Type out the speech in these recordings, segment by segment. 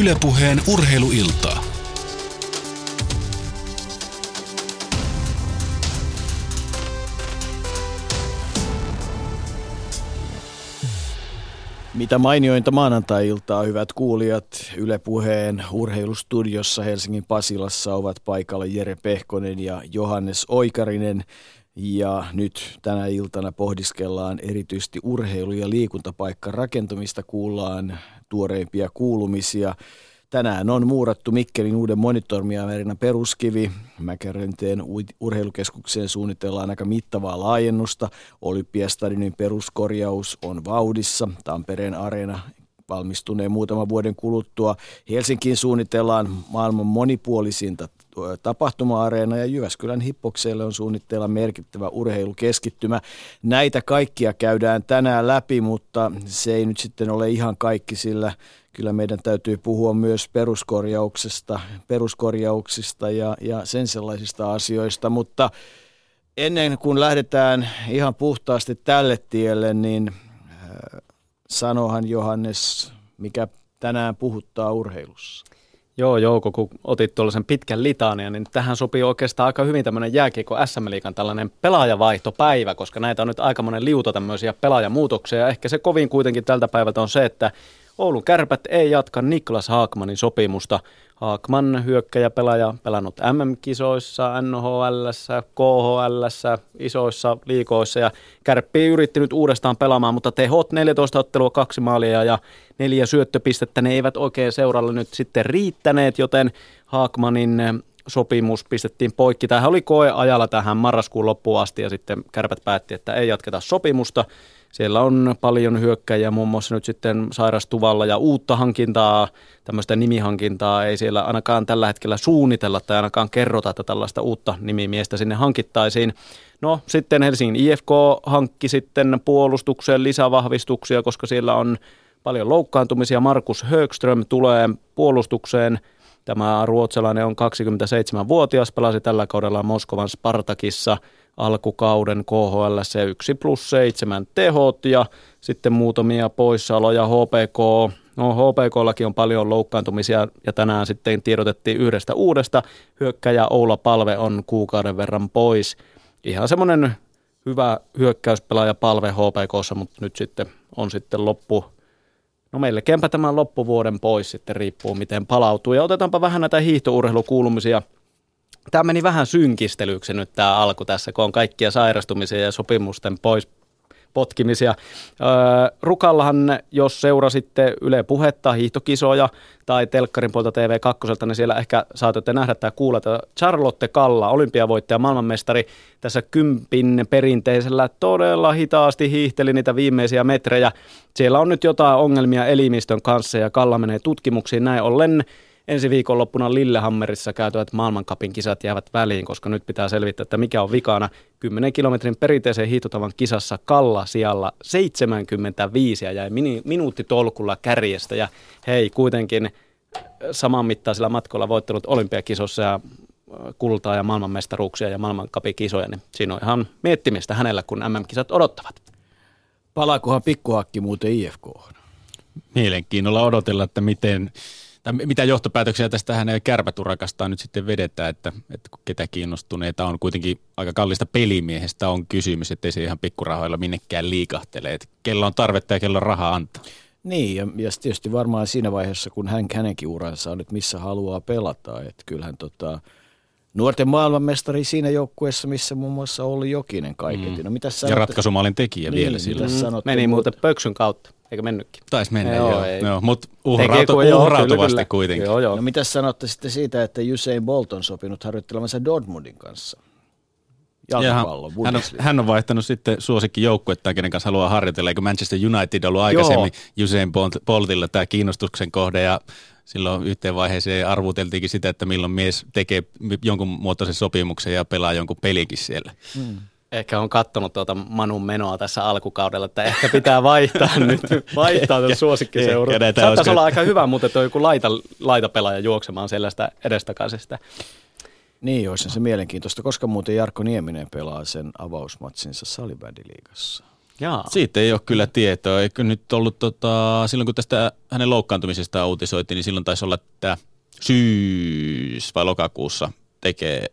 Ylepuheen urheiluiltaa. Mitä mainiointa maanantai-iltaa, hyvät kuulijat. Yle Puheen urheilustudiossa Helsingin Pasilassa ovat paikalla Jere Pehkonen ja Johannes Oikarinen. Ja nyt tänä iltana pohdiskellaan erityisesti urheilu- ja liikuntapaikka rakentamista, kuullaan tuoreimpia kuulumisia. Tänään on muurattu Mikkelin uuden monitormiamerinan peruskivi. Mäkärenteen urheilukeskukseen suunnitellaan aika mittavaa laajennusta. Olympiastadionin peruskorjaus on vauhdissa. Tampereen areena valmistuneen muutaman vuoden kuluttua. Helsinkiin suunnitellaan maailman monipuolisinta tapahtuma-areena ja Jyväskylän hippokseille on suunnitteilla merkittävä urheilukeskittymä. Näitä kaikkia käydään tänään läpi, mutta se ei nyt sitten ole ihan kaikki, sillä kyllä meidän täytyy puhua myös peruskorjauksesta, peruskorjauksista ja, ja sen sellaisista asioista, mutta ennen kuin lähdetään ihan puhtaasti tälle tielle, niin sanohan Johannes, mikä tänään puhuttaa urheilussa. Joo, Jouko, kun otit tuollaisen pitkän litania, niin tähän sopii oikeastaan aika hyvin tämmöinen jääkiekko SM Liikan tällainen pelaajavaihtopäivä, koska näitä on nyt aika monen liuta tämmöisiä pelaajamuutoksia. Ja ehkä se kovin kuitenkin tältä päivältä on se, että Oulun kärpät ei jatka Niklas Haakmanin sopimusta. Haakman hyökkäjä pelaaja pelannut MM-kisoissa, NHL, KHL, isoissa liikoissa ja Kärppi yritti nyt uudestaan pelaamaan, mutta tehot 14 ottelua, kaksi maalia ja neljä syöttöpistettä, ne eivät oikein seuralle nyt sitten riittäneet, joten Haakmanin sopimus pistettiin poikki. Tämähän oli koeajalla tähän marraskuun loppuun asti ja sitten Kärpät päätti, että ei jatketa sopimusta. Siellä on paljon hyökkäjiä, muun muassa nyt sitten sairastuvalla ja uutta hankintaa, tämmöistä nimihankintaa ei siellä ainakaan tällä hetkellä suunnitella tai ainakaan kerrota, että tällaista uutta nimimiestä sinne hankittaisiin. No sitten Helsingin IFK hankki sitten puolustukseen lisävahvistuksia, koska siellä on paljon loukkaantumisia. Markus Högström tulee puolustukseen. Tämä ruotsalainen on 27-vuotias, pelasi tällä kaudella Moskovan Spartakissa – alkukauden KHL se 1 plus 7 tehot ja sitten muutamia poissaoloja HPK. No HPKllakin on paljon loukkaantumisia ja tänään sitten tiedotettiin yhdestä uudesta. Hyökkäjä Oula Palve on kuukauden verran pois. Ihan semmoinen hyvä hyökkäyspelaaja Palve HPKssa, mutta nyt sitten on sitten loppu, No melkeinpä tämän loppuvuoden pois sitten riippuu miten palautuu. Ja otetaanpa vähän näitä hiihtourheilukuulumisia Tämä meni vähän synkistelyksi nyt tämä alku tässä, kun on kaikkia sairastumisia ja sopimusten pois potkimisia. Öö, Rukallahan, jos seurasitte Yle Puhetta, hiihtokisoja tai Telkkarin puolta TV2, niin siellä ehkä saatatte nähdä tai kuulla, että Charlotte Kalla, olympiavoittaja, maailmanmestari, tässä kympin perinteisellä todella hitaasti hiihteli niitä viimeisiä metrejä. Siellä on nyt jotain ongelmia elimistön kanssa ja Kalla menee tutkimuksiin näin ollen ensi viikonloppuna Lillehammerissa käytävät maailmankapin kisat jäävät väliin, koska nyt pitää selvittää, että mikä on vikana. 10 kilometrin perinteisen hiihtotavan kisassa Kalla sijalla 75 ja jäi mini, minuuttitolkulla kärjestä. Ja hei, kuitenkin saman mittaisilla matkoilla voittanut olympiakisossa ja kultaa ja maailmanmestaruuksia ja maailmankapin kisoja, niin siinä on ihan miettimistä hänellä, kun MM-kisat odottavat. Palaakohan pikkuhakki muuten IFK? Mielenkiinnolla odotella, että miten tai mitä johtopäätöksiä tästä hänen kärpäturakastaan nyt sitten vedetään, että, että ketä kiinnostuneita on kuitenkin aika kallista pelimiehestä on kysymys, ettei se ihan pikkurahoilla minnekään liikahtele, että kello on tarvetta ja kello on rahaa antaa. Niin, ja, ja tietysti varmaan siinä vaiheessa, kun hän hänenkin uransa on nyt missä haluaa pelata, että kyllähän tota, nuorten maailmanmestari siinä joukkueessa, missä muun muassa oli Jokinen kaiketin. Mm. No, mitä ja ratkaisumaalin tekijä niin, vielä sillä. Mm. Meni muuten pöksyn kautta. Eikö mennytkin? Taisi mennä, joo. joo. joo. Mutta uhrautu, uhrautuvasti kuitenkin. Joo, joo. No mitä sanotte sitten siitä, että Usain Bolt on sopinut harjoittelemansa Dortmundin kanssa? hän, hän, on, hän on vaihtanut sitten suosikki joukkuetta, kenen kanssa haluaa harjoitella. Eikö Manchester United ollut aikaisemmin Joo. Usain Boltilla tämä kiinnostuksen kohde ja silloin yhteen vaiheeseen arvuteltiinkin sitä, että milloin mies tekee jonkun muotoisen sopimuksen ja pelaa jonkun pelikin siellä. Hmm ehkä on kattonut tuota Manun menoa tässä alkukaudella, että ehkä pitää vaihtaa nyt, vaihtaa tuon suosikkiseuraa. Saattaisi olla aika hyvä, mutta tuo joku laita, laitapelaaja juoksemaan sellaista edestakaisesta. Niin, olisi se mielenkiintoista. Koska muuten Jarkko Nieminen pelaa sen avausmatsinsa salibändiliigassa? Jaa. Siitä ei ole kyllä tietoa. Eikö nyt ollut, tota, silloin kun tästä hänen loukkaantumisestaan uutisoitiin, niin silloin taisi olla, että syys- vai lokakuussa tekee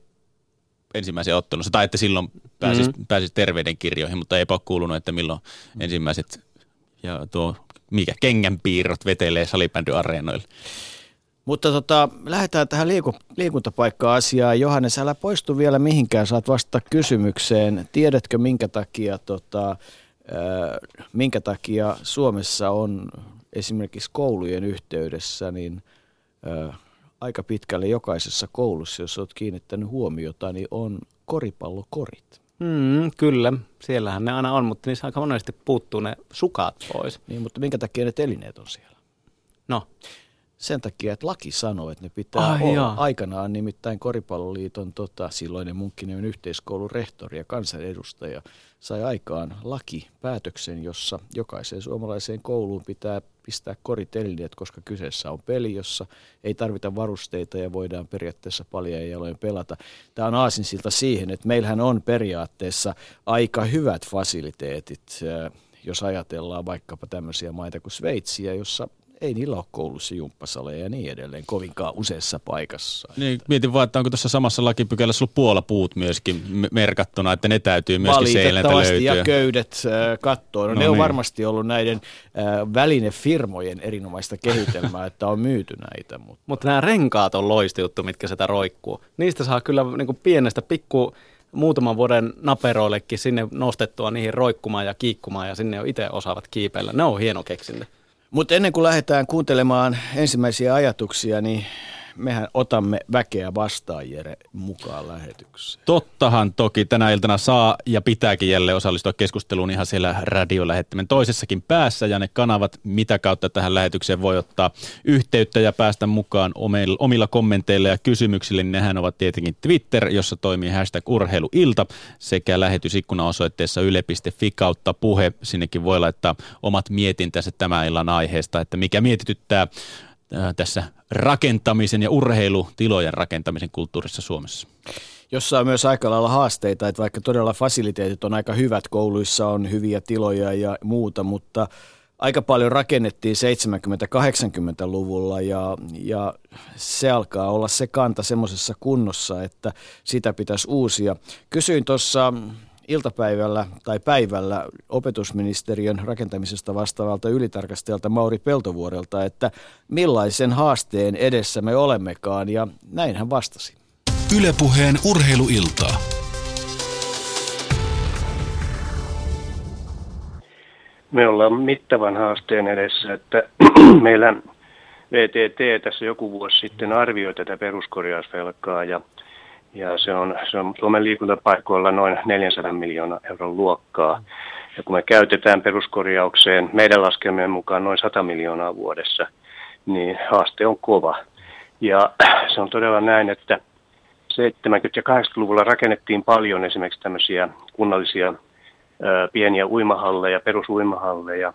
ensimmäisen ottelunsa, tai että silloin pääsisi, mm-hmm. pääsisi terveyden kirjoihin, mutta eipä ole kuulunut, että milloin ensimmäiset ja tuo mikä kengänpiirrot vetelee salibändyareenoille. Mutta tota, lähdetään tähän liiku, liikuntapaikka-asiaan. Johannes, älä poistu vielä mihinkään, saat vastata kysymykseen. Tiedätkö, minkä takia, tota, äh, minkä takia Suomessa on esimerkiksi koulujen yhteydessä niin äh, aika pitkälle jokaisessa koulussa, jos olet kiinnittänyt huomiota, niin on koripallokorit. Mm, kyllä, siellähän ne aina on, mutta niissä aika monesti puuttuu ne sukat pois. Niin, mutta minkä takia ne telineet on siellä? No? Sen takia, että laki sanoo, että ne pitää Ai olla. Jaa. Aikanaan nimittäin Koripalloliiton tota, silloinen Munkkinimen yhteiskoulun rehtori ja kansanedustaja sai aikaan lakipäätöksen, jossa jokaiseen suomalaiseen kouluun pitää pistää koritelineet, koska kyseessä on peli, jossa ei tarvita varusteita ja voidaan periaatteessa paljon jaloin pelata. Tämä on aasinsilta siihen, että meillähän on periaatteessa aika hyvät fasiliteetit, jos ajatellaan vaikkapa tämmöisiä maita kuin Sveitsiä, jossa ei niillä ole koulussa jumppasaleja ja niin edelleen kovinkaan useassa paikassa. Niin, mietin vaan, että onko tuossa samassa lakipykälässä ollut puolapuut myöskin merkattuna, että ne täytyy myöskin seinältä löytyä. ja köydet äh, kattoon. No, no ne niin. on varmasti ollut näiden äh, välinefirmojen erinomaista kehitelmää, että on myyty näitä. Mutta Mut nämä renkaat on loistijuttu, mitkä sitä roikkuu. Niistä saa kyllä niin kuin pienestä pikku muutaman vuoden naperoillekin sinne nostettua niihin roikkumaan ja kiikkumaan ja sinne jo itse osaavat kiipeillä. Ne on hieno keksintö. Mutta ennen kuin lähdetään kuuntelemaan ensimmäisiä ajatuksia, niin mehän otamme väkeä vastaan Jere mukaan lähetykseen. Tottahan toki tänä iltana saa ja pitääkin jälleen osallistua keskusteluun ihan siellä radiolähettimen toisessakin päässä ja ne kanavat, mitä kautta tähän lähetykseen voi ottaa yhteyttä ja päästä mukaan omilla kommenteilla ja kysymyksillä, niin nehän ovat tietenkin Twitter, jossa toimii hashtag urheiluilta sekä lähetysikkuna osoitteessa yle.fi kautta puhe. Sinnekin voi laittaa omat mietintänsä tämän illan aiheesta, että mikä mietityttää tässä rakentamisen ja urheilutilojen rakentamisen kulttuurissa Suomessa. Jossa on myös aika lailla haasteita, että vaikka todella fasiliteetit on aika hyvät, kouluissa on hyviä tiloja ja muuta, mutta aika paljon rakennettiin 70-80-luvulla ja, ja se alkaa olla se kanta semmoisessa kunnossa, että sitä pitäisi uusia. Kysyin tuossa iltapäivällä tai päivällä opetusministeriön rakentamisesta vastaavalta ylitarkastajalta Mauri Peltovuorelta, että millaisen haasteen edessä me olemmekaan, ja näin hän vastasi. Ylepuheen urheiluiltaa. Me ollaan mittavan haasteen edessä, että meillä VTT tässä joku vuosi sitten arvioi tätä peruskorjausvelkaa ja ja se on, se on Suomen liikuntapaikoilla noin 400 miljoonaa euron luokkaa. Ja kun me käytetään peruskorjaukseen meidän laskelmien mukaan noin 100 miljoonaa vuodessa, niin haaste on kova. Ja se on todella näin, että 70- ja 80-luvulla rakennettiin paljon esimerkiksi tämmöisiä kunnallisia ö, pieniä uimahalleja, perusuimahalleja,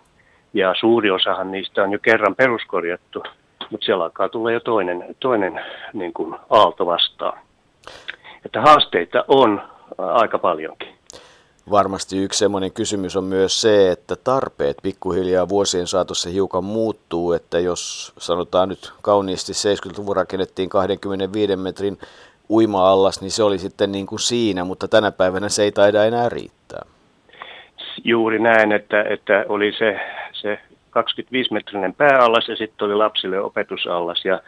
ja suuri osahan niistä on jo kerran peruskorjattu, mutta siellä alkaa tulla jo toinen, toinen niin kuin aalto vastaan. Että haasteita on aika paljonkin. Varmasti yksi semmoinen kysymys on myös se, että tarpeet pikkuhiljaa vuosien saatossa hiukan muuttuu, että jos sanotaan nyt kauniisti 70-luvun rakennettiin 25 metrin uima-allas, niin se oli sitten niin kuin siinä, mutta tänä päivänä se ei taida enää riittää. Juuri näin, että, että oli se, se 25-metrinen pääallas ja sitten oli lapsille opetusallas ja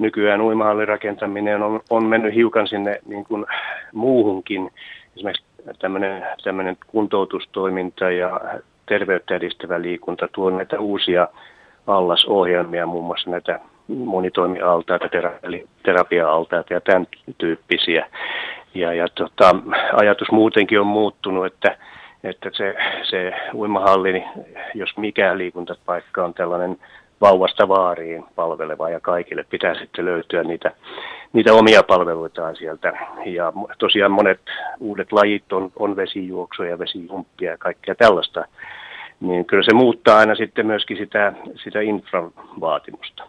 nykyään uimahallirakentaminen on, on mennyt hiukan sinne niin kuin muuhunkin. Esimerkiksi tämmöinen, tämmöinen kuntoutustoiminta ja terveyttä edistävä liikunta tuo näitä uusia allasohjelmia, muun muassa näitä monitoimialtaita, terapia-altaita ja tämän tyyppisiä. Ja, ja tota, ajatus muutenkin on muuttunut, että, että se, se uimahalli, jos mikä liikuntapaikka on tällainen vauvasta vaariin palveleva ja kaikille pitää sitten löytyä niitä, niitä omia palveluitaan sieltä. Ja tosiaan monet uudet lajit on, on vesijuoksuja, vesijumppia ja kaikkea tällaista. Niin kyllä se muuttaa aina sitten myöskin sitä, sitä infran vaatimusta.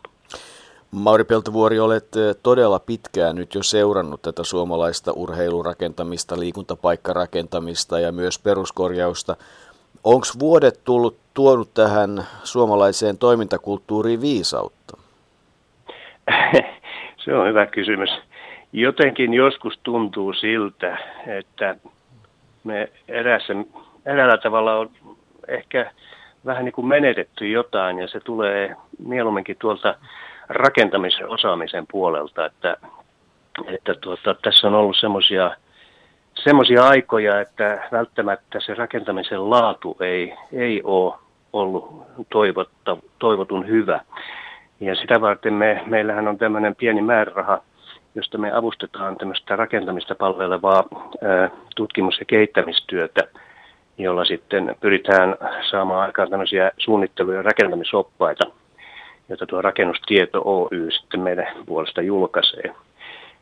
Mauri Peltovuori, olet eh, todella pitkään nyt jo seurannut tätä suomalaista urheilurakentamista, liikuntapaikkarakentamista ja myös peruskorjausta. Onko vuodet tullut, tuonut tähän suomalaiseen toimintakulttuuriin viisautta? Se on hyvä kysymys. Jotenkin joskus tuntuu siltä, että me erässä, eräällä tavalla on ehkä vähän niin kuin menetetty jotain ja se tulee mieluumminkin tuolta rakentamisen osaamisen puolelta, että, että tuota, tässä on ollut semmoisia semmoisia aikoja, että välttämättä se rakentamisen laatu ei, ei ole ollut toivotta, toivotun hyvä. Ja sitä varten me, meillähän on tämmöinen pieni määräraha, josta me avustetaan tämmöistä rakentamista palvelevaa ää, tutkimus- ja kehittämistyötä, jolla sitten pyritään saamaan aikaan tämmöisiä suunnittelu- ja rakentamisoppaita, joita tuo Rakennustieto Oy sitten meidän puolesta julkaisee.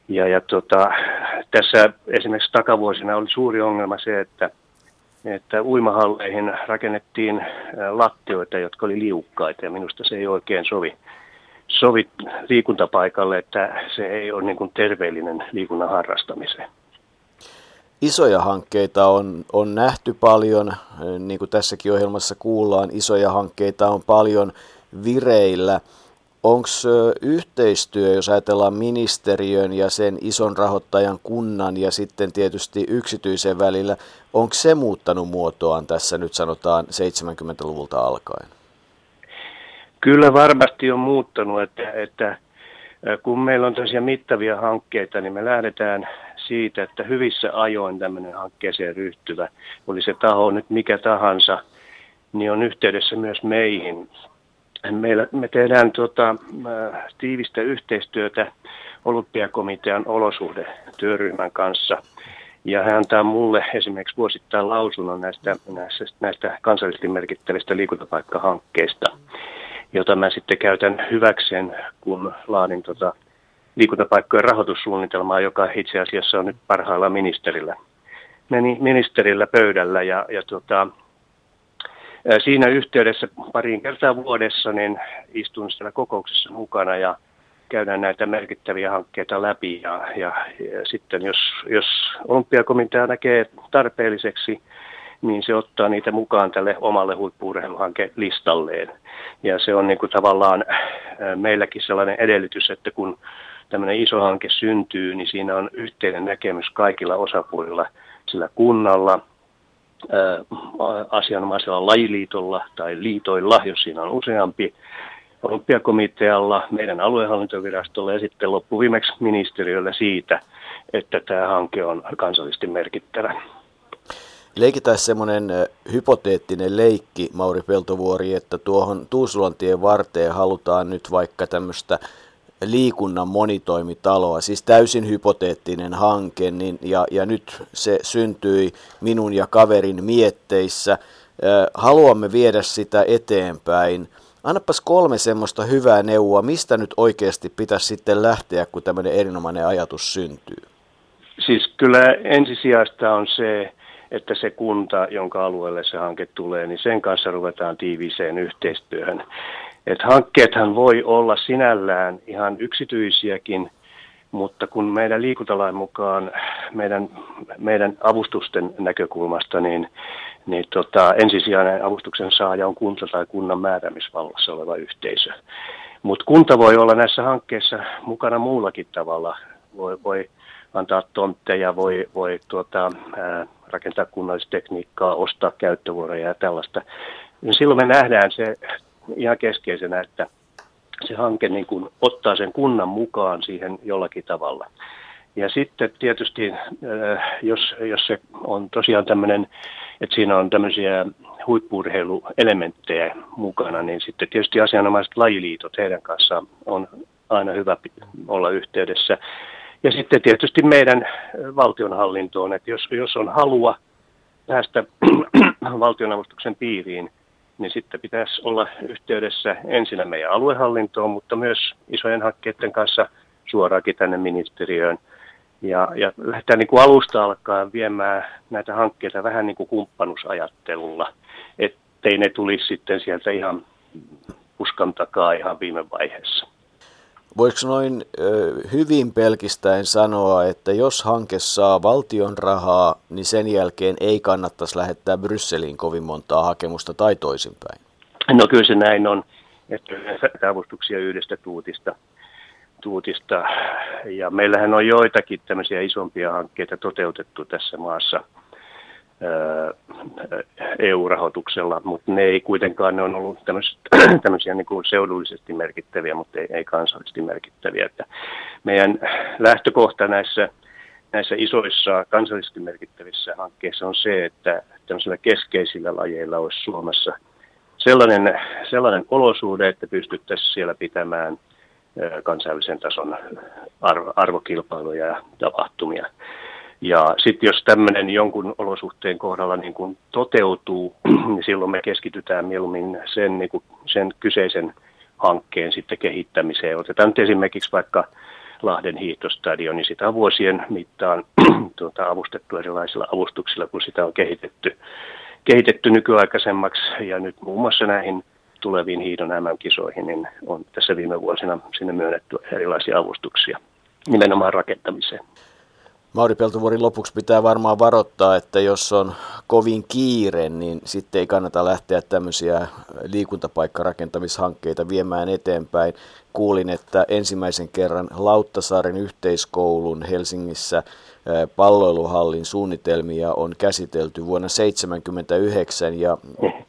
Ja, ja tota, tässä esimerkiksi takavuosina oli suuri ongelma se, että, että uimahalleihin rakennettiin lattioita, jotka oli liukkaita ja minusta se ei oikein sovi, sovi liikuntapaikalle, että se ei ole niin kuin terveellinen liikunnan harrastamiseen. Isoja hankkeita on, on nähty paljon, niin kuin tässäkin ohjelmassa kuullaan, isoja hankkeita on paljon vireillä. Onko yhteistyö, jos ajatellaan ministeriön ja sen ison rahoittajan kunnan ja sitten tietysti yksityisen välillä, onko se muuttanut muotoaan tässä nyt sanotaan 70-luvulta alkaen? Kyllä varmasti on muuttanut, että, että kun meillä on tällaisia mittavia hankkeita, niin me lähdetään siitä, että hyvissä ajoin tämmöinen hankkeeseen ryhtyvä, oli se taho nyt mikä tahansa, niin on yhteydessä myös meihin Meillä, me tehdään tuota, tiivistä yhteistyötä olympiakomitean olosuhdetyöryhmän kanssa. Ja hän antaa mulle esimerkiksi vuosittain lausunnon näistä, näistä, näistä kansallisesti merkittävistä liikuntapaikkahankkeista, jota mä sitten käytän hyväkseen, kun laadin tuota liikuntapaikkojen rahoitussuunnitelmaa, joka itse asiassa on nyt parhailla ministerillä, ministerillä pöydällä. Ja, ja tuota, Siinä yhteydessä pariin kertaa vuodessa niin istun siellä kokouksessa mukana ja käydään näitä merkittäviä hankkeita läpi ja, ja, ja sitten jos, jos olympiakomitea näkee tarpeelliseksi, niin se ottaa niitä mukaan tälle omalle huippuurheiluhankelistalleen. Ja se on niin kuin tavallaan meilläkin sellainen edellytys, että kun tämmöinen iso hanke syntyy, niin siinä on yhteinen näkemys kaikilla osapuolilla, sillä kunnalla, asianomaisella lajiliitolla tai liitoilla, jos siinä on useampi, olympiakomitealla, meidän aluehallintovirastolla ja sitten loppuviimeksi ministeriöllä siitä, että tämä hanke on kansallisesti merkittävä. Leikitään semmoinen hypoteettinen leikki, Mauri Peltovuori, että tuohon Tuusulantien varteen halutaan nyt vaikka tämmöistä liikunnan monitoimitaloa, siis täysin hypoteettinen hanke, niin, ja, ja nyt se syntyi minun ja kaverin mietteissä. Haluamme viedä sitä eteenpäin. Annapas kolme semmoista hyvää neuvoa, mistä nyt oikeasti pitäisi sitten lähteä, kun tämmöinen erinomainen ajatus syntyy? Siis kyllä ensisijaista on se, että se kunta, jonka alueelle se hanke tulee, niin sen kanssa ruvetaan tiiviiseen yhteistyöhön. Et hankkeethan voi olla sinällään ihan yksityisiäkin, mutta kun meidän liikuntalain mukaan meidän, meidän avustusten näkökulmasta, niin, niin tota, ensisijainen avustuksen saaja on kunta tai kunnan määräämisvallassa oleva yhteisö. Mutta kunta voi olla näissä hankkeissa mukana muullakin tavalla. Voi, voi antaa tontteja, voi, voi tuota, ää, rakentaa kunnallistekniikkaa, ostaa käyttövuoroja ja tällaista. Silloin me nähdään se ihan keskeisenä, että se hanke niin kuin ottaa sen kunnan mukaan siihen jollakin tavalla. Ja sitten tietysti, äh, jos, jos se on tosiaan tämmöinen, että siinä on tämmöisiä huippurheiluelementtejä mukana, niin sitten tietysti asianomaiset lajiliitot, heidän kanssaan on aina hyvä olla yhteydessä. Ja sitten tietysti meidän valtionhallintoon, että jos, jos on halua päästä valtionavustuksen piiriin, niin sitten pitäisi olla yhteydessä ensin meidän aluehallintoon, mutta myös isojen hankkeiden kanssa suoraankin tänne ministeriöön. Ja, ja lähteä niin kuin alusta alkaen viemään näitä hankkeita vähän niin kuin kumppanusajattelulla, ettei ne tulisi sitten sieltä ihan puskan takaa ihan viime vaiheessa. Voiko noin hyvin pelkistäen sanoa, että jos hanke saa valtion rahaa, niin sen jälkeen ei kannattaisi lähettää Brysseliin kovin montaa hakemusta tai toisinpäin? No kyllä se näin on, että avustuksia yhdestä tuutista, tuutista. Ja meillähän on joitakin tämmöisiä isompia hankkeita toteutettu tässä maassa – EU-rahoituksella, mutta ne ei kuitenkaan, ne on ollut tämmöisiä niin kuin seudullisesti merkittäviä, mutta ei, ei kansallisesti merkittäviä. Että meidän lähtökohta näissä, näissä isoissa kansallisesti merkittävissä hankkeissa on se, että tämmöisillä keskeisillä lajeilla olisi Suomessa sellainen, sellainen olosuhde, että pystyttäisiin siellä pitämään kansainvälisen tason arvokilpailuja ja tapahtumia. Ja sitten jos tämmöinen jonkun olosuhteen kohdalla niin kun toteutuu, niin silloin me keskitytään mieluummin sen, niin kuin sen kyseisen hankkeen sitten kehittämiseen. Otetaan nyt esimerkiksi vaikka Lahden hiihtostadion, niin sitä on vuosien mittaan tuota, avustettu erilaisilla avustuksilla, kun sitä on kehitetty, kehitetty nykyaikaisemmaksi. Ja nyt muun muassa näihin tuleviin hiidon MM-kisoihin, niin on tässä viime vuosina sinne myönnetty erilaisia avustuksia nimenomaan rakentamiseen. Mauri Peltovuorin lopuksi pitää varmaan varoittaa, että jos on kovin kiire, niin sitten ei kannata lähteä tämmöisiä liikuntapaikkarakentamishankkeita viemään eteenpäin. Kuulin, että ensimmäisen kerran Lauttasaaren yhteiskoulun Helsingissä palloiluhallin suunnitelmia on käsitelty vuonna 1979 ja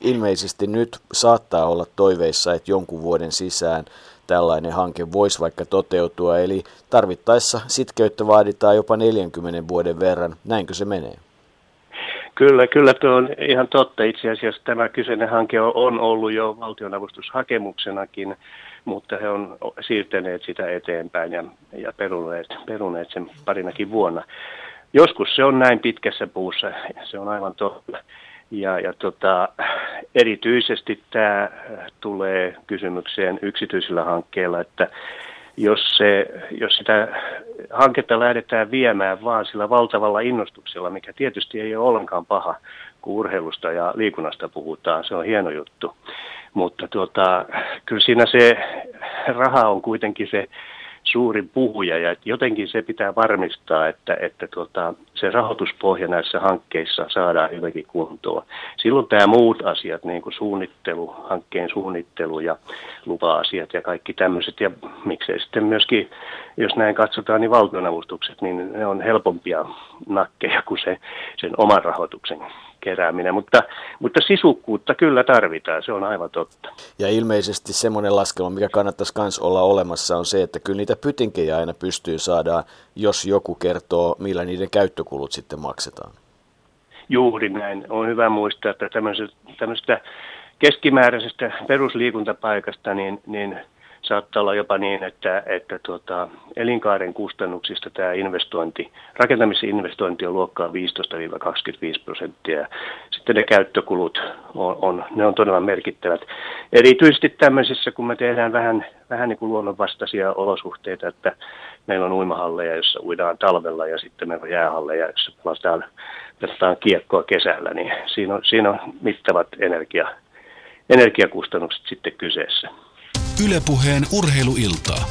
ilmeisesti nyt saattaa olla toiveissa, että jonkun vuoden sisään tällainen hanke voisi vaikka toteutua. Eli tarvittaessa sitkeyttä vaaditaan jopa 40 vuoden verran. Näinkö se menee? Kyllä, kyllä tuo on ihan totta. Itse asiassa tämä kyseinen hanke on ollut jo valtionavustushakemuksenakin, mutta he on siirtäneet sitä eteenpäin ja, ja peruneet, peruneet sen parinakin vuonna. Joskus se on näin pitkässä puussa, se on aivan totta. Ja, ja tota, erityisesti tämä tulee kysymykseen yksityisillä hankkeilla, että jos, se, jos sitä hanketta lähdetään viemään vaan sillä valtavalla innostuksella, mikä tietysti ei ole ollenkaan paha, kun urheilusta ja liikunnasta puhutaan, se on hieno juttu. Mutta tuota, kyllä siinä se raha on kuitenkin se suurin puhuja ja jotenkin se pitää varmistaa, että, että tuota, se rahoituspohja näissä hankkeissa saadaan hyvinkin kuntoon. Silloin tämä muut asiat, niin kuin suunnittelu, hankkeen suunnittelu ja lupa-asiat ja kaikki tämmöiset ja miksei sitten myöskin, jos näin katsotaan, niin valtionavustukset, niin ne on helpompia nakkeja kuin se, sen oman rahoituksen kerääminen, mutta, mutta sisukkuutta kyllä tarvitaan, se on aivan totta. Ja ilmeisesti semmoinen laskelma, mikä kannattaisi myös olla olemassa, on se, että kyllä niitä pytinkejä aina pystyy saadaan, jos joku kertoo, millä niiden käyttökulut sitten maksetaan. Juuri näin. On hyvä muistaa, että tämmöisestä keskimääräisestä perusliikuntapaikasta, niin, niin saattaa olla jopa niin, että, että tuota, elinkaaren kustannuksista tämä investointi, rakentamisinvestointi on luokkaa 15-25 prosenttia. Sitten ne käyttökulut on, on, ne on todella merkittävät. Erityisesti tämmöisissä, kun me tehdään vähän, vähän niin kuin luonnonvastaisia olosuhteita, että meillä on uimahalleja, jossa uidaan talvella ja sitten meillä on jäähalleja, jossa pelataan, pelataan kiekkoa kesällä, niin siinä on, siinä on mittavat energia, energiakustannukset sitten kyseessä. Ylepuheen urheiluiltaa.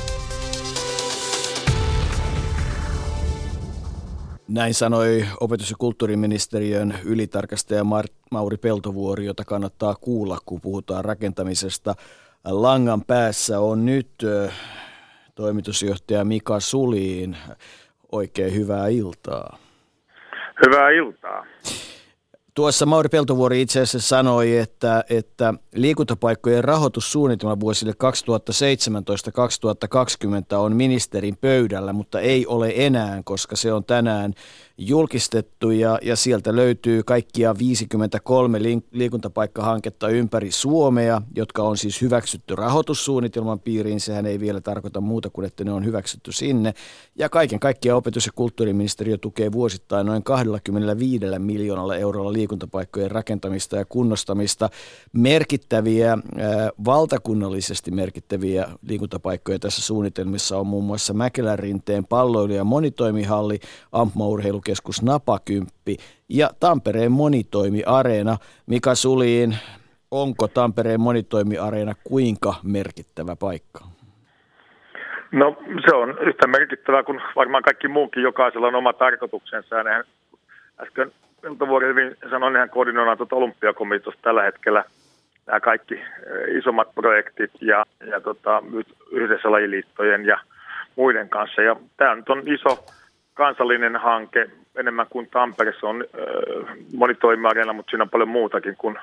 Näin sanoi opetus- ja kulttuuriministeriön ylitarkastaja Mauri Peltovuori, jota kannattaa kuulla, kun puhutaan rakentamisesta. Langan päässä on nyt toimitusjohtaja Mika Suliin. Oikein hyvää iltaa. Hyvää iltaa. Tuossa Mauri Peltovuori itse asiassa sanoi, että, että liikuntapaikkojen rahoitussuunnitelma vuosille 2017-2020 on ministerin pöydällä, mutta ei ole enää, koska se on tänään julkistettu ja, ja sieltä löytyy kaikkia 53 liikuntapaikkahanketta ympäri Suomea, jotka on siis hyväksytty rahoitussuunnitelman piiriin. Sehän ei vielä tarkoita muuta kuin, että ne on hyväksytty sinne. Ja kaiken kaikkiaan opetus- ja kulttuuriministeriö tukee vuosittain noin 25 miljoonalla eurolla liikuntapaikkojen rakentamista ja kunnostamista. Merkittäviä, äh, valtakunnallisesti merkittäviä liikuntapaikkoja tässä suunnitelmissa on muun muassa Mäkelärinteen palloilu- ja monitoimihalli, ampmaurheilu urheilukeskus Napakymppi ja Tampereen monitoimiareena. Mika Suliin, onko Tampereen monitoimiareena kuinka merkittävä paikka? No se on yhtä merkittävää kuin varmaan kaikki muukin. Jokaisella on oma tarkoituksensa. Nehän, äsken Peltovuori hyvin sanoi, nehän koordinoidaan tuota olympiakomiteosta tällä hetkellä nämä kaikki eh, isommat projektit ja, ja tota, yhdessä lajiliittojen ja muiden kanssa. Ja tämä nyt on iso kansallinen hanke, enemmän kuin Tampere. Se on äh, monitoimiareena, mutta siinä on paljon muutakin kuin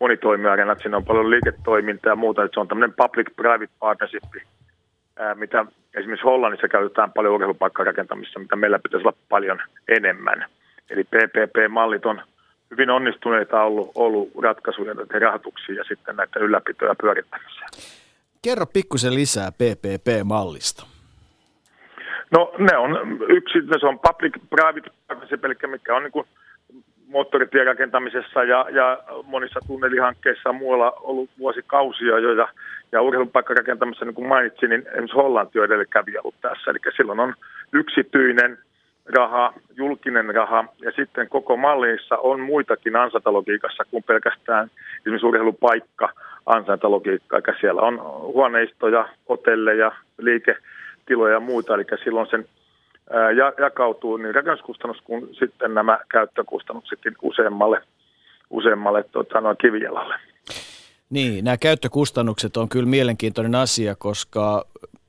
monitoimiareena. Siinä on paljon liiketoimintaa ja muuta. Se on tämmöinen public-private partnership, äh, mitä esimerkiksi Hollannissa käytetään paljon urheilupaikkarakentamissa, mitä meillä pitäisi olla paljon enemmän. Eli PPP-mallit on hyvin onnistuneita ollut, ollut ratkaisuja näiden rahoituksiin ja sitten näitä ylläpitoja pyörittämiseen. Kerro pikkusen lisää PPP-mallista. No ne on yksi, se on public-private partnership, eli mikä on niin kuin moottoritierakentamisessa ja, ja monissa tunnelihankkeissa on muualla ollut vuosikausia jo, ja, ja urheilupaikkarakentamisessa, niin kuin mainitsin, niin esimerkiksi Hollanti on edelläkävijä ollut tässä, eli silloin on yksityinen raha, julkinen raha, ja sitten koko mallissa on muitakin ansaintalogiikassa kuin pelkästään esimerkiksi urheilupaikka ansaintalogiikka, eli siellä on huoneistoja, hotelleja, liike, tiloja ja muuta, eli silloin sen ja, jakautuu niin rakennuskustannus kuin sitten nämä käyttökustannuksetkin useammalle, useammalle tota, noin kivijalalle. Niin, nämä käyttökustannukset on kyllä mielenkiintoinen asia, koska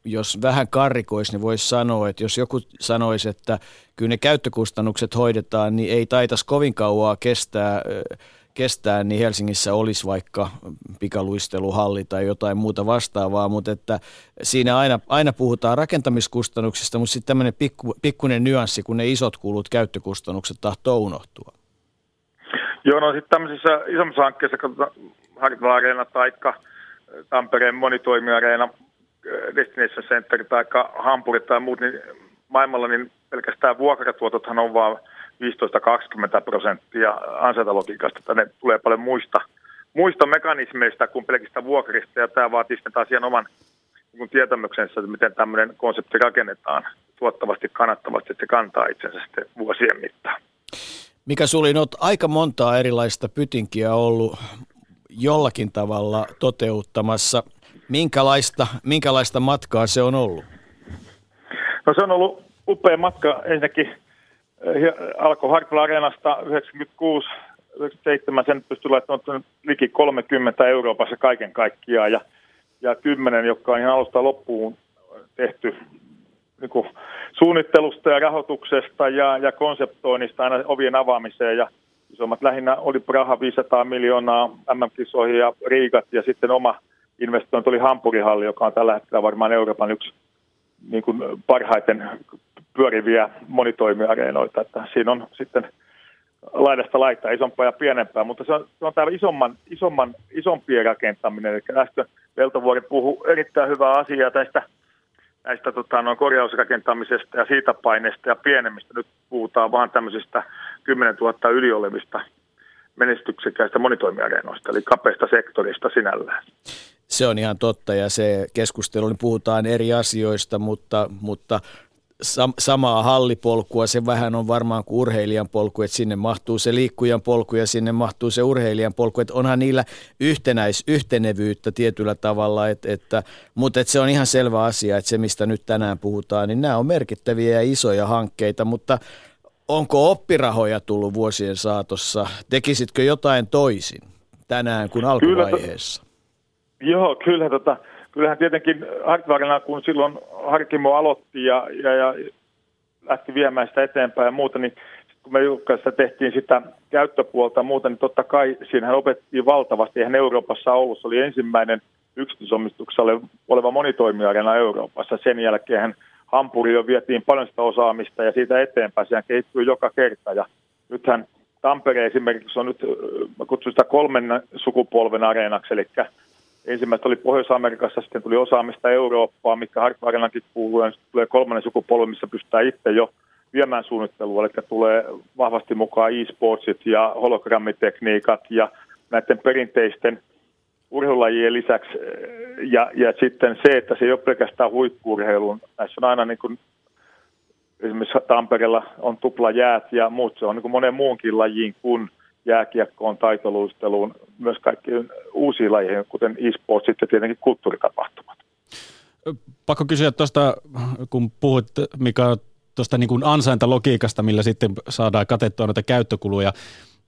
jos vähän karrikoisi, niin voisi sanoa, että jos joku sanoisi, että kyllä ne käyttökustannukset hoidetaan, niin ei taitaisi kovin kauaa kestää kestää, niin Helsingissä olisi vaikka pikaluisteluhalli tai jotain muuta vastaavaa, mutta että siinä aina, aina puhutaan rakentamiskustannuksista, mutta sitten tämmöinen pikku, pikkuinen nyanssi, kun ne isot kulut, käyttökustannukset tahtoo unohtua. Joo, no sitten tämmöisissä isommissa hankkeissa, katsotaan Hartwell Arena tai Tampereen monitoimiareena, Destination Center tai Hampuri tai muut, niin maailmalla niin pelkästään vuokratuotothan on vaan 15-20 prosenttia ansaintalogiikasta, että ne tulee paljon muista, muista mekanismeista kuin pelkistä vuokrista, ja tämä vaatii sitten taas ihan oman niin tietämyksensä, että miten tämmöinen konsepti rakennetaan tuottavasti, kannattavasti, että se kantaa itsensä sitten vuosien mittaan. Mikä Sulin, olet aika montaa erilaista pytinkiä ollut jollakin tavalla toteuttamassa. Minkälaista, minkälaista matkaa se on ollut? No se on ollut upea matka ensinnäkin alkoi Hartwell Areenasta 96 97 sen pystyi laittamaan liki 30 Euroopassa kaiken kaikkiaan. Ja, ja 10, jotka on ihan alusta loppuun tehty niin kuin suunnittelusta ja rahoituksesta ja, ja konseptoinnista aina ovien avaamiseen. Ja isommat lähinnä oli Praha 500 miljoonaa MM-kisoihin ja Riikat ja sitten oma investointi oli Hampurihalli, joka on tällä hetkellä varmaan Euroopan yksi niin kuin parhaiten pyöriviä monitoimiareenoita. Että siinä on sitten laidasta laittaa isompaa ja pienempää, mutta se on, se on tämä isomman, isomman, isompien rakentaminen. Eli näistä Veltovuori puhuu erittäin hyvää asiaa tästä näistä tota, noin korjausrakentamisesta ja siitä paineesta ja pienemmistä. Nyt puhutaan vaan tämmöisistä 10 000 yli olevista menestyksekkäistä monitoimiareenoista, eli kapeasta sektorista sinällään. Se on ihan totta ja se keskustelu, niin puhutaan eri asioista, mutta, mutta sam- samaa hallipolkua, se vähän on varmaan kuin urheilijan polku, että sinne mahtuu se liikkujan polku ja sinne mahtuu se urheilijan polku, että onhan niillä yhtenäis, yhtenevyyttä tietyllä tavalla, että, että, mutta että se on ihan selvä asia, että se mistä nyt tänään puhutaan, niin nämä on merkittäviä ja isoja hankkeita, mutta onko oppirahoja tullut vuosien saatossa? Tekisitkö jotain toisin tänään kuin alkuvaiheessa? Kyllä, joo, kyllä tota, kyllähän tietenkin Hartvarina, kun silloin Harkimo aloitti ja, ja, ja lähti viemään sitä eteenpäin ja muuta, niin kun me julkaisessa tehtiin sitä käyttöpuolta ja muuta, niin totta kai siinähän opettiin valtavasti. Eihän Euroopassa ollut, se oli ensimmäinen yksityisomistuksella oleva monitoimiarena Euroopassa. Sen jälkeen Hampuri jo vietiin paljon sitä osaamista ja siitä eteenpäin. Sehän kehittyy joka kerta ja nythän Tampere esimerkiksi on nyt, mä kutsun sitä kolmen sukupolven areenaksi, eli ensimmäistä oli Pohjois-Amerikassa, sitten tuli osaamista Eurooppaa, mikä Hartwagenankin kuuluu, ja sitten tulee kolmannen sukupolvi, missä pystytään itse jo viemään suunnittelua, eli tulee vahvasti mukaan e-sportsit ja hologrammitekniikat ja näiden perinteisten urheilulajien lisäksi, ja, ja sitten se, että se ei ole pelkästään huippuurheiluun. Näissä on aina niin kuin, esimerkiksi Tampereella on tuplajäät ja muut, se on niin kuin monen muunkin lajiin kuin jääkiekkoon, taitoluisteluun, myös kaikkiin uusiin lajeihin, kuten e-sportsit ja tietenkin kulttuuritapahtumat. Pakko kysyä tuosta, kun puhuit Mika tuosta niin ansaintalogiikasta, millä sitten saadaan katettua noita käyttökuluja.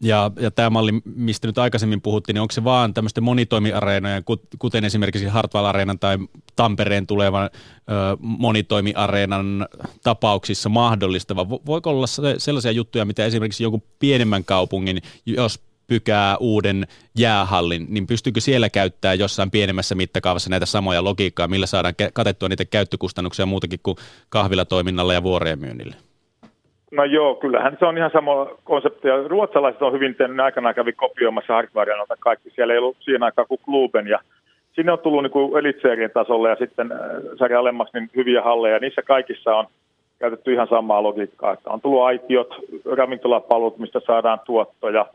Ja, ja tämä malli, mistä nyt aikaisemmin puhuttiin, niin onko se vaan tämmöisten monitoimiareenojen, kuten esimerkiksi Hartwall Areenan tai Tampereen tulevan ö, monitoimiareenan tapauksissa mahdollista, vai voiko olla sellaisia juttuja, mitä esimerkiksi joku pienemmän kaupungin, jos pykää uuden jäähallin, niin pystyykö siellä käyttää jossain pienemmässä mittakaavassa näitä samoja logiikkaa, millä saadaan katettua niitä käyttökustannuksia muutakin kuin kahvilatoiminnalla ja vuoreen myynnillä? No joo, kyllähän se on ihan sama konsepti. Ruotsalaiset on hyvin tehnyt, aikanaan kävi kopioimassa Hardwareanalta kaikki. Siellä ei ollut siinä aikaa kuin Kluben ja sinne on tullut niin elitseerien tasolle ja sitten äh, sarja alemmaksi niin hyviä halleja. Niissä kaikissa on käytetty ihan samaa logiikkaa, että on tullut aitiot, ravintolapalvelut, mistä saadaan tuottoja.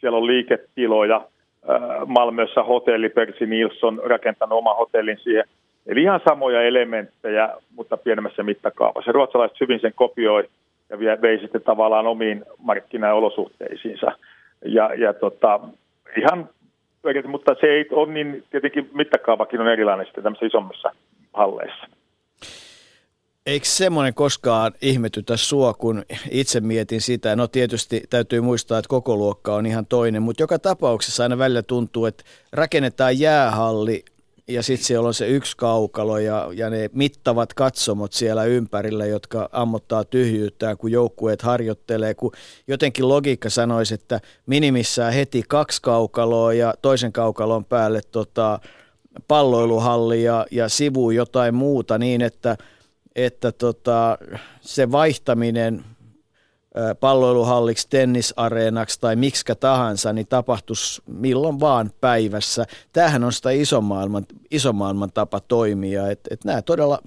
Siellä on liiketiloja, äh, Malmössä hotelli Persi Nilsson rakentanut oma hotellin siihen. Eli ihan samoja elementtejä, mutta pienemmässä mittakaavassa. Ruotsalaiset hyvin sen kopioi ja vei sitten tavallaan omiin markkinaolosuhteisiinsa. Ja, ja tota, ihan, mutta se ei ole niin, tietenkin mittakaavakin on erilainen sitten tämmöisissä isommissa halleissa. Eikö semmoinen koskaan ihmetytä sua, kun itse mietin sitä? No tietysti täytyy muistaa, että koko luokka on ihan toinen, mutta joka tapauksessa aina välillä tuntuu, että rakennetaan jäähalli ja sitten siellä on se yksi kaukalo ja, ja ne mittavat katsomot siellä ympärillä, jotka ammottaa tyhjyyttään, kun joukkueet harjoittelee, kun jotenkin logiikka sanoisi, että minimissään heti kaksi kaukaloa ja toisen kaukalon päälle tota, palloiluhalli ja, ja sivu jotain muuta niin, että, että tota, se vaihtaminen – palloiluhalliksi, tennisareenaksi tai miksikä tahansa, niin tapahtuisi milloin vaan päivässä. Tämähän on sitä ison maailman, ison maailman tapa toimia. Et, et nämä todella,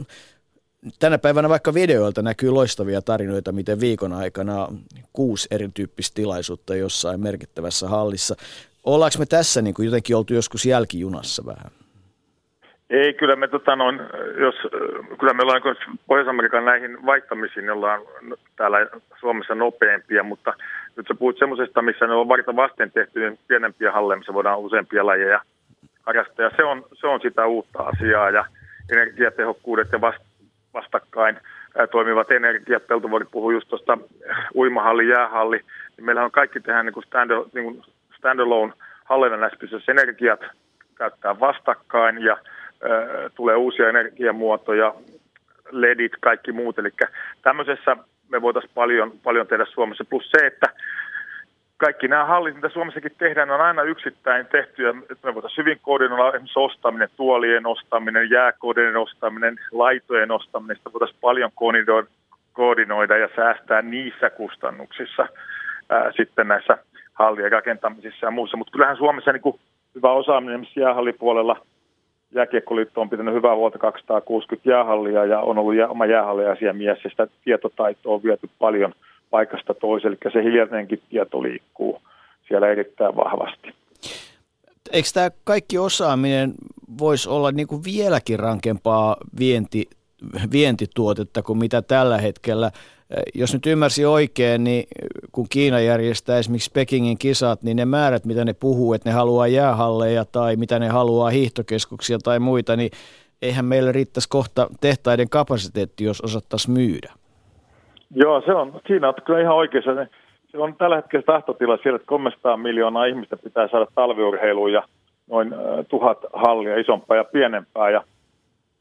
tänä päivänä vaikka videoilta näkyy loistavia tarinoita, miten viikon aikana kuusi erityyppistä tilaisuutta jossain merkittävässä hallissa. Ollaanko me tässä niin kuin jotenkin oltu joskus jälkijunassa vähän? Ei, kyllä me, tota, noin, jos, kyllä me ollaan Pohjois-Amerikan näihin vaihtamisiin, niin ollaan täällä Suomessa nopeampia, mutta nyt sä puhut semmoisesta, missä ne on varta vasten tehty niin pienempiä halleja, missä voidaan useampia lajeja harrastaa. Ja se on, se on sitä uutta asiaa ja energiatehokkuudet ja vast, vastakkain ää, toimivat energiat. Peltovuori puhui just tuosta uimahalli, jäähalli. Niin meillähän on kaikki tehdään niin kuin stand, niin kuin standalone näissä energiat käyttää vastakkain ja tulee uusia energiamuotoja, ledit, kaikki muut. Eli tämmöisessä me voitaisiin paljon, paljon tehdä Suomessa. Plus se, että kaikki nämä hallit, mitä Suomessakin tehdään, on aina yksittäin tehty. Ja me voitaisiin hyvin koordinoida esimerkiksi ostaminen, tuolien ostaminen, jääkoodien ostaminen, laitojen ostaminen. Sitä voitaisiin paljon koordinoida ja säästää niissä kustannuksissa ää, sitten näissä hallien rakentamisissa ja muussa. Mutta kyllähän Suomessa niin kuin hyvä osaaminen jäähallipuolella – Jääkiekkoliitto on pitänyt hyvää huolta 260 jäähallia ja on ollut oma jäähalliasiamies ja sitä tietotaitoa on viety paljon paikasta toiseen, eli se hiljainenkin tieto liikkuu siellä erittäin vahvasti. Eikö tämä kaikki osaaminen voisi olla niin kuin vieläkin rankempaa vienti, vientituotetta kuin mitä tällä hetkellä jos nyt ymmärsin oikein, niin kun Kiina järjestää esimerkiksi Pekingin kisat, niin ne määrät, mitä ne puhuu, että ne haluaa jäähalleja tai mitä ne haluaa hiihtokeskuksia tai muita, niin eihän meillä riittäisi kohta tehtaiden kapasiteetti, jos osattaisiin myydä. Joo, se on, siinä on kyllä ihan oikeassa. Se on tällä hetkellä tahtotila siellä, että 300 miljoonaa ihmistä pitää saada talviurheiluun ja noin tuhat hallia isompaa ja pienempää. Ja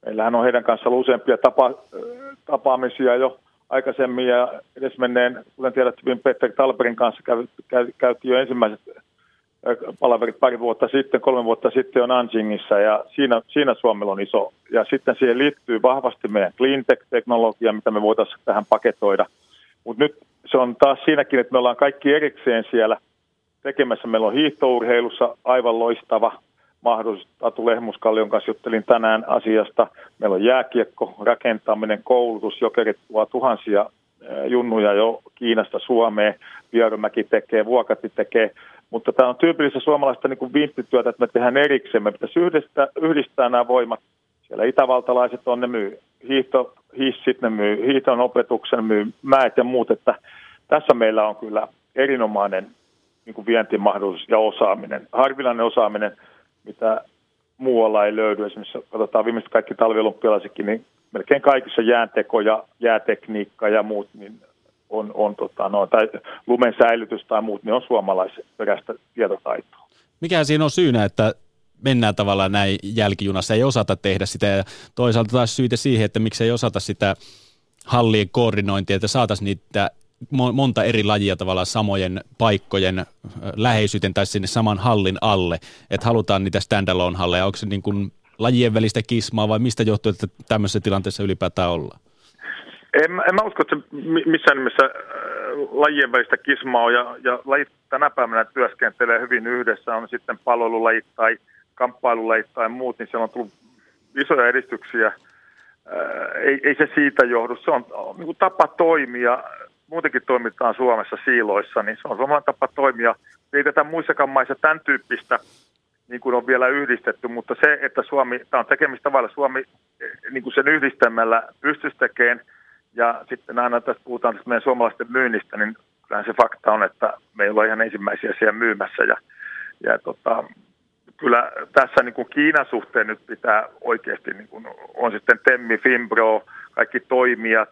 meillähän on heidän kanssa ollut useampia tapa, tapaamisia jo aikaisemmin ja edesmenneen, kuten tiedät hyvin, Petteri Talberin kanssa käy, käy, käytiin jo ensimmäiset palaverit pari vuotta sitten, kolme vuotta sitten on Nanjingissa ja siinä, siinä Suomella on iso. Ja sitten siihen liittyy vahvasti meidän cleantech-teknologia, mitä me voitaisiin tähän paketoida. Mutta nyt se on taas siinäkin, että me ollaan kaikki erikseen siellä tekemässä. Meillä on hiihtourheilussa aivan loistava mahdollisuus. Atu Lehmuskallion kanssa juttelin tänään asiasta. Meillä on jääkiekko, rakentaminen, koulutus. Jokerit tuo tuhansia junnuja jo Kiinasta Suomeen. Vierumäki tekee, Vuokatti tekee. Mutta tämä on tyypillistä suomalaista niin kuin viintityötä, että me tehdään erikseen. Me pitäisi yhdistää, yhdistää nämä voimat. Siellä itävaltalaiset on, ne myy hiihto, hissit, ne myy hiihton opetuksen, myy mäet ja muut. Että tässä meillä on kyllä erinomainen niin kuin vientimahdollisuus ja osaaminen. Harvinainen osaaminen – mitä muualla ei löydy. Esimerkiksi katsotaan viimeiset kaikki talviolympialaisetkin, niin melkein kaikissa jäänteko ja jäätekniikka ja muut, niin on, on tota, no, tai lumen säilytys tai muut, niin on suomalaisperäistä tietotaitoa. Mikä siinä on syynä, että mennään tavallaan näin jälkijunassa, ei osata tehdä sitä ja toisaalta taas syytä siihen, että miksi ei osata sitä hallien koordinointia, että saataisiin niitä monta eri lajia tavallaan samojen paikkojen läheisyyteen tai sinne saman hallin alle, että halutaan niitä standalone halleja, onko se niin kuin lajien välistä kismaa vai mistä johtuu, että tämmöisessä tilanteessa ylipäätään ollaan? En, en mä usko, että se missään nimessä lajien välistä kismaa on, ja, ja lajit tänä päivänä työskentelee hyvin yhdessä, on sitten palvelulajit tai kamppailulajit tai muut, niin siellä on tullut isoja edistyksiä. Ei, ei se siitä johdu, se on, on niin tapa toimia. Muutenkin toimitaan Suomessa siiloissa, niin se on suomalainen tapa toimia. Ei tätä muissakaan maissa tämän tyyppistä niin kuin on vielä yhdistetty, mutta se, että Suomi, tämä on tekemistä tavalla, Suomi niin kuin sen yhdistämällä pystyisi tekemään, ja sitten aina tässä puhutaan tästä meidän suomalaisten myynnistä, niin kyllähän se fakta on, että me ei ole ihan ensimmäisiä siellä myymässä, ja, ja tota, kyllä tässä niin kuin Kiinan suhteen nyt pitää oikeasti, niin kuin on sitten Temmi, Fimbro, kaikki toimijat,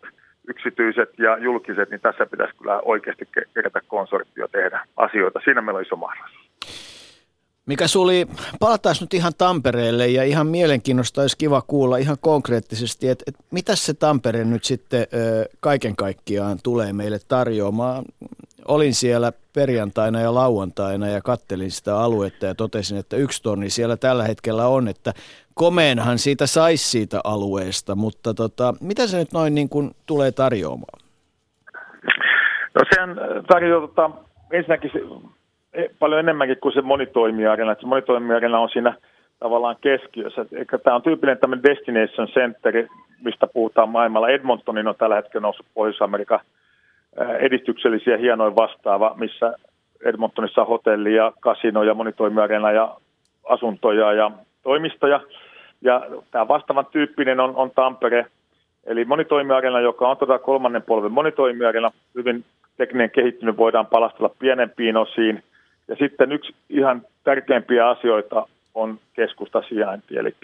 yksityiset ja julkiset, niin tässä pitäisi kyllä oikeasti kerätä konsortio tehdä asioita. Siinä meillä on iso mahdollisuus. Mikä suli, palataan nyt ihan Tampereelle ja ihan mielenkiinnosta olisi kiva kuulla ihan konkreettisesti, että, että mitä se Tampere nyt sitten ö, kaiken kaikkiaan tulee meille tarjoamaan. Olin siellä perjantaina ja lauantaina ja kattelin sitä aluetta ja totesin, että yksi tonni siellä tällä hetkellä on, että komeenhan siitä saisi siitä alueesta, mutta tota, mitä se nyt noin niin kuin tulee tarjoamaan? No sehän tarjoaa tota, ensinnäkin E, paljon enemmänkin kuin se monitoimiarena. Se monitoimiarena on siinä tavallaan keskiössä. Eikä tämä on tyypillinen tämmöinen destination center, mistä puhutaan maailmalla. Edmontonin on tällä hetkellä noussut Pohjois-Amerikan edistyksellisiä hienoin vastaava, missä Edmontonissa on hotelli ja kasino ja monitoimiarena ja asuntoja ja toimistoja. Ja tämä vastaavan tyyppinen on, on Tampere, eli monitoimiarena, joka on tota kolmannen polven monitoimiarena, hyvin tekninen kehittynyt, voidaan palastella pienempiin osiin – ja sitten yksi ihan tärkeimpiä asioita on keskustasijainti, eli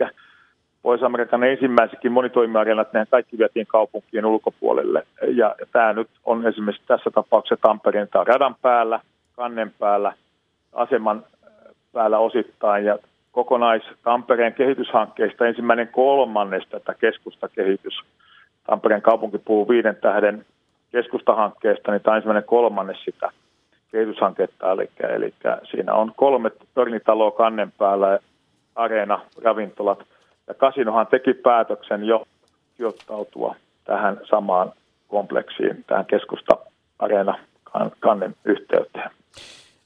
Pohjois-Amerikan ensimmäisetkin monitoimiarenat, ne kaikki vietiin kaupunkien ulkopuolelle. Ja, tämä nyt on esimerkiksi tässä tapauksessa Tampereen tai radan päällä, kannen päällä, aseman päällä osittain. Ja kokonais Tampereen kehityshankkeista ensimmäinen kolmannes tätä keskustakehitys. Tampereen kaupunki puhuu viiden tähden keskustahankkeesta, niin tämä on ensimmäinen kolmannes sitä – kehityshanketta, eli, eli siinä on kolme tornitaloa kannen päällä, areena, ravintolat, ja Kasinohan teki päätöksen jo sijoittautua tähän samaan kompleksiin, tähän keskusta-areena kannen yhteyteen.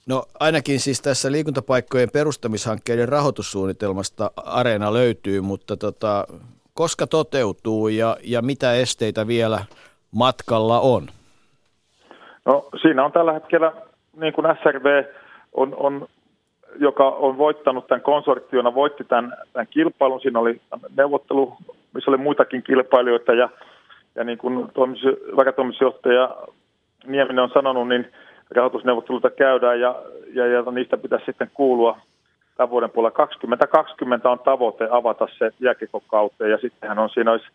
No ainakin siis tässä liikuntapaikkojen perustamishankkeiden rahoitussuunnitelmasta areena löytyy, mutta tota, koska toteutuu ja, ja mitä esteitä vielä matkalla on? No siinä on tällä hetkellä niin kuin SRV on, on, joka on voittanut tämän konsortiona, voitti tämän, tämän kilpailun. Siinä oli neuvottelu, missä oli muitakin kilpailijoita ja, ja niin kuin toimis, varatoimitusjohtaja Nieminen on sanonut, niin rahoitusneuvotteluita käydään ja, ja, ja niistä pitäisi sitten kuulua tämän vuoden puolella. 2020 on tavoite avata se jääkekokauteen ja sittenhän on siinä olisi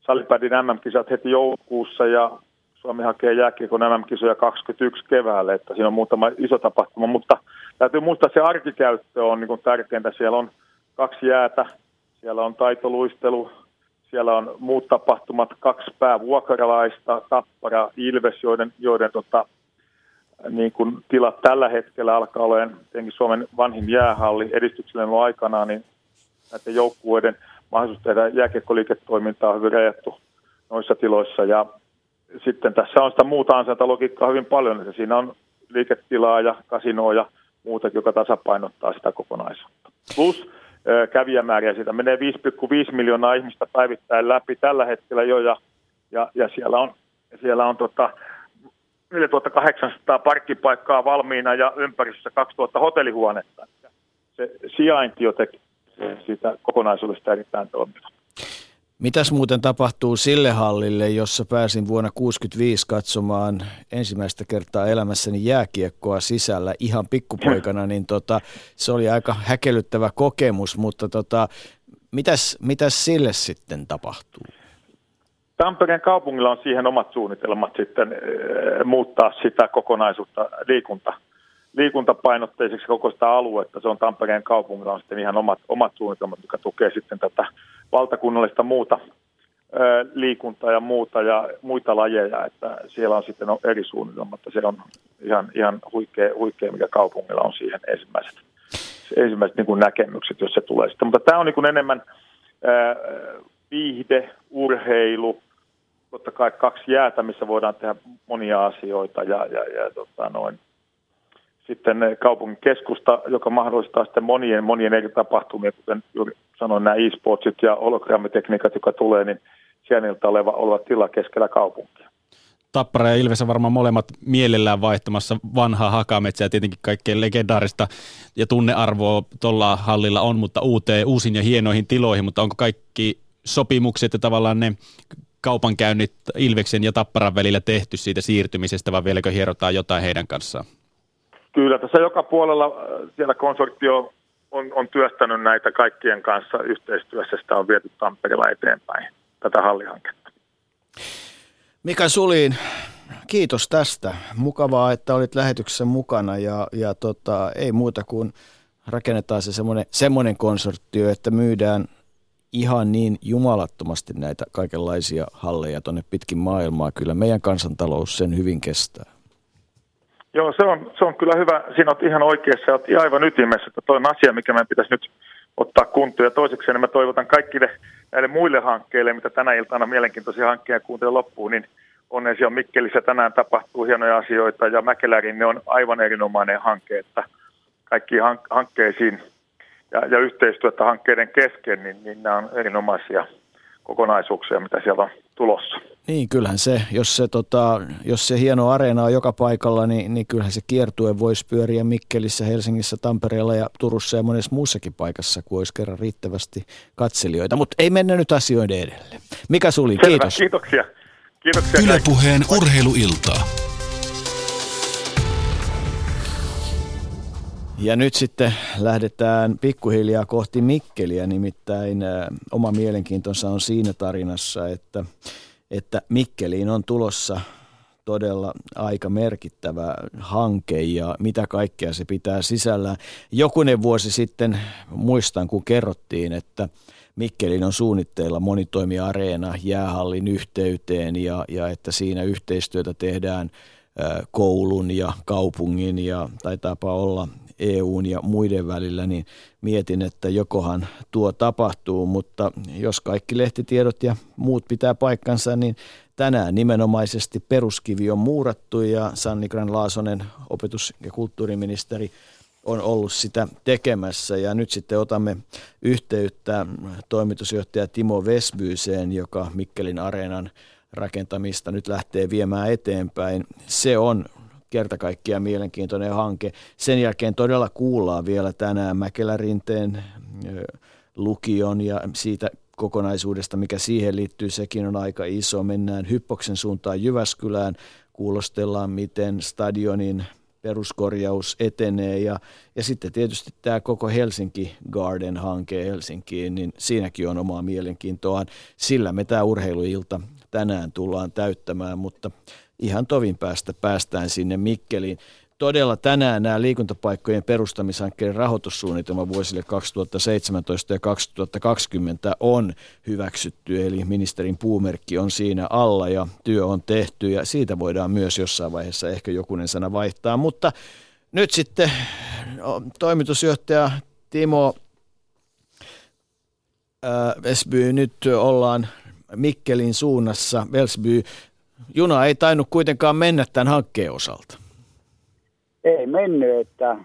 salipädin MM-kisat heti joulukuussa ja Suomi hakee jääkiekon MM-kisoja 21 keväälle, että siinä on muutama iso tapahtuma, mutta täytyy muistaa, että se arkikäyttö on niin tärkeintä. Siellä on kaksi jäätä, siellä on taitoluistelu, siellä on muut tapahtumat, kaksi päävuokralaista, Tappara, Ilves, joiden, joiden tota, niin kuin tilat tällä hetkellä alkaa olemaan tietenkin Suomen vanhin jäähalli edistyksellinen on aikanaan, niin näiden joukkueiden mahdollisuus tehdä jääkiekkoliiketoimintaa on hyvin rajattu noissa tiloissa. Ja sitten tässä on sitä muuta ansaintalogiikkaa hyvin paljon, että siinä on liiketilaa ja kasinoa ja muuta, joka tasapainottaa sitä kokonaisuutta. Plus kävijämääriä, siitä menee 5,5 miljoonaa ihmistä päivittäin läpi tällä hetkellä jo, ja, ja, ja siellä on, siellä on tota 4800 parkkipaikkaa valmiina ja ympäristössä 2000 hotellihuonetta. Se sijainti jo tekee siitä kokonaisuudesta erittäin toimiva. Mitäs muuten tapahtuu sille hallille, jossa pääsin vuonna 1965 katsomaan ensimmäistä kertaa elämässäni jääkiekkoa sisällä ihan pikkupoikana, niin tota, se oli aika häkellyttävä kokemus, mutta tota, mitäs, mitäs sille sitten tapahtuu? Tampereen kaupungilla on siihen omat suunnitelmat sitten e, muuttaa sitä kokonaisuutta liikunta, liikuntapainotteiseksi koko sitä aluetta. Se on Tampereen kaupungilla on sitten ihan omat, omat suunnitelmat, jotka tukee sitten tätä valtakunnallista muuta e, liikuntaa ja muuta ja muita lajeja, että siellä on sitten eri suunnitelmat. Se on ihan, ihan huikea, huikea, mikä kaupungilla on siihen ensimmäiset, ensimmäiset niin kuin näkemykset, jos se tulee sitten. Mutta tämä on niin kuin enemmän ää, viihde, urheilu, totta kai kaksi jäätä, missä voidaan tehdä monia asioita ja, ja, ja tota noin. sitten kaupungin keskusta, joka mahdollistaa sitten monien, monien eri tapahtumia, kuten juuri sanoin, nämä e-sportsit ja hologrammitekniikat, joka tulee, niin sijainilta oleva, oleva tila keskellä kaupunkia. Tappara ja Ilves on varmaan molemmat mielellään vaihtamassa vanhaa hakametsää tietenkin kaikkein legendaarista ja tunnearvoa tuolla hallilla on, mutta uuteen, uusiin ja hienoihin tiloihin, mutta onko kaikki sopimukset ja tavallaan ne kaupankäynnit Ilveksen ja Tapparan välillä tehty siitä siirtymisestä, vai vieläkö hierotaan jotain heidän kanssaan? Kyllä, tässä joka puolella äh, siellä konsortio on, on työstänyt näitä kaikkien kanssa yhteistyössä. Sitä on viety Tampereella eteenpäin, tätä hallihanketta. Mika Sulin, kiitos tästä. Mukavaa, että olit lähetyksessä mukana ja, ja tota, ei muuta kuin rakennetaan se semmoinen, semmoinen konsortio, että myydään ihan niin jumalattomasti näitä kaikenlaisia halleja tuonne pitkin maailmaa. Kyllä meidän kansantalous sen hyvin kestää. Joo, se on, se on kyllä hyvä. Siinä olet ihan oikeassa ja aivan ytimessä, että toi on asia, mikä meidän pitäisi nyt ottaa kuntoon. Ja toiseksi niin mä toivotan kaikille näille muille hankkeille, mitä tänä iltana mielenkiintoisia hankkeja kuuntelun loppuun, niin onneksi on Mikkelissä tänään tapahtuu hienoja asioita ja Mäkelärin ne on aivan erinomainen hanke, että kaikkiin hankkeisiin ja, ja yhteistyötä hankkeiden kesken, niin, niin nämä on erinomaisia kokonaisuuksia, mitä siellä on tulossa. Niin, kyllähän se, jos se, tota, jos se hieno areena on joka paikalla, niin, niin kyllähän se kiertue voisi pyöriä Mikkelissä, Helsingissä, Tampereella ja Turussa ja monessa muussakin paikassa, kun olisi kerran riittävästi katselijoita. Mutta ei mennä nyt asioiden edelle. Mikä Suli, Selvä, kiitos. Kiitoksia. Kiitoksia Ylepuheen urheiluiltaa. Ja nyt sitten lähdetään pikkuhiljaa kohti Mikkeliä, nimittäin ä, oma mielenkiintonsa on siinä tarinassa, että, että Mikkeliin on tulossa todella aika merkittävä hanke ja mitä kaikkea se pitää sisällään. Jokunen vuosi sitten muistan, kun kerrottiin, että Mikkelin on suunnitteilla monitoimiareena jäähallin yhteyteen ja, ja että siinä yhteistyötä tehdään koulun ja kaupungin ja taitaapa olla EUn ja muiden välillä, niin mietin, että jokohan tuo tapahtuu, mutta jos kaikki lehtitiedot ja muut pitää paikkansa, niin tänään nimenomaisesti peruskivi on muurattu ja Sanni Gran Laasonen, opetus- ja kulttuuriministeri, on ollut sitä tekemässä ja nyt sitten otamme yhteyttä toimitusjohtaja Timo Vesbyyseen, joka Mikkelin areenan rakentamista nyt lähtee viemään eteenpäin. Se on kerta kaikkiaan mielenkiintoinen hanke. Sen jälkeen todella kuullaan vielä tänään Mäkelärinteen lukion ja siitä kokonaisuudesta, mikä siihen liittyy, sekin on aika iso. Mennään Hyppoksen suuntaan Jyväskylään, kuulostellaan, miten stadionin peruskorjaus etenee ja, ja sitten tietysti tämä koko Helsinki Garden-hanke Helsinkiin, niin siinäkin on omaa mielenkiintoaan. Sillä me tämä urheiluilta tänään tullaan täyttämään, mutta ihan tovin päästä päästään sinne Mikkeliin. Todella tänään nämä liikuntapaikkojen perustamishankkeen rahoitussuunnitelma vuosille 2017 ja 2020 on hyväksytty, eli ministerin puumerkki on siinä alla ja työ on tehty ja siitä voidaan myös jossain vaiheessa ehkä jokunen sana vaihtaa, mutta nyt sitten toimitusjohtaja Timo Vesby, nyt ollaan Mikkelin suunnassa. Velsby, juna ei tainnut kuitenkaan mennä tämän hankkeen osalta. Ei mennyt, että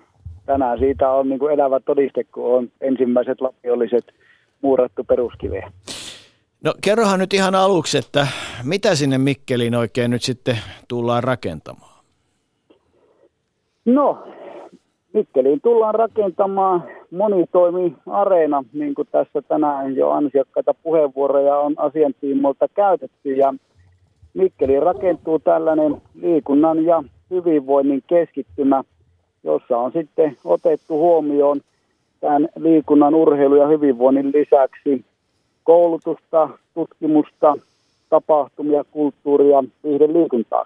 tänään siitä on niin kuin elävä todiste, kun on ensimmäiset lapiolliset muurattu peruskiveä. No kerrohan nyt ihan aluksi, että mitä sinne Mikkeliin oikein nyt sitten tullaan rakentamaan? No, Mikkeliin tullaan rakentamaan monitoimi-areena, niin kuin tässä tänään jo ansiokkaita puheenvuoroja on asiantiimolta käytetty. Ja Mikkeliin rakentuu tällainen liikunnan ja hyvinvoinnin keskittymä, jossa on sitten otettu huomioon tämän liikunnan, urheilu ja hyvinvoinnin lisäksi koulutusta, tutkimusta, tapahtumia, kulttuuria, yhden liikuntaa.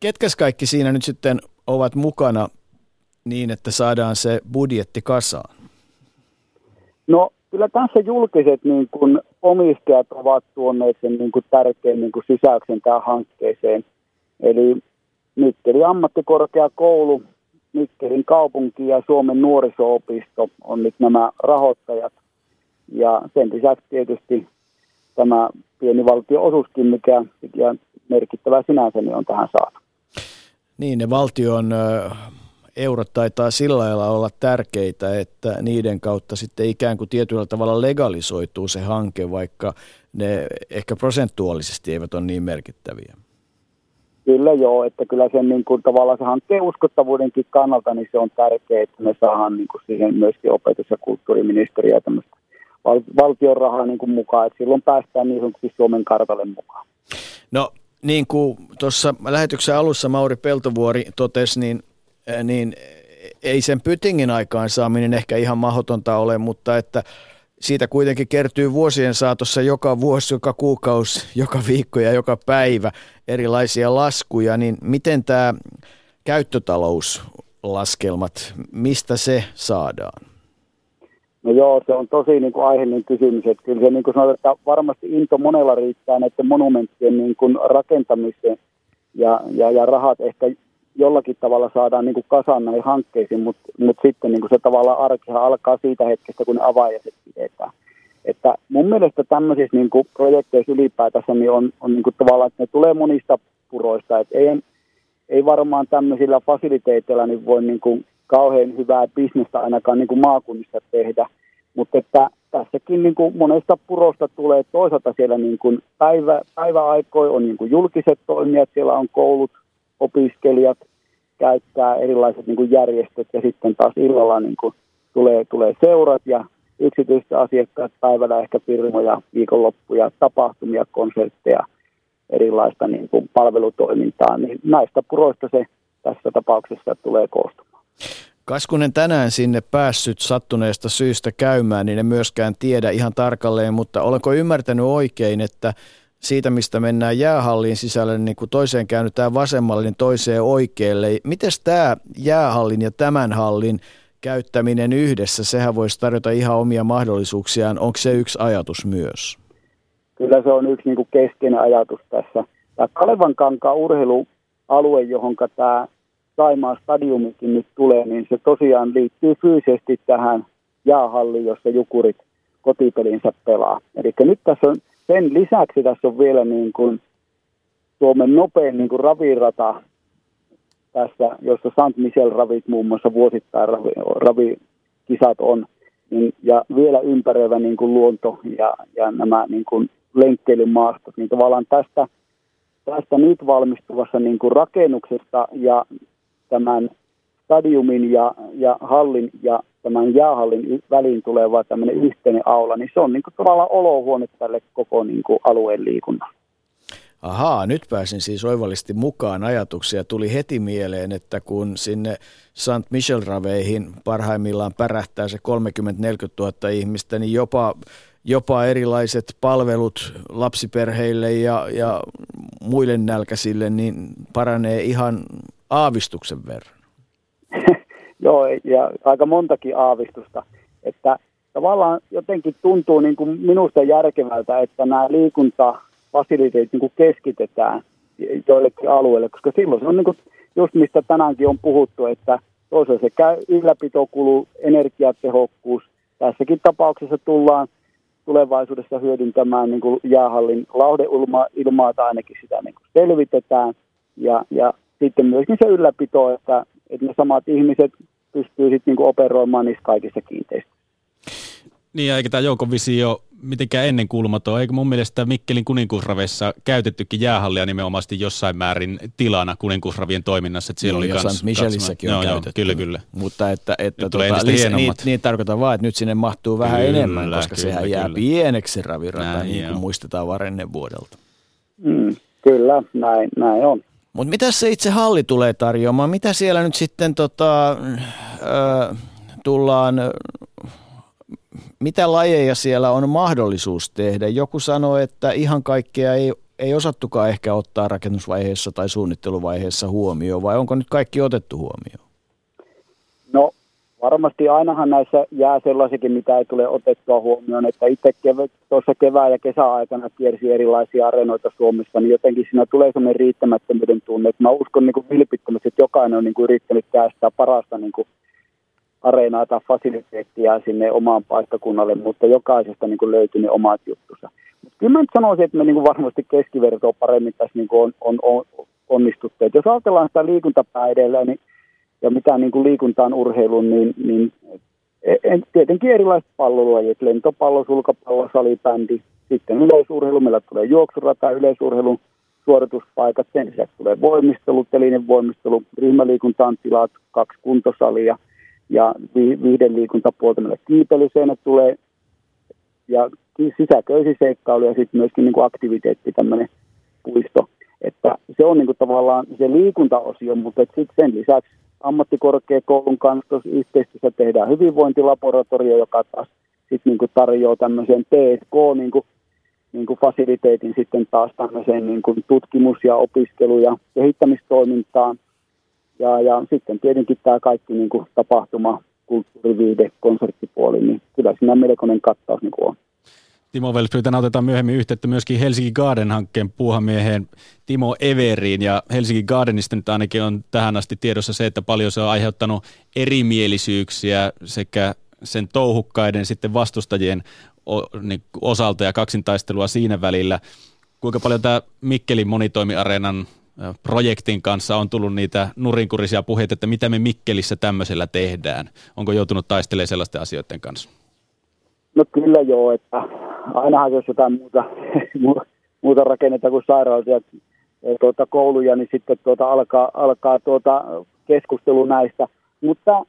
Ketkäs kaikki siinä nyt sitten ovat mukana niin, että saadaan se budjetti kasaan? No kyllä tässä julkiset niin kuin, omistajat ovat tuoneet sen niin kuin, tärkeän niin kuin, sisäyksen tähän hankkeeseen. Eli Mikkeli ammattikorkeakoulu, Mikkelin kaupunki ja Suomen nuoriso-opisto on nyt nämä rahoittajat. Ja sen lisäksi tietysti tämä pieni valtio-osuuskin, mikä ja merkittävä sinänsä, niin on tähän saatu. Niin, ne valtion eurot taitaa sillä lailla olla tärkeitä, että niiden kautta sitten ikään kuin tietyllä tavalla legalisoituu se hanke, vaikka ne ehkä prosentuaalisesti eivät ole niin merkittäviä. Kyllä joo, että kyllä sen niin kuin, tavallaan se hankkeen uskottavuudenkin kannalta niin se on tärkeää, että me saadaan niin kuin siihen myöskin opetus- ja kulttuuriministeriö tämmöistä val- valtion rahaa niin kuin mukaan, että silloin päästään niin sanotusti Suomen kartalle mukaan. No niin kuin tuossa lähetyksen alussa Mauri Peltovuori totesi, niin, niin ei sen pytingin aikaan saaminen ehkä ihan mahdotonta ole, mutta että siitä kuitenkin kertyy vuosien saatossa joka vuosi, joka kuukausi, joka viikko ja joka päivä erilaisia laskuja, niin miten tämä käyttötalouslaskelmat, mistä se saadaan? No joo, se on tosi niin kuin aiheellinen kysymys. Että kyllä se niin kuin sanotaan, että varmasti into monella riittää näiden monumenttien niin kuin rakentamiseen ja, ja, ja rahat ehkä jollakin tavalla saadaan niin kuin kasaan näihin hankkeisiin, mutta mut sitten niin kuin se tavallaan arkihan alkaa siitä hetkestä, kun ne avaajaset pidetään. Että mun mielestä tämmöisissä niin kuin projekteissa ylipäätänsä niin on, on niin kuin tavallaan, että ne tulee monista puroista. Että ei, ei varmaan tämmöisillä fasiliteeteilla niin voi niin kuin kauhean hyvää bisnestä ainakaan niin kuin maakunnissa tehdä. Mutta että tässäkin niin kuin monesta purosta tulee toisaalta siellä niin kuin päivä, päiväaikoja on niin kuin julkiset toimijat, siellä on koulut, opiskelijat, käyttää erilaiset niin kuin järjestöt ja sitten taas illalla niin kuin tulee, tulee seurat ja yksityiset asiakkaat päivällä ehkä firmoja, viikonloppuja, tapahtumia, konsertteja, erilaista niin kuin palvelutoimintaa, niin näistä puroista se tässä tapauksessa tulee koostumaan. Kaskunen tänään sinne päässyt sattuneesta syystä käymään, niin en myöskään tiedä ihan tarkalleen, mutta olenko ymmärtänyt oikein, että siitä, mistä mennään jäähallin sisälle, niin kun toiseen käännytään vasemmalle, niin toiseen oikealle. Miten tämä jäähallin ja tämän hallin käyttäminen yhdessä, sehän voisi tarjota ihan omia mahdollisuuksiaan. Onko se yksi ajatus myös? Kyllä se on yksi niin keskeinen ajatus tässä. Tämä Kalevankankaan urheilualue, johon tämä Saimaan stadiumikin nyt tulee, niin se tosiaan liittyy fyysisesti tähän jäähalliin, jossa Jukurit kotipelinsä pelaa. Eli nyt tässä on, sen lisäksi tässä on vielä niin kuin Suomen nopein niin kuin ravirata tässä, jossa St. Michel ravit muun muassa vuosittain ravi, ravikisat on, niin, ja vielä ympäröivä niin kuin luonto ja, ja nämä niin kuin lenkkeilymaastot, niin tavallaan tästä, tästä nyt valmistuvassa niin kuin rakennuksesta ja tämän stadiumin ja, ja hallin ja tämän jäähallin väliin tuleva tämmöinen yhteinen aula, niin se on niin kuin tavallaan olohuone tälle koko niin kuin alueen liikunnalle. Ahaa, nyt pääsin siis oivallisesti mukaan ajatuksia. Tuli heti mieleen, että kun sinne St. Michel-raveihin parhaimmillaan pärähtää se 30-40 000 ihmistä, niin jopa, jopa erilaiset palvelut lapsiperheille ja, ja muille nälkäisille niin paranee ihan aavistuksen verran. Joo, ja aika montakin aavistusta. Että tavallaan jotenkin tuntuu niin kuin minusta järkevältä, että nämä liikuntafasiliteet niin kuin keskitetään joillekin alueille, koska silloin se on niin kuin just mistä tänäänkin on puhuttu, että toisaalta se käy ylläpitokulu, energiatehokkuus. Tässäkin tapauksessa tullaan tulevaisuudessa hyödyntämään niin kuin jäähallin laudeilmaa tai ainakin sitä niin kuin selvitetään. Ja, ja sitten myöskin se ylläpito, että, että ne samat ihmiset pystyy sitten niin operoimaan niissä kaikissa kiinteistöissä. Niin, eikä tämä Joukon visio mitenkään ennen kuulumaton. Eikö mun mielestä Mikkelin kuninkuusraveissa käytettykin jäähallia nimenomaan jossain määrin tilana kuninkuusravien toiminnassa? Että siellä niin, oli kans, Michelissäkin on joo, käytetty. Joo, kyllä, kyllä. Mutta että, että tuota, lis, niin, niin, tarkoitan vaan, että nyt sinne mahtuu vähän kyllä, enemmän, koska kyllä, sehän kyllä. jää pieneksi ravirata, näin, niin kuin joo. muistetaan Varennen vuodelta. Mm, kyllä, näin, näin on. Mutta mitä se itse halli tulee tarjoamaan? Mitä siellä nyt sitten tota, ö, tullaan mitä lajeja siellä on mahdollisuus tehdä? Joku sanoi, että ihan kaikkea ei, ei osattukaan ehkä ottaa rakennusvaiheessa tai suunnitteluvaiheessa huomioon, vai onko nyt kaikki otettu huomioon? Varmasti ainahan näissä jää sellaisikin, mitä ei tule otettua huomioon, että itse kev- tuossa kevään ja kesäaikana kiersi erilaisia areenoita Suomessa, niin jotenkin siinä tulee sellainen riittämättömyyden tunne, että mä uskon niin kuin vilpittömästi, että jokainen on niin kuin yrittänyt käyttää parasta niin kuin areenaa tai fasiliteettia sinne omaan paikkakunnalle, mutta jokaisesta niin kuin löytyi ne omat juttusa. Mutta kyllä mä nyt sanoisin, että me niin kuin varmasti keskivertoa paremmin tässä niin kuin on, on, on onnistuttu. Et jos ajatellaan sitä liikuntapää edellä, niin, ja mitä niin kuin liikuntaan urheilun, niin, niin en, tietenkin erilaiset pallolajit, lentopallo, sulkapallo, salibändi, sitten yleisurheilu, meillä tulee juoksurata, yleisurheilun suorituspaikat, sen lisäksi tulee voimistelu, telinen voimistelu, ryhmäliikuntaan tilat, kaksi kuntosalia – ja vi, viiden liikuntapuolta meille kiipeilyseenä tulee ja sisäköysiseikkailu ja sitten myöskin niin kuin aktiviteetti, tämmöinen puisto. Että se on niin kuin tavallaan se liikuntaosio, mutta sitten sen lisäksi ammattikorkeakoulun kanssa yhteistyössä tehdään hyvinvointilaboratorio, joka taas sitten niin kuin tarjoaa tämmöisen TSK niin kuin, niin kuin fasiliteetin sitten taas tämmöiseen niin kuin tutkimus- ja opiskelu- ja kehittämistoimintaan – ja, ja sitten tietenkin tämä kaikki niin kuin tapahtuma, kulttuuriviide, konserttipuoli, niin kyllä siinä melkoinen kattaus niin kuin on. Timo Velspyytän otetaan myöhemmin yhteyttä myöskin Helsinki Garden-hankkeen puuhamieheen Timo Everiin. Ja Helsinki Gardenista nyt ainakin on tähän asti tiedossa se, että paljon se on aiheuttanut erimielisyyksiä sekä sen touhukkaiden sitten vastustajien niin osalta ja kaksintaistelua siinä välillä. Kuinka paljon tämä Mikkelin monitoimiareenan projektin kanssa on tullut niitä nurinkurisia puheita, että mitä me Mikkelissä tämmöisellä tehdään. Onko joutunut taistelemaan sellaisten asioiden kanssa? No kyllä joo, että ainahan jos jotain muuta, muuta rakennetta kuin sairaaloita ja tuota, kouluja, niin sitten tuota, alkaa, alkaa tuota, keskustelu näistä. Mutta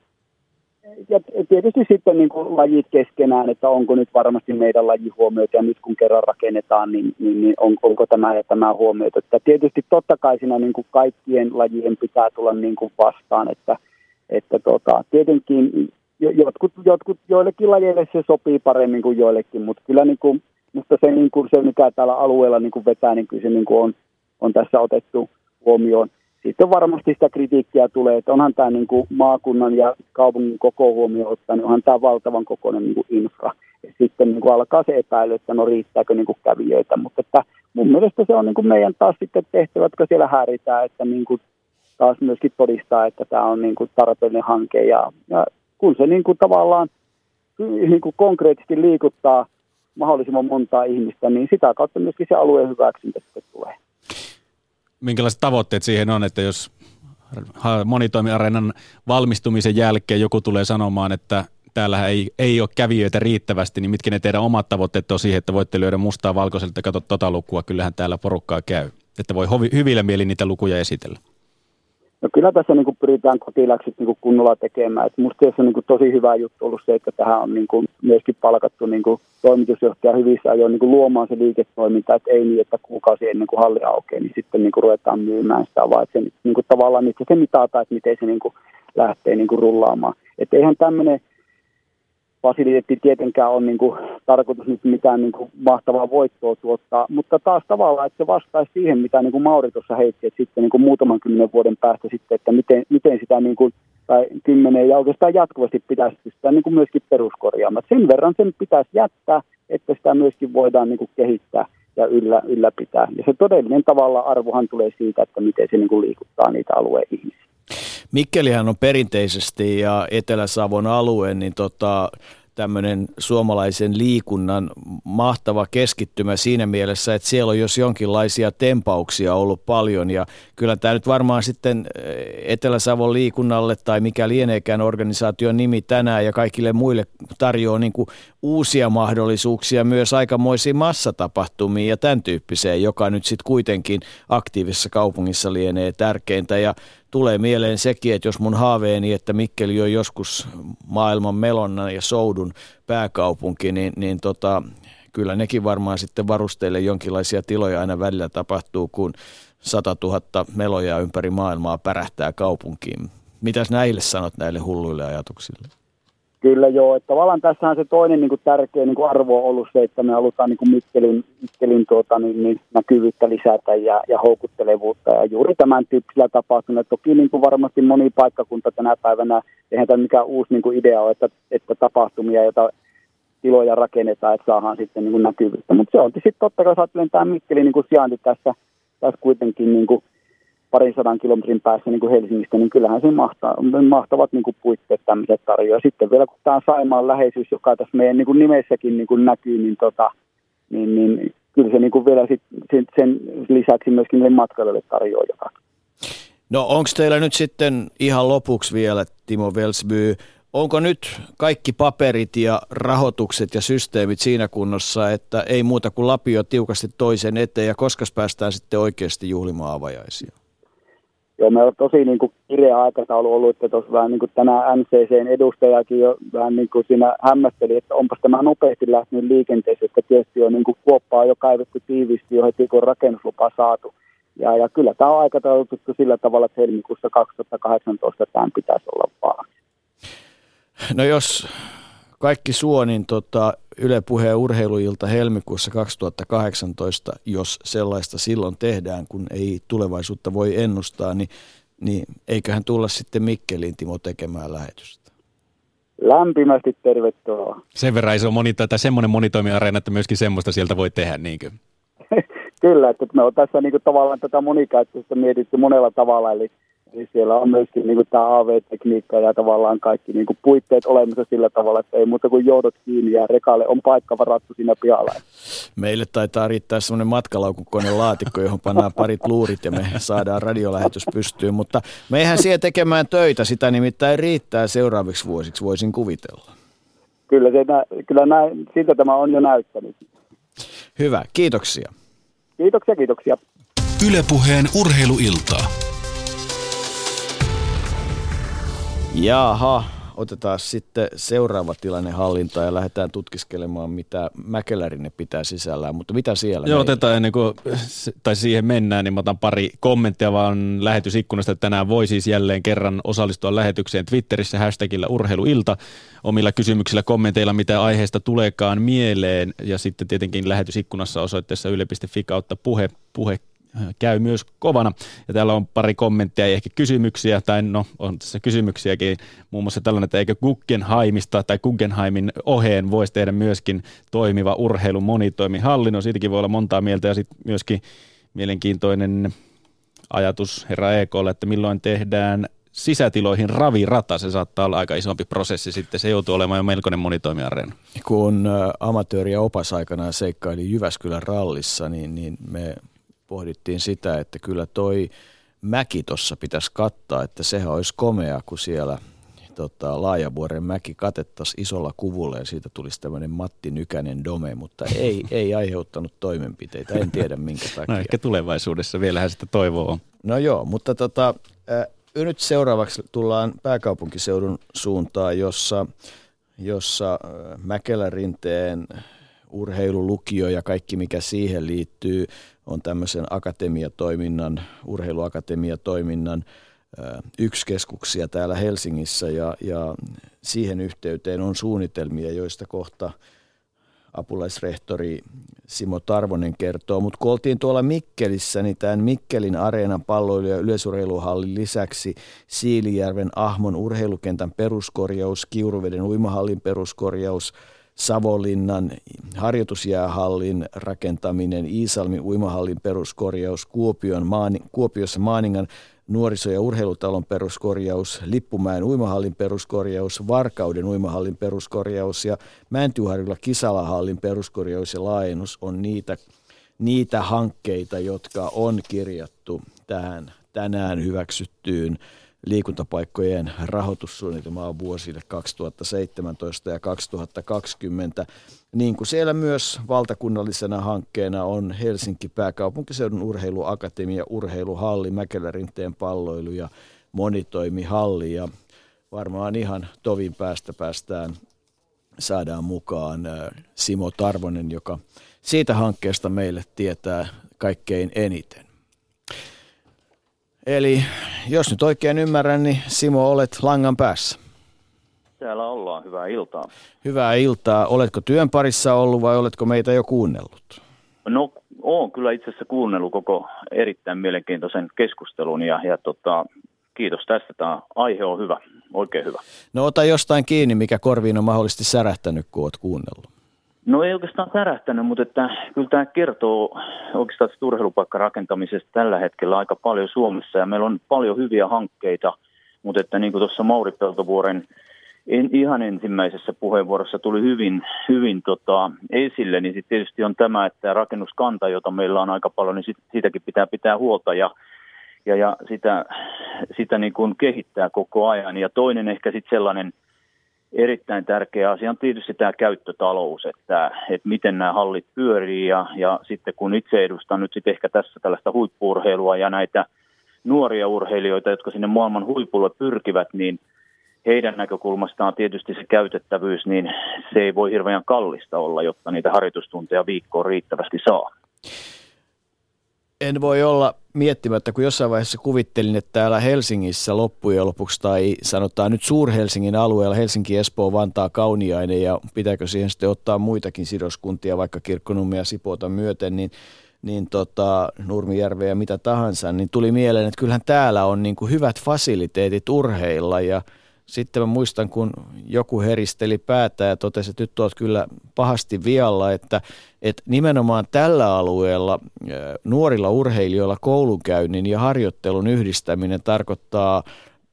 ja tietysti sitten niin kuin lajit keskenään, että onko nyt varmasti meidän laji huomioitu ja nyt kun kerran rakennetaan, niin, niin, niin on, onko tämä ja tämä huomioitu. Että tietysti totta kai siinä niin kuin kaikkien lajien pitää tulla niin kuin vastaan, että, että tota, tietenkin jotkut, jotkut, joillekin lajeille se sopii paremmin kuin joillekin, mutta kyllä niin kuin, mutta se, niin kuin, se mikä täällä alueella niin kuin vetää, niin kyllä se niin kuin on, on tässä otettu huomioon sitten varmasti sitä kritiikkiä tulee, että onhan tämä niin kuin maakunnan ja kaupungin koko huomioon ottaa, niin onhan tämä valtavan kokoinen niin kuin infra. Ja sitten niin kuin alkaa se epäily, että no riittääkö niin kuin kävijöitä, mutta että mun mielestä se on niin kuin meidän taas sitten tehtävä, jotka siellä häiritään, että niin kuin taas myöskin todistaa, että tämä on niin kuin tarpeellinen hanke ja, ja kun se niin kuin tavallaan niin kuin konkreettisesti liikuttaa mahdollisimman montaa ihmistä, niin sitä kautta myöskin se alueen hyväksyntä sitten tulee minkälaiset tavoitteet siihen on, että jos monitoimiareenan valmistumisen jälkeen joku tulee sanomaan, että täällä ei, ei ole kävijöitä riittävästi, niin mitkä ne teidän omat tavoitteet on siihen, että voitte lyödä mustaa valkoiselta että katso tota lukua, kyllähän täällä porukkaa käy. Että voi hyvillä mieli niitä lukuja esitellä. No kyllä tässä niin kuin pyritään kotiläksyt niin kuin kunnolla tekemään. Et musta se on niin kuin tosi hyvä juttu ollut se, että tähän on niin kuin myöskin palkattu niin kuin toimitusjohtaja hyvissä ajoin niin kuin luomaan se liiketoiminta, että ei niin, että kuukausi ennen kuin halli aukeaa, niin sitten niin kuin ruvetaan myymään sitä, vaan että se niin kuin tavallaan että se mitataan, että miten se niin kuin lähtee niin kuin rullaamaan. Että eihän tämmöinen fasiliteetti tietenkään on niin kuin, tarkoitus nyt mitään niin kuin, mahtavaa voittoa tuottaa, mutta taas tavallaan, että se vastaisi siihen, mitä niin kuin Mauri tuossa heitti, että sitten niin kuin muutaman kymmenen vuoden päästä sitten, että miten, miten sitä niin kuin, tai kymmenen ja oikeastaan jatkuvasti pitäisi pystyä niin kuin myöskin peruskorjaamaan. Sen verran sen pitäisi jättää, että sitä myöskin voidaan niin kuin kehittää ja yllä, ylläpitää. Ja se todellinen tavalla arvohan tulee siitä, että miten se niin kuin liikuttaa niitä alueen ihmisiä. Mikkelihän on perinteisesti ja Etelä-Savon alue, niin tota, tämmöinen suomalaisen liikunnan mahtava keskittymä siinä mielessä, että siellä on jos jonkinlaisia tempauksia ollut paljon. Ja kyllä tämä nyt varmaan sitten eh, Etelä-Savon liikunnalle tai mikä lieneekään organisaation nimi tänään ja kaikille muille tarjoaa niin kuin uusia mahdollisuuksia myös aikamoisiin massatapahtumiin ja tämän tyyppiseen, joka nyt sitten kuitenkin aktiivisessa kaupungissa lienee tärkeintä. Ja tulee mieleen sekin, että jos mun haaveeni, että Mikkeli on joskus maailman melonnan ja soudun pääkaupunki, niin, niin tota, kyllä nekin varmaan sitten varusteille jonkinlaisia tiloja aina välillä tapahtuu, kun 100 000 meloja ympäri maailmaa pärähtää kaupunkiin. Mitäs näille sanot näille hulluille ajatuksille? Kyllä joo, että tavallaan tässähän se toinen niin kuin tärkeä niin kuin arvo on ollut se, että me halutaan niin kuin Mikkelin, Mikkelin tuota, niin, niin näkyvyyttä lisätä ja, ja houkuttelevuutta ja juuri tämän tyyppisellä tapahtunut. Toki niin kuin varmasti moni paikkakunta tänä päivänä, eihän tämä mikään uusi niin kuin idea ole, että, että tapahtumia, joita tiloja rakennetaan, että saadaan sitten niin kuin näkyvyyttä. Mutta se on sitten totta kai, jos tämä Mikkelin niin kuin sijainti tässä, tässä kuitenkin niin kuin parin sadan kilometrin päässä niin kuin Helsingistä, niin kyllähän se mahtaa, mahtavat niin kuin puitteet tämmöiset tarjoaa. Sitten vielä kun tämä Saimaan läheisyys, joka tässä meidän niin kuin nimessäkin niin kuin näkyy, niin, tota, niin, niin kyllä se niin kuin vielä sit, sen lisäksi myöskin niille matkailijoille tarjoaa jotakin. No onko teillä nyt sitten ihan lopuksi vielä, Timo Velsby, onko nyt kaikki paperit ja rahoitukset ja systeemit siinä kunnossa, että ei muuta kuin lapio tiukasti toisen eteen ja koska päästään sitten oikeasti juhlimaan avajaisia? Joo, meillä on tosi niin kuin, kireä aikataulu ollut, että tuossa vähän niin kuin tänään NCCn edustajakin jo vähän niin kuin siinä hämmästeli, että onpas tämä nopeasti lähtenyt liikenteeseen, että tietysti on niin kuin kuoppaa jo kaivettu tiivisti jo heti kun rakennuslupa saatu. Ja, ja kyllä tämä on aikataulutettu sillä tavalla, että helmikuussa 2018 tämän pitäisi olla valmis. No jos kaikki suo, niin tota, Yle Puheen urheiluilta helmikuussa 2018, jos sellaista silloin tehdään, kun ei tulevaisuutta voi ennustaa, niin, niin eiköhän tulla sitten Mikkeliin Timo tekemään lähetystä. Lämpimästi tervetuloa. Sen verran iso moni, tai semmoinen monitoimiareena, että myöskin semmoista sieltä voi tehdä, niinkö? Kyllä, että me on tässä niin kuin, tavallaan tätä monikäyttöistä mietitty monella tavalla, eli niin siellä on myöskin niin kuin tämä AV-tekniikka ja tavallaan kaikki niin kuin puitteet olemassa sillä tavalla, että ei muuta kuin johdot kiinni ja rekalle on paikka varattu siinä pihalla. Meille taitaa riittää semmoinen matkalaukukoneen laatikko, johon pannaan parit luurit ja me saadaan radiolähetys pystyyn, mutta meihän siellä tekemään töitä, sitä nimittäin riittää seuraaviksi vuosiksi, voisin kuvitella. Kyllä, se, kyllä näin, siltä tämä on jo näyttänyt. Hyvä, kiitoksia. Kiitoksia, kiitoksia. Ylepuheen urheiluiltaa. Jaha, otetaan sitten seuraava tilanne hallintaan ja lähdetään tutkiskelemaan, mitä Mäkelärinen pitää sisällään, mutta mitä siellä? Joo, otetaan ennen kuin tai siihen mennään, niin mä otan pari kommenttia vaan lähetysikkunasta. Tänään voi siis jälleen kerran osallistua lähetykseen Twitterissä hashtagillä urheiluilta omilla kysymyksillä, kommenteilla, mitä aiheesta tuleekaan mieleen ja sitten tietenkin lähetysikkunassa osoitteessa yle.fi kautta puhe, puhe käy myös kovana. Ja täällä on pari kommenttia ja ehkä kysymyksiä, tai no on tässä kysymyksiäkin, muun muassa tällainen, että eikö Guggenheimista tai Guggenheimin oheen voisi tehdä myöskin toimiva urheilun monitoimihallinnon. Siitäkin voi olla montaa mieltä ja sitten myöskin mielenkiintoinen ajatus herra EKlle, että milloin tehdään sisätiloihin ravirata, se saattaa olla aika isompi prosessi sitten, se joutuu olemaan jo melkoinen monitoimiareena. Kun amatööri ja opas aikanaan seikkaili Jyväskylän rallissa, niin, niin me pohdittiin sitä, että kyllä toi mäki tuossa pitäisi kattaa, että sehän olisi komea, kun siellä tota, Laajavuoren mäki katettaisiin isolla kuvulla ja siitä tulisi tämmöinen Matti Nykänen dome, mutta ei, ei aiheuttanut toimenpiteitä, en tiedä minkä takia. No ehkä tulevaisuudessa, vielähän sitä toivoa No joo, mutta tota, äh, nyt seuraavaksi tullaan pääkaupunkiseudun suuntaan, jossa, jossa Mäkelärinteen urheilulukio ja kaikki mikä siihen liittyy on tämmöisen akatemiatoiminnan, urheiluakatemiatoiminnan yksi keskuksia täällä Helsingissä ja, ja siihen yhteyteen on suunnitelmia, joista kohta apulaisrehtori Simo Tarvonen kertoo. Mutta kun oltiin tuolla Mikkelissä, niin tämän Mikkelin areenan palloilu- ja yleisurheiluhallin lisäksi Siilijärven Ahmon urheilukentän peruskorjaus, Kiuruveden uimahallin peruskorjaus – Savonlinnan harjoitusjäähallin rakentaminen, Iisalmin uimahallin peruskorjaus, Kuopion, Maani, Kuopiossa Maaningan nuoriso- ja urheilutalon peruskorjaus, Lippumäen uimahallin peruskorjaus, Varkauden uimahallin peruskorjaus ja Mäntyharjulla Kisalahallin peruskorjaus ja laajennus on niitä, niitä hankkeita, jotka on kirjattu tähän tänään hyväksyttyyn liikuntapaikkojen rahoitussuunnitelmaa vuosille 2017 ja 2020. Niin kuin siellä myös valtakunnallisena hankkeena on Helsinki pääkaupunkiseudun urheiluakatemia, urheiluhalli, Mäkelärinteen palloilu ja monitoimihalli. Ja varmaan ihan tovin päästä päästään saadaan mukaan äh, Simo Tarvonen, joka siitä hankkeesta meille tietää kaikkein eniten. Eli jos nyt oikein ymmärrän, niin Simo, olet langan päässä. Täällä ollaan. Hyvää iltaa. Hyvää iltaa. Oletko työn parissa ollut vai oletko meitä jo kuunnellut? No, olen kyllä itse asiassa kuunnellut koko erittäin mielenkiintoisen keskustelun ja, ja tota, kiitos tästä. Tämä aihe on hyvä, oikein hyvä. No ota jostain kiinni, mikä korviin on mahdollisesti särähtänyt, kun olet kuunnellut. No ei oikeastaan särähtänyt, mutta että kyllä tämä kertoo oikeastaan urheilupaikkarakentamisesta tällä hetkellä aika paljon Suomessa ja meillä on paljon hyviä hankkeita, mutta että niin kuin tuossa Mauri Peltovuoren en, ihan ensimmäisessä puheenvuorossa tuli hyvin, hyvin tota, esille, niin sitten tietysti on tämä, että rakennuskanta, jota meillä on aika paljon, niin sit, siitäkin pitää pitää huolta ja, ja, ja sitä, sitä niin kuin kehittää koko ajan. Ja toinen ehkä sitten sellainen erittäin tärkeä asia. On tietysti tämä käyttötalous, että, että miten nämä hallit pyörii ja, ja sitten kun itse edustan nyt sitten ehkä tässä tällaista huippuurheilua ja näitä nuoria urheilijoita, jotka sinne maailman huipulle pyrkivät, niin heidän näkökulmastaan tietysti se käytettävyys, niin se ei voi hirveän kallista olla, jotta niitä harjoitustunteja viikkoon riittävästi saa en voi olla miettimättä, kun jossain vaiheessa kuvittelin, että täällä Helsingissä loppujen lopuksi, tai sanotaan nyt Suur-Helsingin alueella, Helsinki, Espoo, Vantaa, Kauniainen, ja pitääkö siihen sitten ottaa muitakin sidoskuntia, vaikka Kirkkonummia ja Sipoota myöten, niin niin tota, Nurmijärveä ja mitä tahansa, niin tuli mieleen, että kyllähän täällä on niin kuin hyvät fasiliteetit urheilla ja – sitten mä muistan, kun joku heristeli päätä ja totesi, että nyt olet kyllä pahasti vialla, että, että nimenomaan tällä alueella nuorilla urheilijoilla koulunkäynnin ja harjoittelun yhdistäminen tarkoittaa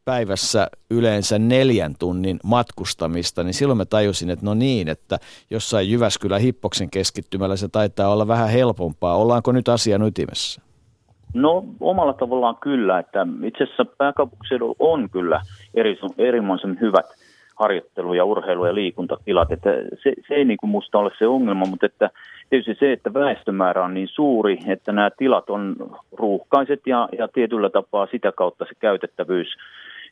päivässä yleensä neljän tunnin matkustamista, niin silloin mä tajusin, että no niin, että jossain Jyväskylä Hippoksen keskittymällä se taitaa olla vähän helpompaa. Ollaanko nyt asian ytimessä? No omalla tavallaan kyllä, että itse asiassa pääkaupunkiseudulla on kyllä eri, erimoisen hyvät harjoittelu- ja urheilu- ja liikuntatilat. Että se, se ei niin kuin musta ole se ongelma, mutta että tietysti se, että väestömäärä on niin suuri, että nämä tilat on ruuhkaiset ja, ja tietyllä tapaa sitä kautta se käytettävyys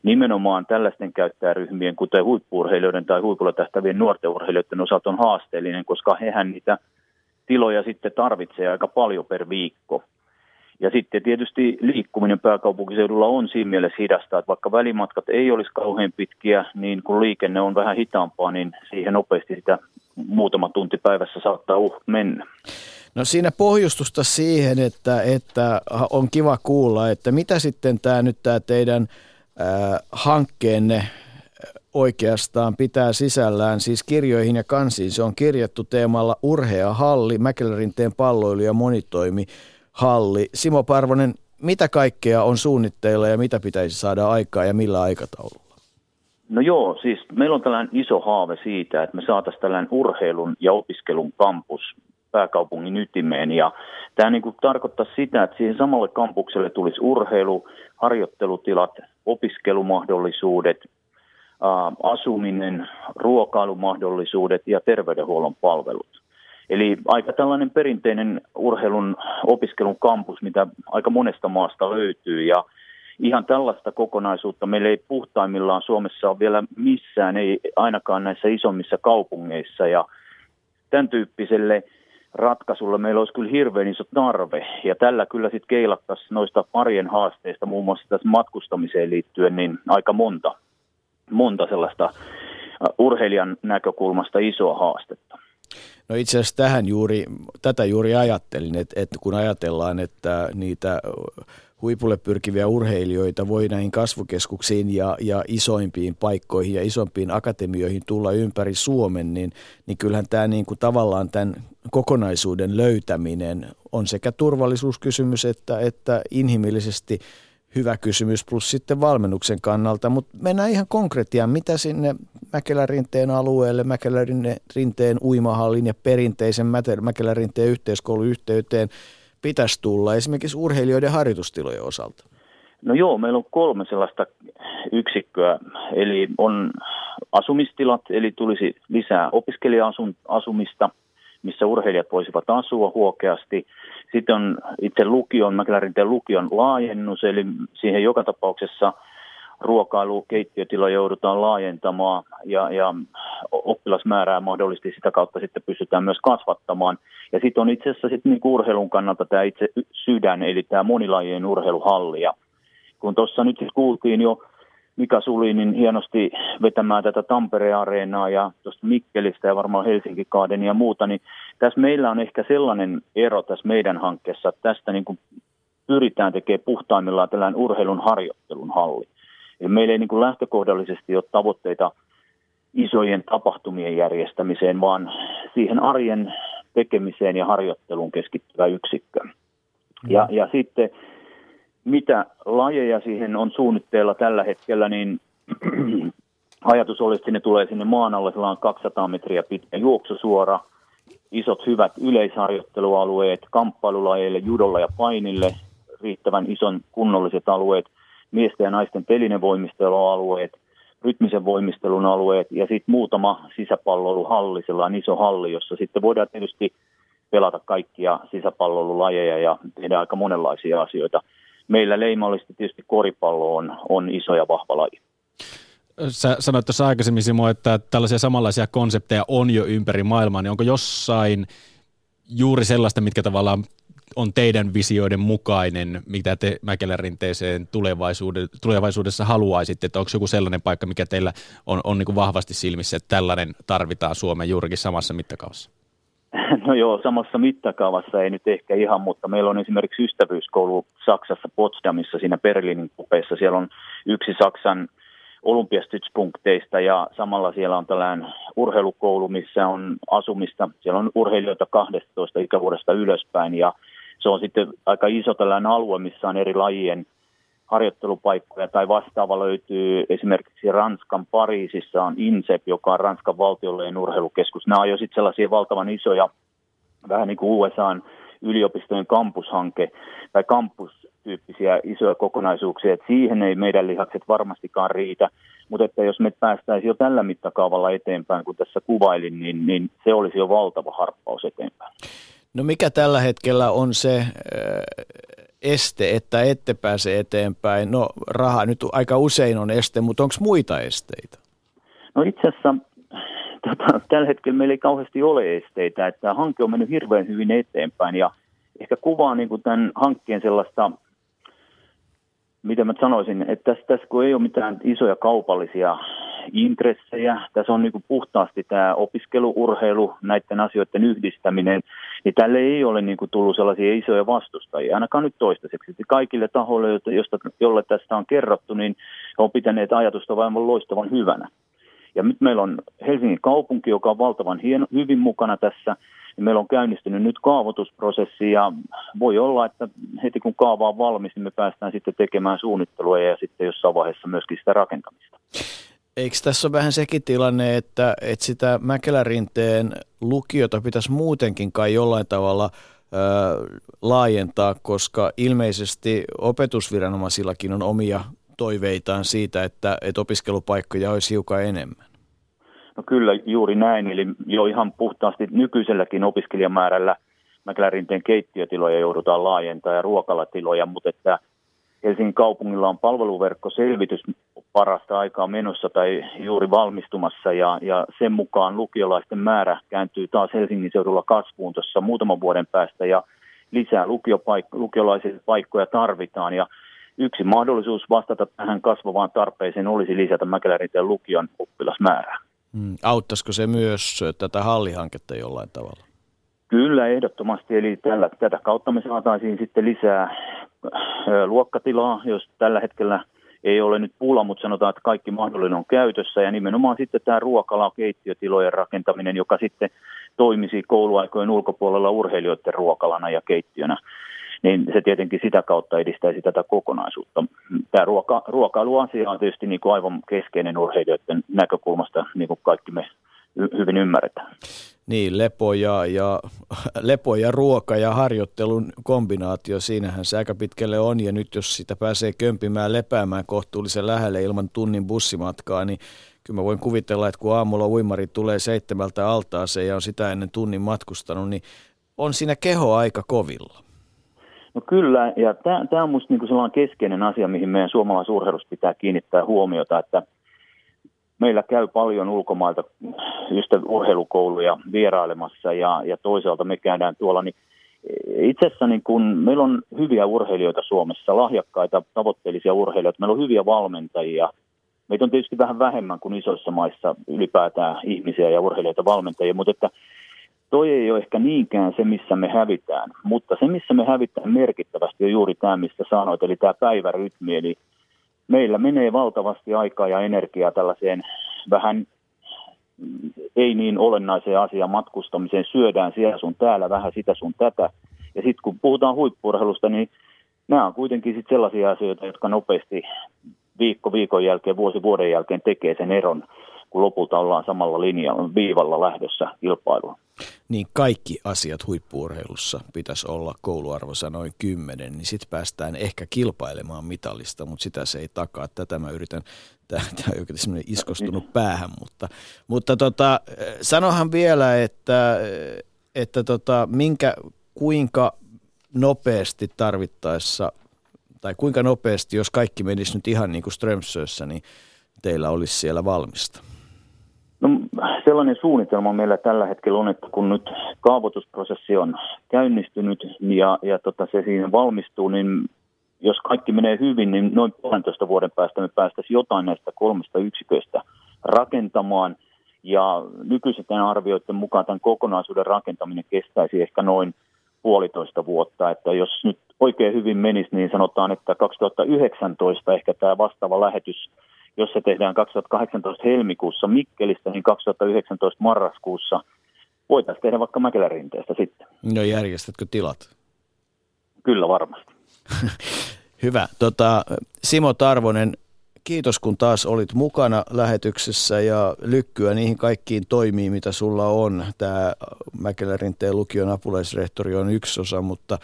nimenomaan tällaisten käyttäjäryhmien, kuten huippuurheilijoiden tai huipulla tähtävien nuorten urheilijoiden osalta on haasteellinen, koska hehän niitä tiloja sitten tarvitsee aika paljon per viikko. Ja sitten tietysti liikkuminen pääkaupunkiseudulla on siinä mielessä hidasta, että vaikka välimatkat ei olisi kauhean pitkiä, niin kun liikenne on vähän hitaampaa, niin siihen nopeasti sitä muutama tunti päivässä saattaa uh mennä. No siinä pohjustusta siihen, että, että on kiva kuulla, että mitä sitten tämä nyt tämä teidän äh, hankkeenne oikeastaan pitää sisällään, siis kirjoihin ja kansiin. Se on kirjattu teemalla Urhea Halli, Mäkelärinteen palloilu ja monitoimi halli. Simo Parvonen, mitä kaikkea on suunnitteilla ja mitä pitäisi saada aikaa ja millä aikataululla? No joo, siis meillä on tällainen iso haave siitä, että me saataisiin tällainen urheilun ja opiskelun kampus pääkaupungin ytimeen. Ja tämä niin tarkoittaa sitä, että siihen samalle kampukselle tulisi urheilu, harjoittelutilat, opiskelumahdollisuudet, asuminen, ruokailumahdollisuudet ja terveydenhuollon palvelut. Eli aika tällainen perinteinen urheilun opiskelun kampus, mitä aika monesta maasta löytyy. Ja ihan tällaista kokonaisuutta meillä ei puhtaimmillaan Suomessa ole vielä missään, ei ainakaan näissä isommissa kaupungeissa. Ja tämän tyyppiselle ratkaisulle meillä olisi kyllä hirveän iso tarve. Ja tällä kyllä sitten keilattaisiin noista parien haasteista, muun muassa tässä matkustamiseen liittyen, niin aika monta, monta sellaista urheilijan näkökulmasta isoa haastetta. No itse asiassa tähän juuri, tätä juuri ajattelin, että, että kun ajatellaan, että niitä huipulle pyrkiviä urheilijoita voi näihin kasvukeskuksiin ja, ja isoimpiin paikkoihin ja isompiin akatemioihin tulla ympäri Suomen, niin, niin kyllähän tämä niin kuin tavallaan tämän kokonaisuuden löytäminen on sekä turvallisuuskysymys että, että inhimillisesti hyvä kysymys, plus sitten valmennuksen kannalta. Mutta mennään ihan konkretiaan, mitä sinne Mäkelärinteen alueelle, Mäkelärinteen uimahallin ja perinteisen Mäkelärinteen yhteiskoulun yhteyteen pitäisi tulla esimerkiksi urheilijoiden harjoitustilojen osalta? No joo, meillä on kolme sellaista yksikköä, eli on asumistilat, eli tulisi lisää opiskelija-asumista, missä urheilijat voisivat asua huokeasti. Sitten on itse lukion, Mäkelärinteen lukion laajennus, eli siihen joka tapauksessa ruokailu, keittiötila joudutaan laajentamaan ja, ja oppilasmäärää mahdollisesti sitä kautta sitten pystytään myös kasvattamaan. Ja sitten on itse asiassa sitten niin urheilun kannalta tämä itse sydän, eli tämä monilajien urheiluhalli. Ja kun tuossa nyt siis kuultiin jo Mika Sulinin hienosti vetämään tätä Tampere-areenaa ja tuosta Mikkelistä ja varmaan Helsinki Kaaden ja muuta, niin tässä meillä on ehkä sellainen ero tässä meidän hankkeessa, että tästä niin kuin pyritään tekemään puhtaimmillaan tällainen urheilun harjoittelun halli. Eli meillä ei niin kuin lähtökohdallisesti ole tavoitteita isojen tapahtumien järjestämiseen, vaan siihen arjen tekemiseen ja harjoitteluun keskittyvä yksikkö. Ja, ja sitten mitä lajeja siihen on suunnitteilla tällä hetkellä, niin ajatus olisi, että ne tulee sinne maan alle, sillä on 200 metriä pitkä juoksusuora, isot hyvät yleisharjoittelualueet kamppailulajeille, judolla ja painille, riittävän ison kunnolliset alueet, miesten ja naisten telinevoimistelualueet, rytmisen voimistelun alueet ja sitten muutama sisäpalloiluhalli, sellainen iso halli, jossa sitten voidaan tietysti pelata kaikkia sisäpalloilulajeja ja tehdä aika monenlaisia asioita meillä leimallisesti tietysti koripallo on, on iso ja vahva laji. Sä sanoit tuossa aikaisemmin Simo, että tällaisia samanlaisia konsepteja on jo ympäri maailmaa, niin onko jossain juuri sellaista, mitkä tavallaan on teidän visioiden mukainen, mitä te Mäkelärinteeseen tulevaisuudessa haluaisitte, että onko joku sellainen paikka, mikä teillä on, on niin vahvasti silmissä, että tällainen tarvitaan Suomeen juurikin samassa mittakaavassa? No joo, samassa mittakaavassa ei nyt ehkä ihan, mutta meillä on esimerkiksi ystävyyskoulu Saksassa Potsdamissa siinä Berliinin kupeissa. Siellä on yksi Saksan olympiastützpunkteista ja samalla siellä on tällainen urheilukoulu, missä on asumista. Siellä on urheilijoita 12 ikävuodesta ylöspäin ja se on sitten aika iso tällainen alue, missä on eri lajien harjoittelupaikkoja tai vastaava löytyy esimerkiksi Ranskan Pariisissa on INSEP, joka on Ranskan valtiollinen urheilukeskus. Nämä on jo sitten sellaisia valtavan isoja, vähän niin kuin USAn yliopistojen kampushanke tai kampustyyppisiä isoja kokonaisuuksia, että siihen ei meidän lihakset varmastikaan riitä, mutta että jos me päästäisiin jo tällä mittakaavalla eteenpäin, kun tässä kuvailin, niin, niin se olisi jo valtava harppaus eteenpäin. No mikä tällä hetkellä on se este, että ette pääse eteenpäin? No raha nyt aika usein on este, mutta onko muita esteitä? No itse asiassa tota, tällä hetkellä meillä ei kauheasti ole esteitä, että hanke on mennyt hirveän hyvin eteenpäin ja ehkä kuvaa niin kuin tämän hankkeen sellaista mitä mä sanoisin, että tässä, tässä kun ei ole mitään isoja kaupallisia intressejä, tässä on niin puhtaasti tämä opiskeluurheilu, näiden asioiden yhdistäminen, niin tälle ei ole niin tullut sellaisia isoja vastustajia, ainakaan nyt toistaiseksi. Kaikille tahoille, josta, jolle tästä on kerrottu, niin on pitäneet ajatusta vain loistavan hyvänä. Ja nyt meillä on Helsingin kaupunki, joka on valtavan hieno, hyvin mukana tässä, niin meillä on käynnistynyt nyt kaavoitusprosessi ja voi olla, että heti kun kaava on valmis, niin me päästään sitten tekemään suunnittelua ja sitten jossain vaiheessa myöskin sitä rakentamista. Eikö tässä ole vähän sekin tilanne, että, että sitä Mäkelärinteen lukiota pitäisi muutenkin kai jollain tavalla ö, laajentaa, koska ilmeisesti opetusviranomaisillakin on omia toiveitaan siitä, että, että opiskelupaikkoja olisi hiukan enemmän. No kyllä juuri näin, eli jo ihan puhtaasti nykyiselläkin opiskelijamäärällä Mäklärinteen keittiötiloja joudutaan laajentaa ja ruokalatiloja, mutta että Helsingin kaupungilla on palveluverkkoselvitys parasta aikaa menossa tai juuri valmistumassa ja, ja sen mukaan lukiolaisten määrä kääntyy taas Helsingin seudulla kasvuun tuossa muutaman vuoden päästä ja lisää lukiopaik- lukiolaisia paikkoja tarvitaan ja yksi mahdollisuus vastata tähän kasvavaan tarpeeseen olisi lisätä Mäkelärinteen lukion oppilasmäärää. Hmm. Auttaisiko se myös tätä hallihanketta jollain tavalla? Kyllä, ehdottomasti. Eli tällä, tätä kautta me saataisiin sitten lisää luokkatilaa, jos tällä hetkellä ei ole nyt pula, mutta sanotaan, että kaikki mahdollinen on käytössä. Ja nimenomaan sitten tämä ruokala, keittiötilojen rakentaminen, joka sitten toimisi kouluaikojen ulkopuolella urheilijoiden ruokalana ja keittiönä. niin se tietenkin sitä kautta edistäisi tätä kokonaisuutta. Tämä ruoka, ruokailuasia on tietysti niin kuin aivan keskeinen urheilijoiden näkökulmasta, niin kuin kaikki me hyvin ymmärretään. Niin, lepo ja, ja, lepo ja ruoka ja harjoittelun kombinaatio, siinähän se aika pitkälle on. Ja nyt jos sitä pääsee kömpimään lepäämään kohtuullisen lähelle ilman tunnin bussimatkaa, niin kyllä mä voin kuvitella, että kun aamulla uimari tulee seitsemältä altaaseen ja on sitä ennen tunnin matkustanut, niin on siinä keho aika kovilla. No kyllä, ja tämä on minusta niinku sellainen keskeinen asia, mihin meidän suomalaisurheilussa pitää kiinnittää huomiota, että meillä käy paljon ulkomailta just urheilukouluja vierailemassa ja, ja toisaalta me käydään tuolla, niin itse asiassa niin kun meillä on hyviä urheilijoita Suomessa, lahjakkaita, tavoitteellisia urheilijoita, meillä on hyviä valmentajia. Meitä on tietysti vähän vähemmän kuin isoissa maissa ylipäätään ihmisiä ja urheilijoita valmentajia, mutta että toi ei ole ehkä niinkään se, missä me hävitään. Mutta se, missä me hävitään merkittävästi on juuri tämä, mistä sanoit, eli tämä päivärytmi. Eli meillä menee valtavasti aikaa ja energiaa tällaiseen vähän ei niin olennaiseen asiaan matkustamiseen. Syödään siellä sun täällä vähän sitä sun tätä. Ja sitten kun puhutaan huippurheilusta, niin nämä on kuitenkin sit sellaisia asioita, jotka nopeasti viikko viikon jälkeen, vuosi vuoden jälkeen tekee sen eron, kun lopulta ollaan samalla linjalla, viivalla lähdössä kilpailuun niin kaikki asiat huippuurheilussa pitäisi olla kouluarvossa noin 10, niin sitten päästään ehkä kilpailemaan mitallista, mutta sitä se ei takaa. Tätä mä yritän, tämä on oikein semmoinen iskostunut päähän, mutta, mutta tota, sanohan vielä, että, että tota, minkä, kuinka nopeasti tarvittaessa, tai kuinka nopeasti, jos kaikki menisi nyt ihan niin kuin Strömsössä, niin teillä olisi siellä valmista? No, sellainen suunnitelma meillä tällä hetkellä on, että kun nyt kaavoitusprosessi on käynnistynyt ja, ja tota, se siinä valmistuu, niin jos kaikki menee hyvin, niin noin puolentoista vuoden päästä me päästäisiin jotain näistä kolmesta yksiköistä rakentamaan. Ja nykyisten arvioiden mukaan tämän kokonaisuuden rakentaminen kestäisi ehkä noin puolitoista vuotta. Että jos nyt oikein hyvin menisi, niin sanotaan, että 2019 ehkä tämä vastaava lähetys jos se tehdään 2018 helmikuussa Mikkelistä, niin 2019 marraskuussa voitaisiin tehdä vaikka Mäkelärinteestä sitten. No järjestätkö tilat? Kyllä varmasti. Hyvä. Tota, Simo Tarvonen, kiitos kun taas olit mukana lähetyksessä ja lykkyä niihin kaikkiin toimiin, mitä sulla on. Tämä Mäkelärinteen lukion apulaisrehtori on yksi osa, mutta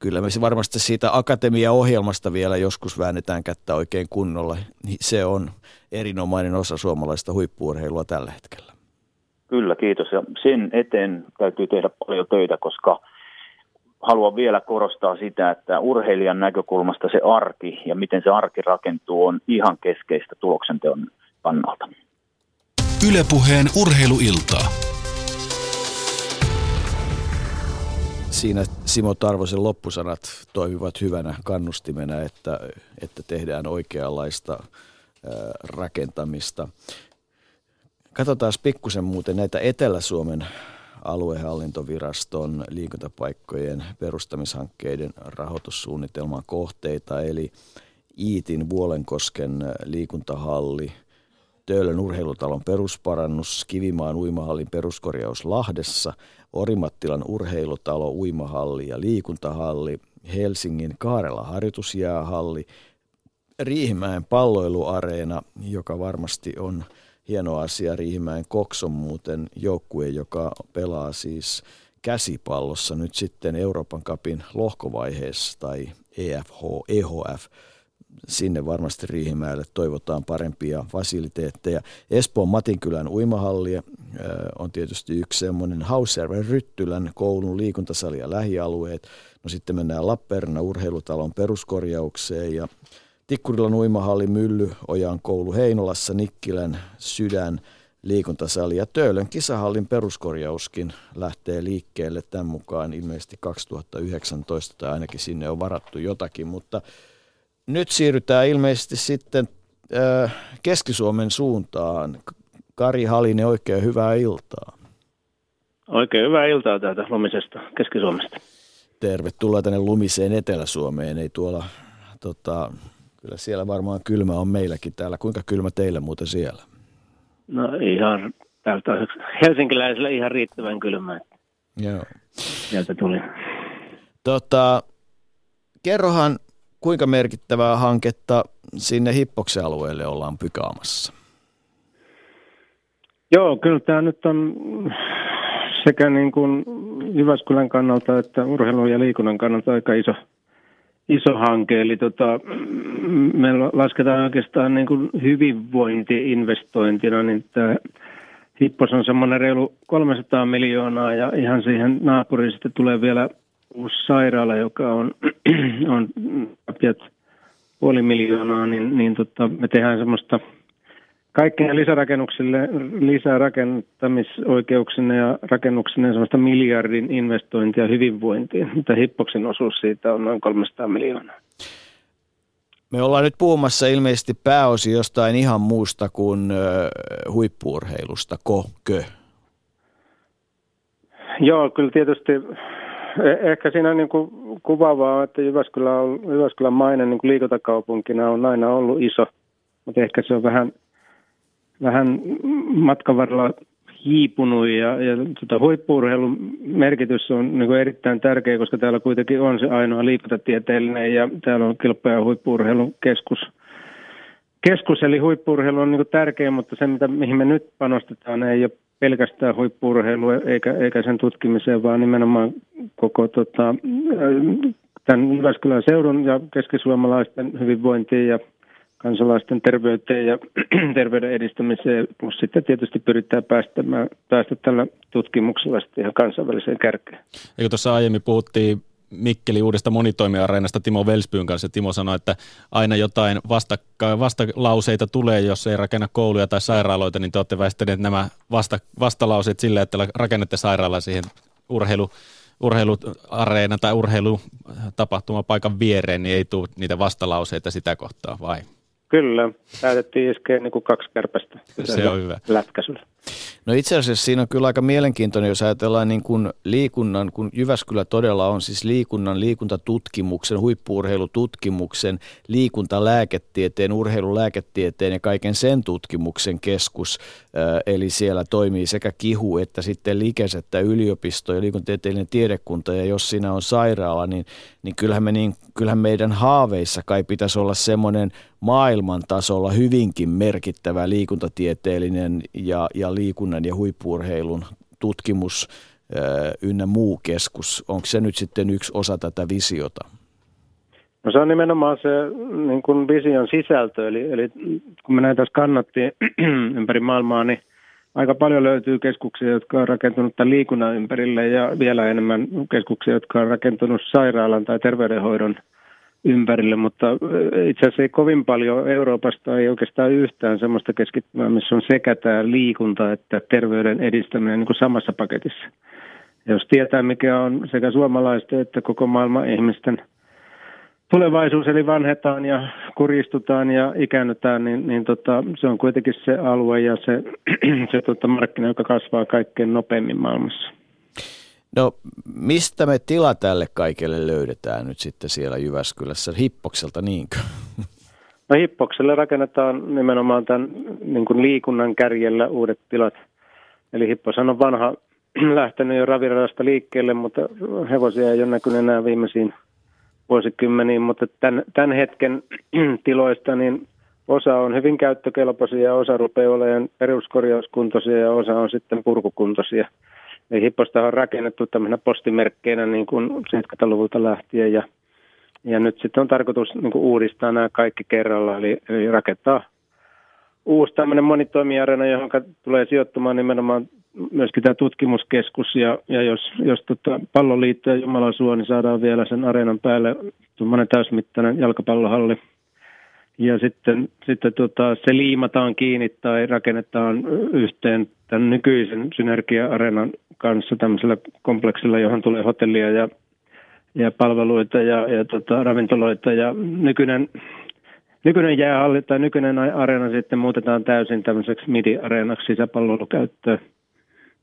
kyllä me varmasti siitä akatemia-ohjelmasta vielä joskus väännetään kättä oikein kunnolla. Niin se on erinomainen osa suomalaista huippuurheilua tällä hetkellä. Kyllä, kiitos. Ja sen eteen täytyy tehdä paljon töitä, koska haluan vielä korostaa sitä, että urheilijan näkökulmasta se arki ja miten se arki rakentuu on ihan keskeistä tuloksenteon kannalta. Ylepuheen urheiluiltaa. Siinä Simo Tarvosen loppusanat toimivat hyvänä kannustimena, että, että tehdään oikeanlaista rakentamista. Katsotaan pikkusen muuten näitä Etelä-Suomen aluehallintoviraston liikuntapaikkojen perustamishankkeiden rahoitussuunnitelman kohteita, eli Iitin Vuolenkosken liikuntahalli, Töölön urheilutalon perusparannus, Kivimaan uimahallin peruskorjaus Lahdessa – Orimattilan urheilutalo, uimahalli ja liikuntahalli, Helsingin Kaarela harjoitusjäähalli, Riihimäen palloiluareena, joka varmasti on hieno asia. Riihimäen Kokson muuten joukkue, joka pelaa siis käsipallossa nyt sitten Euroopan kapin lohkovaiheessa tai EFH, EHF sinne varmasti Riihimäelle toivotaan parempia fasiliteetteja. Espoon Matinkylän uimahalli on tietysti yksi semmoinen Hausjärven Ryttylän koulun liikuntasali ja lähialueet. No sitten mennään Lappeenrannan urheilutalon peruskorjaukseen ja Tikkurilan uimahalli, Mylly, Ojan koulu Heinolassa, Nikkilän sydän, liikuntasali ja Töölön kisahallin peruskorjauskin lähtee liikkeelle tämän mukaan ilmeisesti 2019 tai ainakin sinne on varattu jotakin, mutta nyt siirrytään ilmeisesti sitten äh, Keski-Suomen suuntaan. Kari Halinen, oikein hyvää iltaa. Oikein hyvää iltaa täältä lumisesta Keski-Suomesta. Tervetuloa tänne lumiseen Etelä-Suomeen. Ei tuolla, tota, kyllä siellä varmaan kylmä on meilläkin täällä. Kuinka kylmä teille muuten siellä? No ihan täältä helsinkiläisellä ihan riittävän kylmä. Joo. Sieltä tuli. Tota, kerrohan, kuinka merkittävää hanketta sinne Hippoksen alueelle ollaan pykaamassa? Joo, kyllä tämä nyt on sekä niin kuin Jyväskylän kannalta että urheilun ja liikunnan kannalta aika iso, iso hanke. Eli tota, me lasketaan oikeastaan niin kuin hyvinvointi-investointina, niin tämä Hippos on semmoinen reilu 300 miljoonaa ja ihan siihen naapuriin sitten tulee vielä uusi sairaala, joka on, on puoli miljoonaa, niin, niin tota, me tehdään semmoista – kaikkien lisärakennuksille, lisärakentamisoikeuksine ja rakennuksine sellaista miljardin investointia hyvinvointiin, mitä Hippoksen osuus siitä on noin 300 miljoonaa. Me ollaan nyt puhumassa ilmeisesti pääosin jostain ihan muusta kuin huippuurheilusta, kokö? Joo, kyllä tietysti ehkä siinä niin kuin kuvaavaa, että Jyväskylä on, Jyväskylän mainen niin kuin liikuntakaupunkina on aina ollut iso, mutta ehkä se on vähän – vähän matkan varrella hiipunut ja, ja tota, huippuurheilun merkitys on niin kuin erittäin tärkeä, koska täällä kuitenkin on se ainoa liikuntatieteellinen ja täällä on kilpa- ja huippuurheilun keskus. Keskus eli huippuurheilu on niin tärkeä, mutta se mitä, mihin me nyt panostetaan ei ole pelkästään huippuurheilu eikä, eikä sen tutkimiseen, vaan nimenomaan koko tota, tämän Jyväskylän seudun ja keskisuomalaisten hyvinvointiin ja kansalaisten terveyteen ja terveyden edistämiseen, plus sitten tietysti pyritään päästämään, päästä tällä tutkimuksella sitten ihan kansainväliseen kärkeen. Eikö tuossa aiemmin puhuttiin Mikkeli uudesta monitoimiareenasta Timo Velspyyn kanssa. Timo sanoi, että aina jotain vastakka- vastalauseita tulee, jos ei rakenna kouluja tai sairaaloita, niin te olette väistäneet nämä vasta- vastalauseet sille, että rakennatte sairaala siihen urheilu urheiluareena tai urheilutapahtumapaikan viereen, niin ei tule niitä vastalauseita sitä kohtaa, vai? Kyllä, päätettiin iskeä niin kuin kaksi kärpästä. Se on hyvä. Lätkäisyllä. No itse asiassa siinä on kyllä aika mielenkiintoinen, jos ajatellaan niin kuin liikunnan, kun Jyväskylä todella on siis liikunnan, liikuntatutkimuksen, huippuurheilututkimuksen, liikuntalääketieteen, urheilulääketieteen ja kaiken sen tutkimuksen keskus. Eli siellä toimii sekä kihu että sitten Likes että yliopisto ja liikuntatieteellinen tiedekunta. Ja jos siinä on sairaala, niin, niin kyllähän, me niin, kyllähän meidän haaveissa kai pitäisi olla semmoinen maailman tasolla hyvinkin merkittävä liikuntatieteellinen ja, ja liikunnan ja huippuurheilun tutkimus ynnä muu keskus. Onko se nyt sitten yksi osa tätä visiota? No se on nimenomaan se niin kuin vision sisältö, eli, eli kun me näitä kannattiin ympäri maailmaa, niin aika paljon löytyy keskuksia, jotka on rakentunut tämän liikunnan ympärille ja vielä enemmän keskuksia, jotka on rakentunut sairaalan tai terveydenhoidon ympärille, mutta itse asiassa ei kovin paljon Euroopasta ei oikeastaan yhtään sellaista keskittymää, missä on sekä tämä liikunta että terveyden edistäminen niin kuin samassa paketissa. Jos tietää, mikä on sekä suomalaisten että koko maailman ihmisten tulevaisuus, eli vanhetaan ja kuristutaan ja ikäännytään, niin, niin tota, se on kuitenkin se alue ja se, se tota markkina, joka kasvaa kaikkein nopeimmin maailmassa. No mistä me tila tälle kaikelle löydetään nyt sitten siellä Jyväskylässä? Hippokselta niinkö? No Hippokselle rakennetaan nimenomaan tämän niin kuin liikunnan kärjellä uudet tilat. Eli Hipposhan on vanha lähtenyt jo raviradasta liikkeelle, mutta hevosia ei ole näkynyt enää viimeisiin vuosikymmeniin, mutta tämän, tämän hetken tiloista niin osa on hyvin käyttökelpoisia osa rupeaa olemaan peruskorjauskuntoisia ja osa on sitten purkukuntoisia. Eli Hipposta on rakennettu tämmöisenä postimerkkeinä niin kuin 70-luvulta lähtien ja, ja nyt sitten on tarkoitus niin kuin uudistaa nämä kaikki kerralla, eli, eli rakentaa uusi tämmöinen monitoimiarena, johon tulee sijoittumaan nimenomaan myöskin tämä tutkimuskeskus ja, ja jos, jos tota palloliitto ja Jumala suo, niin saadaan vielä sen areenan päälle tuommoinen täysmittainen jalkapallohalli. Ja sitten, sitten tota, se liimataan kiinni tai rakennetaan yhteen tämän nykyisen synergia-areenan kanssa tämmöisellä kompleksilla, johon tulee hotellia ja, ja palveluita ja, ja tota, ravintoloita. Ja nykyinen, nykyinen jäähalli tai nykyinen areena sitten muutetaan täysin tämmöiseksi midi-areenaksi sisäpalvelukäyttöön.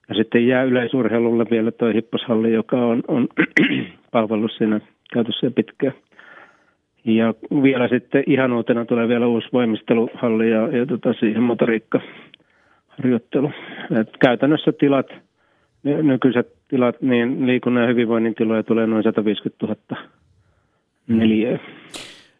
Ja sitten jää yleisurheilulle vielä tuo hipposhalli, joka on, on palvellut siinä käytössä pitkään. Ja vielä sitten ihan uutena tulee vielä uusi voimisteluhalli ja, ja tota siihen motoriikkaharjoittelu. Et käytännössä tilat, nykyiset tilat, niin liikunnan ja hyvinvoinnin tiloja tulee noin 150 000 neliöä.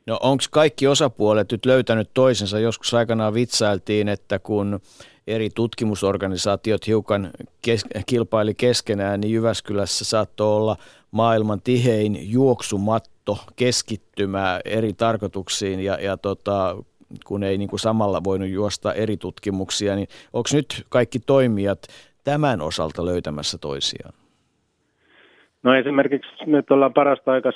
No onko kaikki osapuolet nyt löytänyt toisensa? Joskus aikanaan vitsailtiin, että kun eri tutkimusorganisaatiot hiukan kes- kilpaili keskenään, niin Jyväskylässä saattoi olla maailman tihein juoksumatto keskittymää eri tarkoituksiin ja, ja tota, kun ei niin kuin samalla voinut juosta eri tutkimuksia, niin onko nyt kaikki toimijat tämän osalta löytämässä toisiaan? No esimerkiksi nyt ollaan parasta aikaa,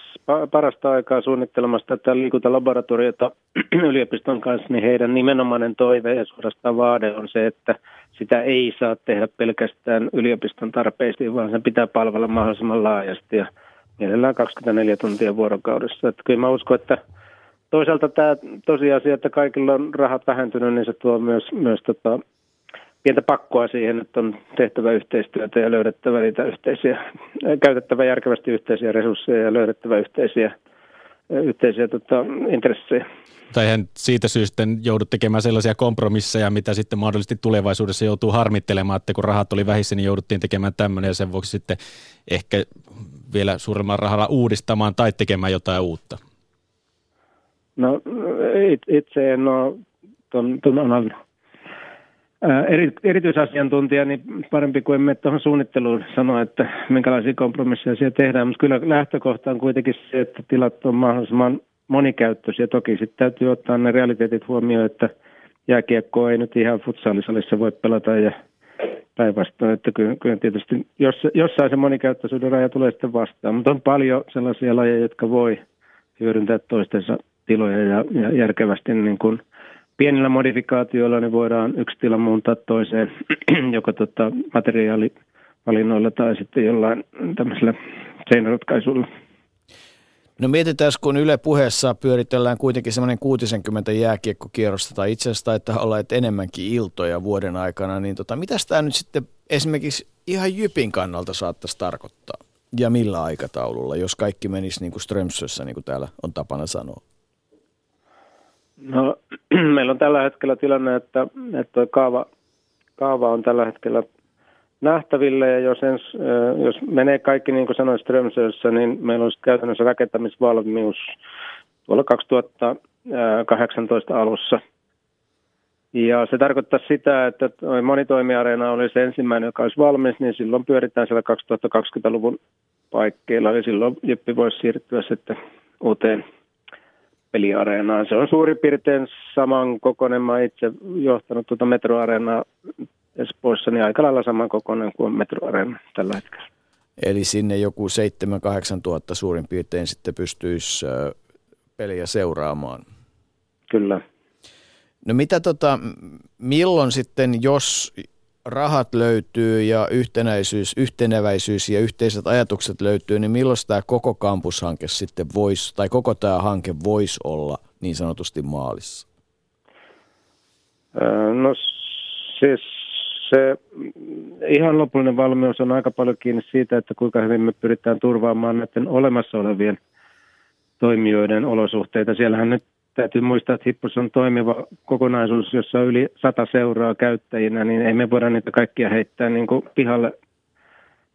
parasta aikaa suunnittelemassa tätä liikuntalaboratoriota yliopiston kanssa, niin heidän nimenomainen toive ja suorastaan vaade on se, että sitä ei saa tehdä pelkästään yliopiston tarpeisiin, vaan sen pitää palvella mahdollisimman laajasti ja mielellään 24 tuntia vuorokaudessa. Että kyllä mä uskon, että toisaalta tämä tosiasia, että kaikilla on rahat vähentynyt, niin se tuo myös, myös tota, pientä pakkoa siihen, että on tehtävä yhteistyötä ja löydettävä niitä yhteisiä, käytettävä järkevästi yhteisiä resursseja ja löydettävä yhteisiä, yhteisiä tota, intressejä. Tai hän siitä syystä joudut tekemään sellaisia kompromisseja, mitä sitten mahdollisesti tulevaisuudessa joutuu harmittelemaan, että kun rahat oli vähissä, niin jouduttiin tekemään tämmöinen ja sen vuoksi sitten ehkä vielä suuremmalla rahalla uudistamaan tai tekemään jotain uutta. No itse en ole tuon, tuon eri, erityisasiantuntija, niin parempi kuin emme tuohon suunnitteluun sanoa, että minkälaisia kompromisseja siellä tehdään. Mutta kyllä lähtökohta on kuitenkin se, että tilat on mahdollisimman monikäyttöisiä. Toki sitten täytyy ottaa ne realiteetit huomioon, että jääkiekko ei nyt ihan futsalisalissa voi pelata ja päinvastoin, että kyllä, kyllä tietysti jos, jossain se monikäyttöisyyden raja tulee sitten vastaan, mutta on paljon sellaisia lajeja, jotka voi hyödyntää toistensa tiloja ja, ja järkevästi niin kuin pienillä modifikaatioilla niin voidaan yksi tila muuntaa toiseen, joko tota materiaalivalinnoilla tai sitten jollain tämmöisellä seinäratkaisulla. No mietitään, kun Yle puheessa pyöritellään kuitenkin semmoinen 60 jääkiekkokierrosta, tai itse asiassa taitaa olla että enemmänkin iltoja vuoden aikana, niin tota, mitä tämä nyt sitten esimerkiksi ihan Jypin kannalta saattaisi tarkoittaa? Ja millä aikataululla, jos kaikki menisi niin kuin Strömsössä, niin kuin täällä on tapana sanoa? No, meillä on tällä hetkellä tilanne, että, että kaava, kaava on tällä hetkellä nähtäville ja jos, ens, jos menee kaikki niin kuin sanoin Strömsössä, niin meillä on käytännössä rakentamisvalmius tuolla 2018 alussa. Ja se tarkoittaa sitä, että monitoimiareena olisi ensimmäinen, joka olisi valmis, niin silloin pyöritään siellä 2020-luvun paikkeilla, ja silloin Jyppi voisi siirtyä sitten uuteen peliareenaan. Se on suurin piirtein saman kokoinen. Mä itse johtanut tuota metroareenaa Espoossa, niin aika lailla saman kokoinen kuin metroareena tällä hetkellä. Eli sinne joku 7-8 tuhatta suurin piirtein sitten pystyisi peliä seuraamaan. Kyllä. No mitä tota, milloin sitten, jos rahat löytyy ja yhtenäisyys, yhteneväisyys ja yhteiset ajatukset löytyy, niin milloin tämä koko kampushanke sitten voisi, tai koko tämä hanke voisi olla niin sanotusti maalissa? No siis se ihan lopullinen valmius on aika paljon kiinni siitä, että kuinka hyvin me pyritään turvaamaan näiden olemassa olevien toimijoiden olosuhteita. Siellähän nyt täytyy muistaa, että Hippos on toimiva kokonaisuus, jossa on yli sata seuraa käyttäjinä, niin ei me voida niitä kaikkia heittää niin kuin pihalle,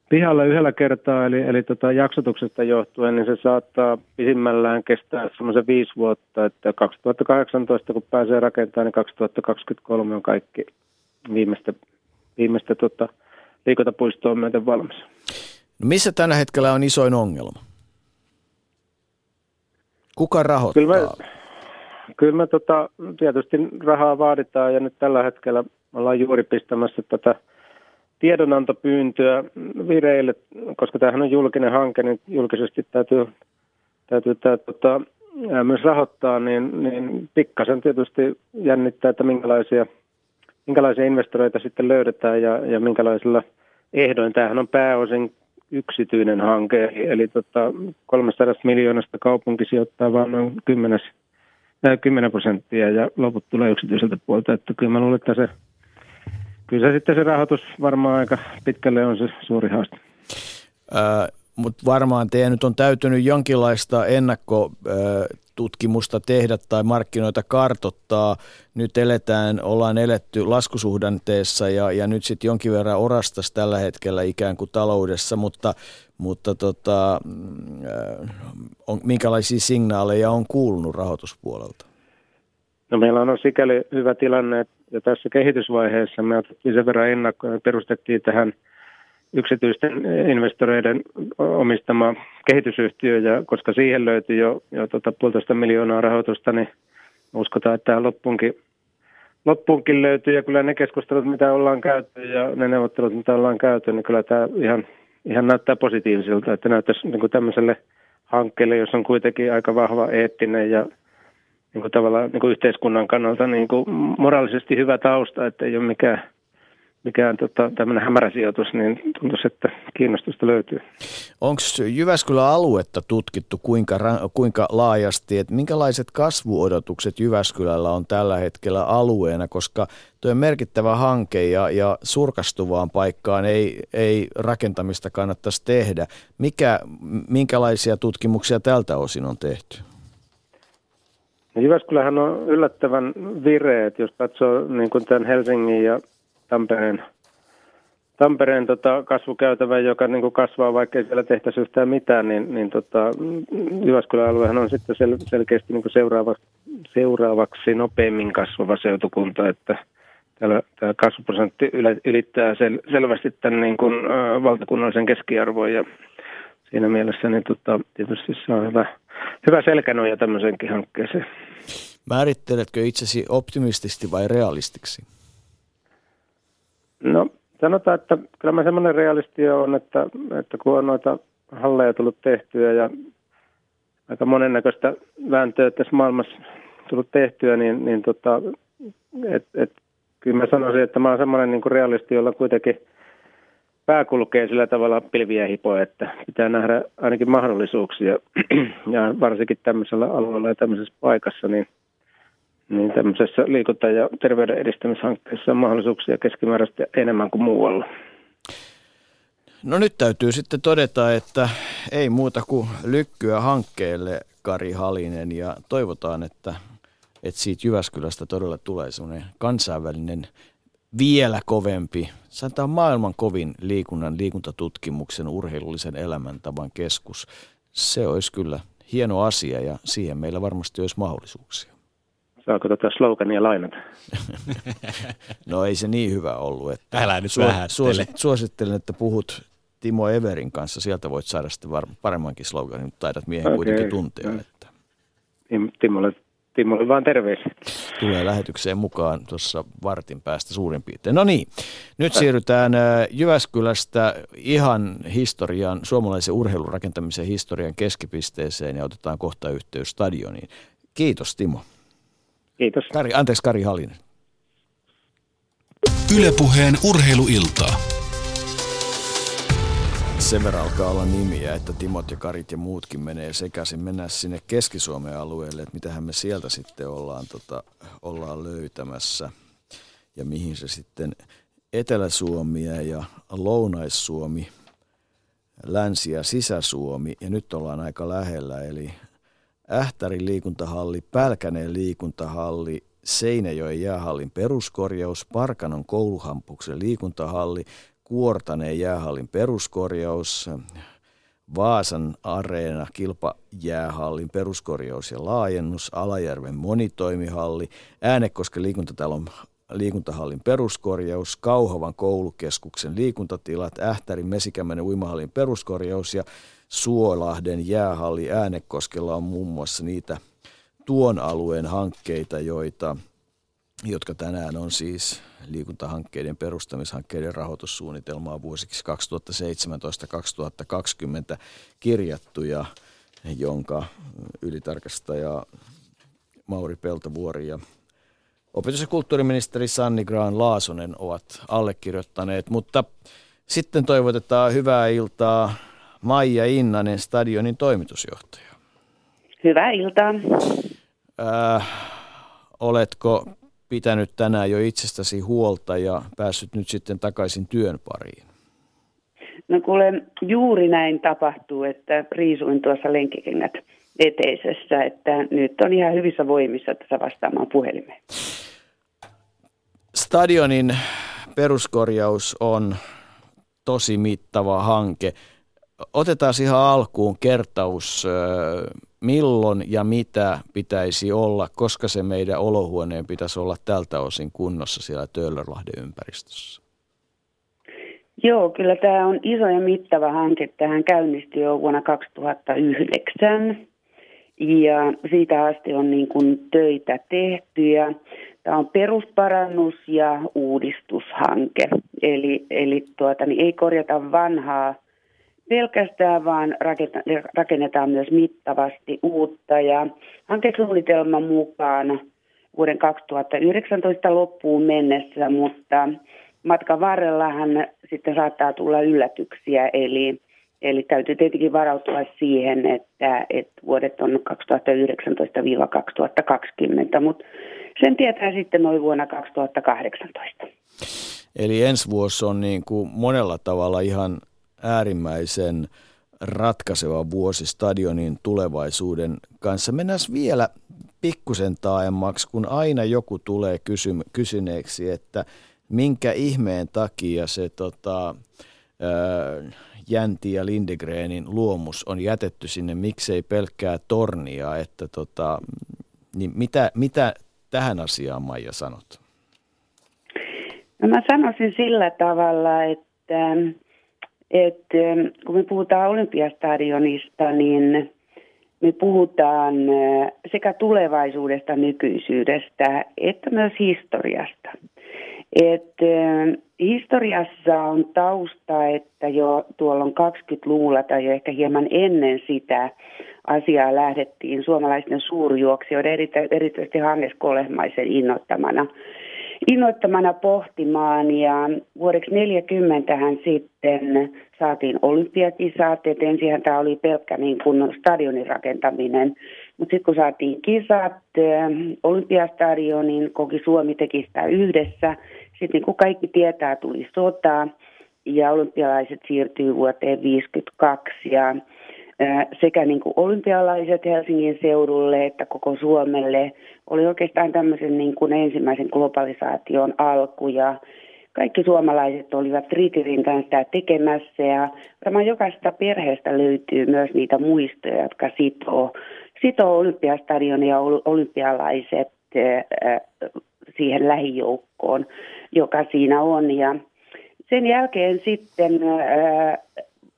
pihalle yhdellä kertaa, eli, eli tota jaksotuksesta johtuen, niin se saattaa pisimmällään kestää semmoisen viisi vuotta, että 2018 kun pääsee rakentamaan, niin 2023 on kaikki viimeistä, viimeistä tota, liikuntapuistoa myöten valmis. No missä tällä hetkellä on isoin ongelma? Kuka rahoittaa? Kyllä me, Kyllä me tota, tietysti rahaa vaaditaan ja nyt tällä hetkellä ollaan juuri pistämässä tätä tiedonantopyyntöä vireille, koska tämähän on julkinen hanke, niin julkisesti täytyy, täytyy tämä, tota, myös rahoittaa, niin, niin pikkasen tietysti jännittää, että minkälaisia, minkälaisia investoreita sitten löydetään ja, ja minkälaisilla ehdoin. Tämähän on pääosin yksityinen hanke, eli, eli tota, 300 miljoonasta kaupunki sijoittaa vain noin 10 10 prosenttia ja loput tulee yksityiseltä puolta. Että kyllä mä luulen, että se, kyllä se sitten se rahoitus varmaan aika pitkälle on se suuri haaste. Äh, Mutta varmaan teidän nyt on täytynyt jonkinlaista ennakko tutkimusta tehdä tai markkinoita kartottaa. Nyt eletään, ollaan eletty laskusuhdanteessa ja, ja nyt sitten jonkin verran orastas tällä hetkellä ikään kuin taloudessa, mutta, mutta tota, mm, on, minkälaisia signaaleja on kuulunut rahoituspuolelta? No meillä on sikäli hyvä tilanne, että tässä kehitysvaiheessa me otettiin sen verran ennakkoon, perustettiin tähän – yksityisten investoreiden omistama kehitysyhtiö, ja koska siihen löytyi jo, jo tota puolitoista miljoonaa rahoitusta, niin uskotaan, että tämä loppuunkin, loppuunkin löytyy, ja kyllä ne keskustelut, mitä ollaan käyty, ja ne neuvottelut, mitä ollaan käyty, niin kyllä tämä ihan, ihan näyttää positiiviselta, että näyttäisi niin kuin tämmöiselle hankkeelle, jos on kuitenkin aika vahva eettinen ja niin kuin tavallaan niin kuin yhteiskunnan kannalta niin kuin moraalisesti hyvä tausta, että ei ole mikään mikään tota, tämmöinen hämärä sijoitus, niin tuntuisi, että kiinnostusta löytyy. Onko Jyväskylän aluetta tutkittu kuinka, kuinka laajasti, että minkälaiset kasvuodotukset Jyväskylällä on tällä hetkellä alueena, koska tuo on merkittävä hanke ja, ja surkastuvaan paikkaan ei, ei rakentamista kannattaisi tehdä. Mikä, minkälaisia tutkimuksia tältä osin on tehty? No Jyväskylähän on yllättävän vireet, jos katsoo niin kuin tämän Helsingin ja Tampereen, Tampereen tota, kasvukäytävä, joka niin kuin kasvaa, vaikka ei siellä tehtäisi yhtään mitään, niin, niin tota, Jyväskylän aluehan on sitten sel, selkeästi niin kuin seuraava, seuraavaksi nopeammin kasvava seutukunta, että täällä tämä kasvuprosentti ylittää sel, selvästi tämän niin kuin, ä, valtakunnallisen keskiarvon ja siinä mielessä niin tota, tietysti se on hyvä, hyvä selkänoja tämmöiseenkin hankkeeseen. Määritteletkö itsesi optimistisesti vai realistiksi? No sanotaan, että kyllä mä semmoinen realisti on, että, että kun on noita halleja tullut tehtyä ja aika monennäköistä vääntöä tässä maailmassa tullut tehtyä, niin, niin tota, et, et, kyllä mä sanoisin, että mä oon semmoinen niin realisti, jolla kuitenkin pää kulkee sillä tavalla pilviä hipoa, että pitää nähdä ainakin mahdollisuuksia. Ja varsinkin tämmöisellä alueella ja tämmöisessä paikassa, niin – niin tämmöisessä liikunta- ja terveyden edistämishankkeessa on mahdollisuuksia keskimääräisesti enemmän kuin muualla. No nyt täytyy sitten todeta, että ei muuta kuin lykkyä hankkeelle Kari Halinen ja toivotaan, että, että siitä Jyväskylästä todella tulee semmoinen kansainvälinen vielä kovempi, sanotaan maailman kovin liikunnan, liikuntatutkimuksen, urheilullisen elämäntavan keskus. Se olisi kyllä hieno asia ja siihen meillä varmasti olisi mahdollisuuksia. Saako tätä slogania lainata? no ei se niin hyvä ollut. Että Älä nyt suos, suos, suosittelen, että puhut Timo Everin kanssa. Sieltä voit saada sitten var- paremmankin sloganin, mutta taidat miehen okay. kuitenkin tuntea. Että. Timolle, Timolle vaan terveisiä. Tulee lähetykseen mukaan tuossa vartin päästä suurin piirtein. No niin, nyt siirrytään Jyväskylästä ihan historian, suomalaisen urheilurakentamisen historian keskipisteeseen ja otetaan kohta yhteys stadioniin. Kiitos Timo. Kiitos. Kari, anteeksi, Kari Halinen. Ylepuheen urheiluiltaa. Sen verran alkaa olla nimiä, että Timot ja Karit ja muutkin menee sekaisin. Mennään sinne Keski-Suomen alueelle, että mitähän me sieltä sitten ollaan, tota, ollaan löytämässä. Ja mihin se sitten Etelä-Suomi ja Lounais-Suomi, Länsi- ja Sisä-Suomi. Ja nyt ollaan aika lähellä, eli Ähtärin liikuntahalli, Pälkäneen liikuntahalli, Seinäjoen jäähallin peruskorjaus, Parkanon kouluhampuksen liikuntahalli, Kuortaneen jäähallin peruskorjaus, Vaasan areena, kilpajäähallin peruskorjaus ja laajennus, Alajärven monitoimihalli, Äänekosken liikuntatalon liikuntahallin peruskorjaus, Kauhavan koulukeskuksen liikuntatilat, Ähtärin Mesikämmenen uimahallin peruskorjaus ja Suolahden jäähalli Äänekoskella on muun muassa niitä tuon alueen hankkeita, joita, jotka tänään on siis liikuntahankkeiden perustamishankkeiden rahoitussuunnitelmaa vuosiksi 2017-2020 kirjattuja, jonka ylitarkastaja Mauri Peltovuori ja opetus- ja kulttuuriministeri Sanni Graan Laasonen ovat allekirjoittaneet, mutta sitten toivotetaan hyvää iltaa Maija Innanen, stadionin toimitusjohtaja. Hyvää iltaa. Äh, oletko pitänyt tänään jo itsestäsi huolta ja päässyt nyt sitten takaisin työn pariin? No kuule, juuri näin tapahtuu, että riisuin tuossa lenkkikengät eteisessä, että nyt on ihan hyvissä voimissa tässä vastaamaan puhelimeen. Stadionin peruskorjaus on tosi mittava hanke. Otetaan ihan alkuun kertaus, milloin ja mitä pitäisi olla, koska se meidän olohuoneen pitäisi olla tältä osin kunnossa siellä Töölörlahden ympäristössä? Joo, kyllä tämä on iso ja mittava hanke. Tähän käynnistyi jo vuonna 2009 ja siitä asti on niin kuin töitä tehty ja tämä on perusparannus- ja uudistushanke. Eli, eli tuota, niin ei korjata vanhaa pelkästään, vaan rakennetaan myös mittavasti uutta. Ja hankesuunnitelman mukaan vuoden 2019 loppuun mennessä, mutta matkan varrellahan sitten saattaa tulla yllätyksiä, eli, eli täytyy tietenkin varautua siihen, että, että vuodet on 2019-2020, mutta sen tietää sitten noin vuonna 2018. Eli ensi vuosi on niin kuin monella tavalla ihan äärimmäisen ratkaiseva vuosi stadionin tulevaisuuden kanssa. Mennään vielä pikkusen taaemmaksi, kun aina joku tulee kysy- kysyneeksi, että minkä ihmeen takia se tota, ää, Jänti ja Lindegrenin luomus on jätetty sinne, miksei pelkkää tornia, että tota, niin mitä, mitä tähän asiaan Maija sanot? No mä sanoisin sillä tavalla, että, että kun me puhutaan Olympiastadionista, niin me puhutaan sekä tulevaisuudesta, nykyisyydestä, että myös historiasta. Et, historiassa on tausta, että jo tuolla on 20-luvulla tai jo ehkä hieman ennen sitä asiaa lähdettiin suomalaisten suurjuoksijoiden, erityisesti Hannes Kolehmaisen innoittamana, innoittamana pohtimaan. Ja vuodeksi 40 hän sitten saatiin olympiakisat, että ensin tämä oli pelkkä niin kuin stadionin rakentaminen, mutta sitten kun saatiin kisat olympiastadionin, koki Suomi teki sitä yhdessä. Sitten niin kuin kaikki tietää, tuli sota ja olympialaiset siirtyi vuoteen 1952 ja sekä niin kuin olympialaiset Helsingin seudulle että koko Suomelle oli oikeastaan tämmöisen niin kuin ensimmäisen globalisaation alku ja kaikki suomalaiset olivat riitirintaan sitä tekemässä ja varmaan jokaisesta perheestä löytyy myös niitä muistoja, jotka sitoo, sitoo Olympiastadion ja olympialaiset siihen lähijoukkoon, joka siinä on. Ja sen jälkeen sitten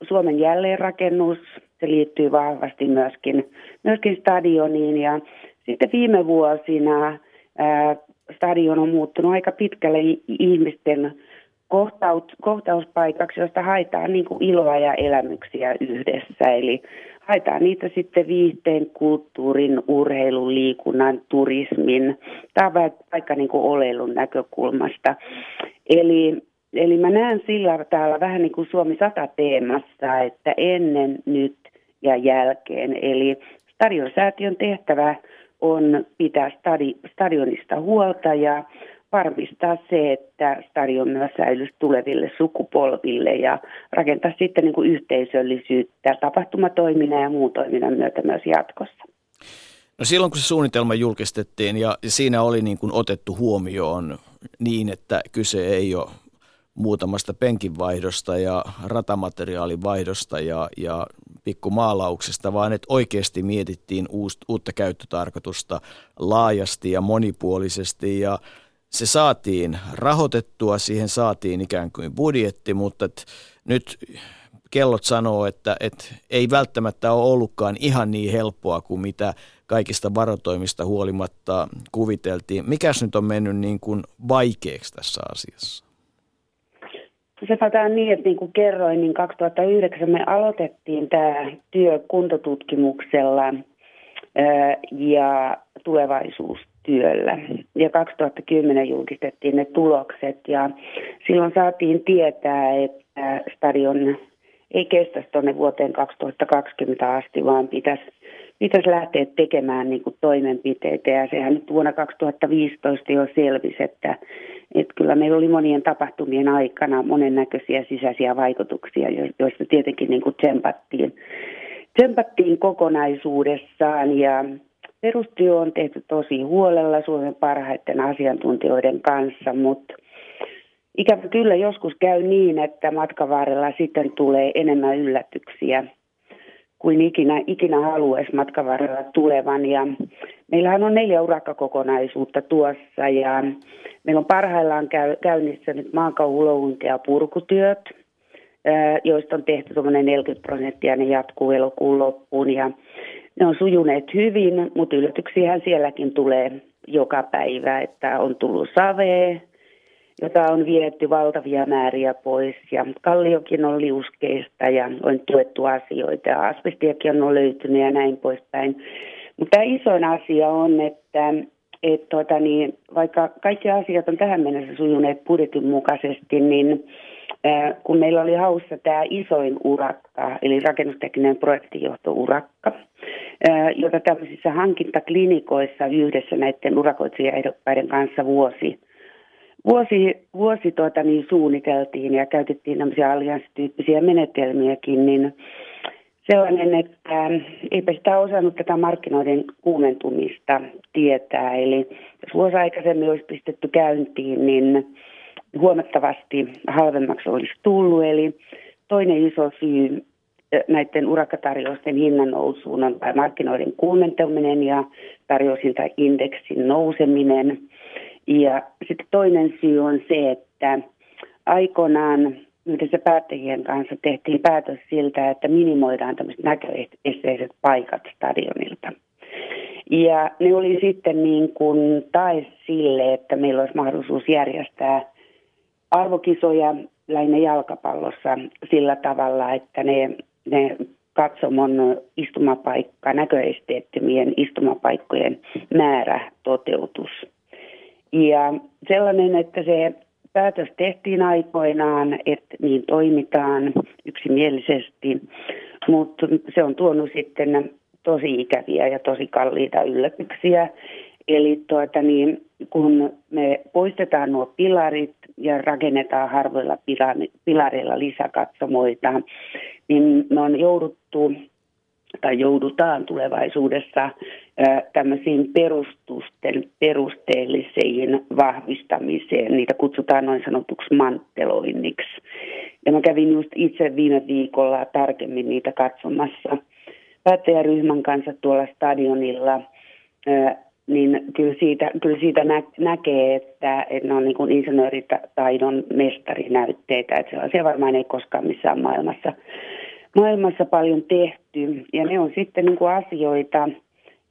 Suomen jälleenrakennus, se liittyy vahvasti myöskin, myöskin stadioniin ja sitten viime vuosina ää, stadion on muuttunut aika pitkälle ihmisten kohtaus, kohtauspaikaksi, josta haetaan niin kuin iloa ja elämyksiä yhdessä. Eli haetaan niitä sitten viihteen, kulttuurin, urheilun, liikunnan, turismin tai vaikka niin kuin oleilun näkökulmasta. Eli, eli mä näen sillä täällä vähän niin kuin Suomi 100 teemassa, että ennen, nyt ja jälkeen. Eli stadionsäätiön tehtävä on pitää stadi, stadionista huolta ja varmistaa se, että stadion myös säilyisi tuleville sukupolville ja rakentaa sitten niin kuin yhteisöllisyyttä tapahtumatoiminnan ja muun toiminnan myötä myös jatkossa. No silloin kun se suunnitelma julkistettiin ja siinä oli niin kuin otettu huomioon niin, että kyse ei ole muutamasta penkinvaihdosta ja ratamateriaalin vaihdosta ja, ja pikkumaalauksesta, vaan että oikeasti mietittiin uutta käyttötarkoitusta laajasti ja monipuolisesti ja se saatiin rahoitettua, siihen saatiin ikään kuin budjetti, mutta et nyt kellot sanoo, että, että ei välttämättä ole ollutkaan ihan niin helppoa kuin mitä kaikista varotoimista huolimatta kuviteltiin. Mikäs nyt on mennyt niin kuin vaikeaksi tässä asiassa? Se sanotaan niin, että niin kuin kerroin, niin 2009 me aloitettiin tämä työ kuntotutkimuksella ja tulevaisuustyöllä. Ja 2010 julkistettiin ne tulokset ja silloin saatiin tietää, että stadion ei kestä tuonne vuoteen 2020 asti, vaan pitäisi, pitäisi lähteä tekemään niin kuin toimenpiteitä. Ja sehän nyt vuonna 2015 jo selvisi, että, että kyllä meillä oli monien tapahtumien aikana monennäköisiä sisäisiä vaikutuksia, joista tietenkin niin kuin tsempattiin, tsempattiin kokonaisuudessaan. Ja perustyö on tehty tosi huolella Suomen parhaiten asiantuntijoiden kanssa, mutta ikävä kyllä joskus käy niin, että matkan varrella sitten tulee enemmän yllätyksiä kuin ikinä, ikinä haluaisi matkan varrella tulevan. Ja meillähän on neljä urakkakokonaisuutta tuossa ja meillä on parhaillaan käy, käynnissä nyt maankauhulouhunta ja purkutyöt, joista on tehty tuommoinen 40 prosenttia, ne jatkuu elokuun loppuun ja ne on sujuneet hyvin, mutta yllätyksiä sielläkin tulee joka päivä, että on tullut savee, jota on vietty valtavia määriä pois ja kalliokin on liuskeista ja on tuettu asioita asbestiakin on löytynyt ja näin poispäin. Mutta isoin asia on, että et tota niin, vaikka kaikki asiat on tähän mennessä sujuneet budjetin mukaisesti, niin ää, kun meillä oli haussa tämä isoin urakka, eli rakennustekninen projektijohtourakka, ää, jota tämmöisissä hankintaklinikoissa yhdessä näiden urakoitsijaehdokkaiden kanssa vuosi vuosi, vuosi tuota, niin suunniteltiin ja käytettiin tämmöisiä allianssityyppisiä menetelmiäkin, niin sellainen, että eipä sitä osannut tätä markkinoiden kuumentumista tietää. Eli jos vuosi aikaisemmin olisi pistetty käyntiin, niin huomattavasti halvemmaksi olisi tullut. Eli toinen iso syy näiden urakkatarjousten hinnan nousuun on markkinoiden kuumentuminen ja tarjoushintaindeksin nouseminen – ja sitten toinen syy on se, että aikoinaan yhdessä päättäjien kanssa tehtiin päätös siltä, että minimoidaan tämmöiset näköesteiset paikat stadionilta. Ja ne oli sitten niin kuin tae sille, että meillä olisi mahdollisuus järjestää arvokisoja lähinnä jalkapallossa sillä tavalla, että ne, ne katsomon istumapaikka, näköesteettömien istumapaikkojen määrä toteutus. Ja sellainen, että se päätös tehtiin aikoinaan, että niin toimitaan yksimielisesti, mutta se on tuonut sitten tosi ikäviä ja tosi kalliita yllätyksiä. Eli tuota niin, kun me poistetaan nuo pilarit ja rakennetaan harvoilla pilareilla lisäkatsomoita, niin me on jouduttu tai joudutaan tulevaisuudessa tämmöisiin perustusten perusteellisiin vahvistamiseen. Niitä kutsutaan noin sanotuksi mantteloinniksi. Ja mä kävin just itse viime viikolla tarkemmin niitä katsomassa päättäjäryhmän kanssa tuolla stadionilla, niin kyllä siitä, kyllä siitä nä- näkee, että, että ne on niin kuin insinööritaidon mestarinäytteitä, että sellaisia varmaan ei koskaan missään maailmassa maailmassa paljon tehty. Ja ne on sitten niin kuin asioita,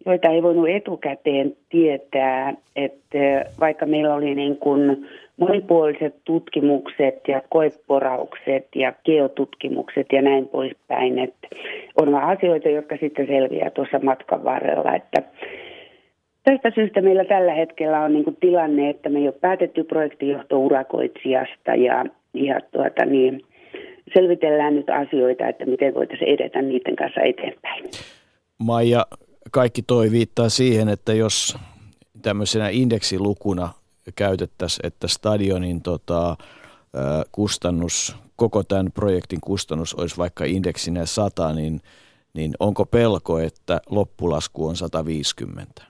joita ei voinut etukäteen tietää, että vaikka meillä oli niin kuin monipuoliset tutkimukset ja koeporaukset ja geotutkimukset ja näin poispäin, että on asioita, jotka sitten selviää tuossa matkan varrella, että Tästä syystä meillä tällä hetkellä on niin kuin tilanne, että me ei ole päätetty projektijohto-urakoitsijasta ja, ja tuota niin, selvitellään nyt asioita, että miten voitaisiin edetä niiden kanssa eteenpäin. Maija, kaikki toi viittaa siihen, että jos tämmöisenä indeksilukuna käytettäisiin, että stadionin tota, kustannus, koko tämän projektin kustannus olisi vaikka indeksinä 100, niin, niin onko pelko, että loppulasku on 150?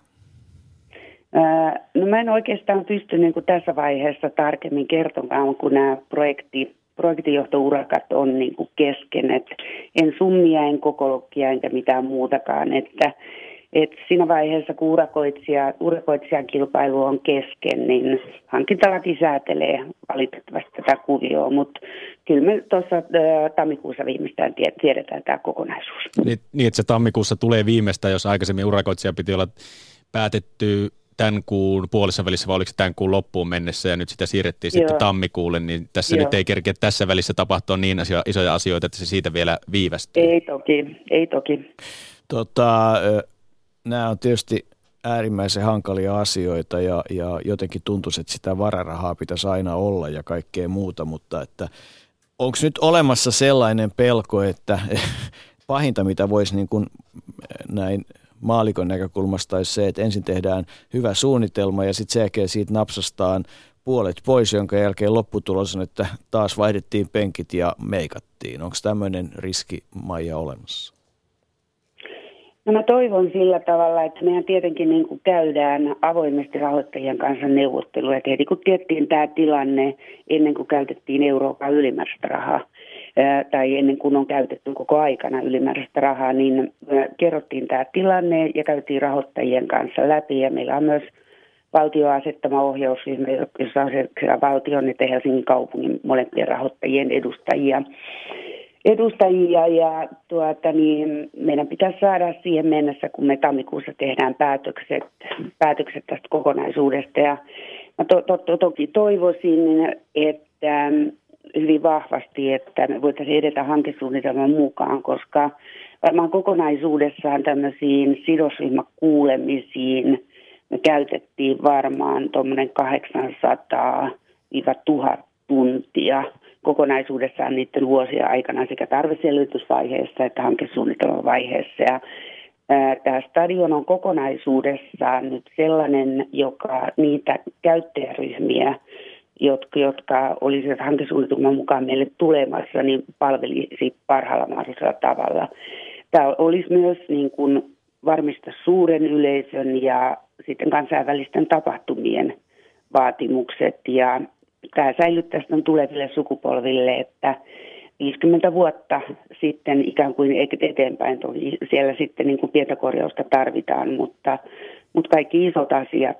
No mä en oikeastaan pysty niin kuin tässä vaiheessa tarkemmin kertomaan, kun nämä projekti, projektijohtourakat on niin kuin kesken. Et en summia, en kokologia enkä mitään muutakaan. Että, et siinä vaiheessa, kun urakoitsija, urakoitsijan kilpailu on kesken, niin hankintalaki säätelee valitettavasti tätä kuvioa, mutta kyllä me tuossa tammikuussa viimeistään tiedetään tämä kokonaisuus. Niin, niin, että se tammikuussa tulee viimeistään, jos aikaisemmin urakoitsija piti olla päätetty tämän kuun puolessa välissä, vai oliko se tämän kuun loppuun mennessä, ja nyt sitä siirrettiin Joo. sitten tammikuulle, niin tässä Joo. nyt ei kerkeä tässä välissä tapahtua niin asio, isoja asioita, että se siitä vielä viivästyy. Ei toki, ei toki. Tota, nämä on tietysti äärimmäisen hankalia asioita ja, ja jotenkin tuntuisi, että sitä vararahaa pitäisi aina olla ja kaikkea muuta, mutta että onko nyt olemassa sellainen pelko, että pahinta mitä voisi niin kuin näin maalikon näkökulmasta olisi se, että ensin tehdään hyvä suunnitelma ja sitten sen siitä napsastaan puolet pois, jonka jälkeen lopputulos on, että taas vaihdettiin penkit ja meikattiin. Onko tämmöinen riski Maija olemassa? No mä toivon sillä tavalla, että mehän tietenkin niin kuin käydään avoimesti rahoittajien kanssa neuvotteluja. Heti kun tiettiin tämä tilanne ennen kuin käytettiin Euroopan ylimääräistä rahaa, tai ennen kuin on käytetty koko aikana ylimääräistä rahaa, niin kerrottiin tämä tilanne ja käytiin rahoittajien kanssa läpi. Ja meillä on myös valtio asettama ohjausryhmä, jossa on sekä valtion että Helsingin kaupungin molempien rahoittajien edustajia edustajia ja tuota, niin meidän pitäisi saada siihen mennessä, kun me tammikuussa tehdään päätökset, päätökset tästä kokonaisuudesta. Ja to, to, to, toki toivoisin, että hyvin vahvasti, että me voitaisiin edetä hankesuunnitelman mukaan, koska varmaan kokonaisuudessaan tämmöisiin sidosryhmäkuulemisiin me käytettiin varmaan tuommoinen 800-1000 tuntia – kokonaisuudessaan niiden vuosien aikana sekä tarveselvitysvaiheessa että hankesuunnitelman vaiheessa. Ja Tämä stadion on kokonaisuudessaan nyt sellainen, joka niitä käyttäjäryhmiä, jotka, jotka olisivat hankesuunnitelman mukaan meille tulemassa, niin palvelisi parhaalla mahdollisella tavalla. Tämä olisi myös niin kuin varmista suuren yleisön ja sitten kansainvälisten tapahtumien vaatimukset ja tämä säilyttäisi tuleville sukupolville, että 50 vuotta sitten ikään kuin eteenpäin toki siellä sitten niin kuin pientä korjausta tarvitaan, mutta, mutta kaikki isot asiat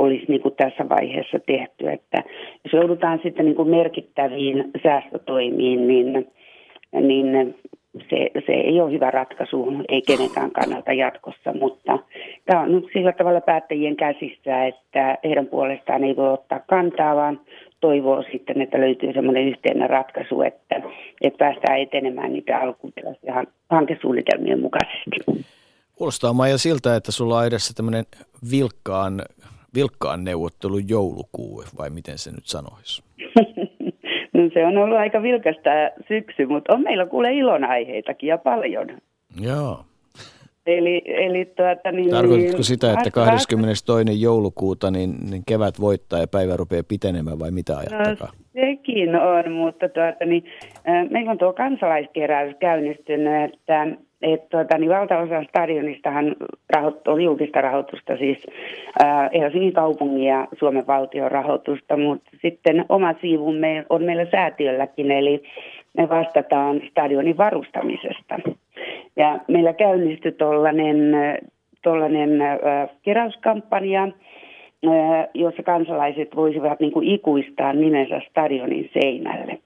olisi niin kuin tässä vaiheessa tehty. Että jos joudutaan sitten niin kuin merkittäviin säästötoimiin, niin, niin se, se ei ole hyvä ratkaisu, ei kenenkään kannalta jatkossa, mutta tämä on nyt sillä tavalla päättäjien käsissä, että heidän puolestaan ei voi ottaa kantaa, vaan toivoo sitten, että löytyy semmoinen yhteinen ratkaisu, että, että päästään etenemään niitä alkuperäisiä hankesuunnitelmien mukaisesti. Kuulostaa Maija siltä, että sulla on edessä tämmöinen vilkkaan, vilkkaan neuvottelun joulukuu, vai miten se nyt sanoisi? no se on ollut aika vilkasta syksy, mutta on meillä kuule ilonaiheitakin ja paljon. Joo. Eli, eli tuota, niin, Tarkoitatko sitä, että 22. joulukuuta niin, niin kevät voittaa ja päivä rupeaa pitenemään vai mitä ajattakaa? No, sekin on, mutta tuota, niin, meillä on tuo kansalaiskeräys käynnistynyt, että et, tuota, niin valtaosa stadionistahan on julkista rahoitusta, siis ää, Helsingin kaupungin ja Suomen valtion rahoitusta, mutta sitten oma siivumme on meillä säätiölläkin, eli me vastataan stadionin varustamisesta. Ja meillä käynnistyi tuollainen tollainen, keräyskampanja, jossa kansalaiset voisivat niin kuin ikuistaa nimensä stadionin seinälle.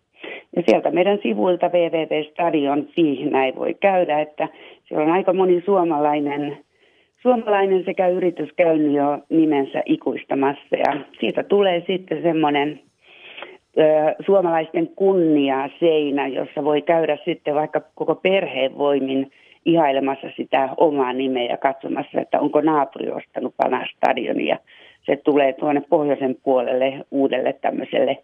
Ja sieltä meidän sivuilta www.stadion.fi näin voi käydä, että siellä on aika moni suomalainen, suomalainen sekä yritys käynyt jo nimensä ikuistamassa. Ja siitä tulee sitten semmoinen suomalaisten kunnia seinä, jossa voi käydä sitten vaikka koko perheen voimin ihailemassa sitä omaa nimeä ja katsomassa, että onko naapuri ostanut vanha stadionia. Se tulee tuonne pohjoisen puolelle uudelle tämmöiselle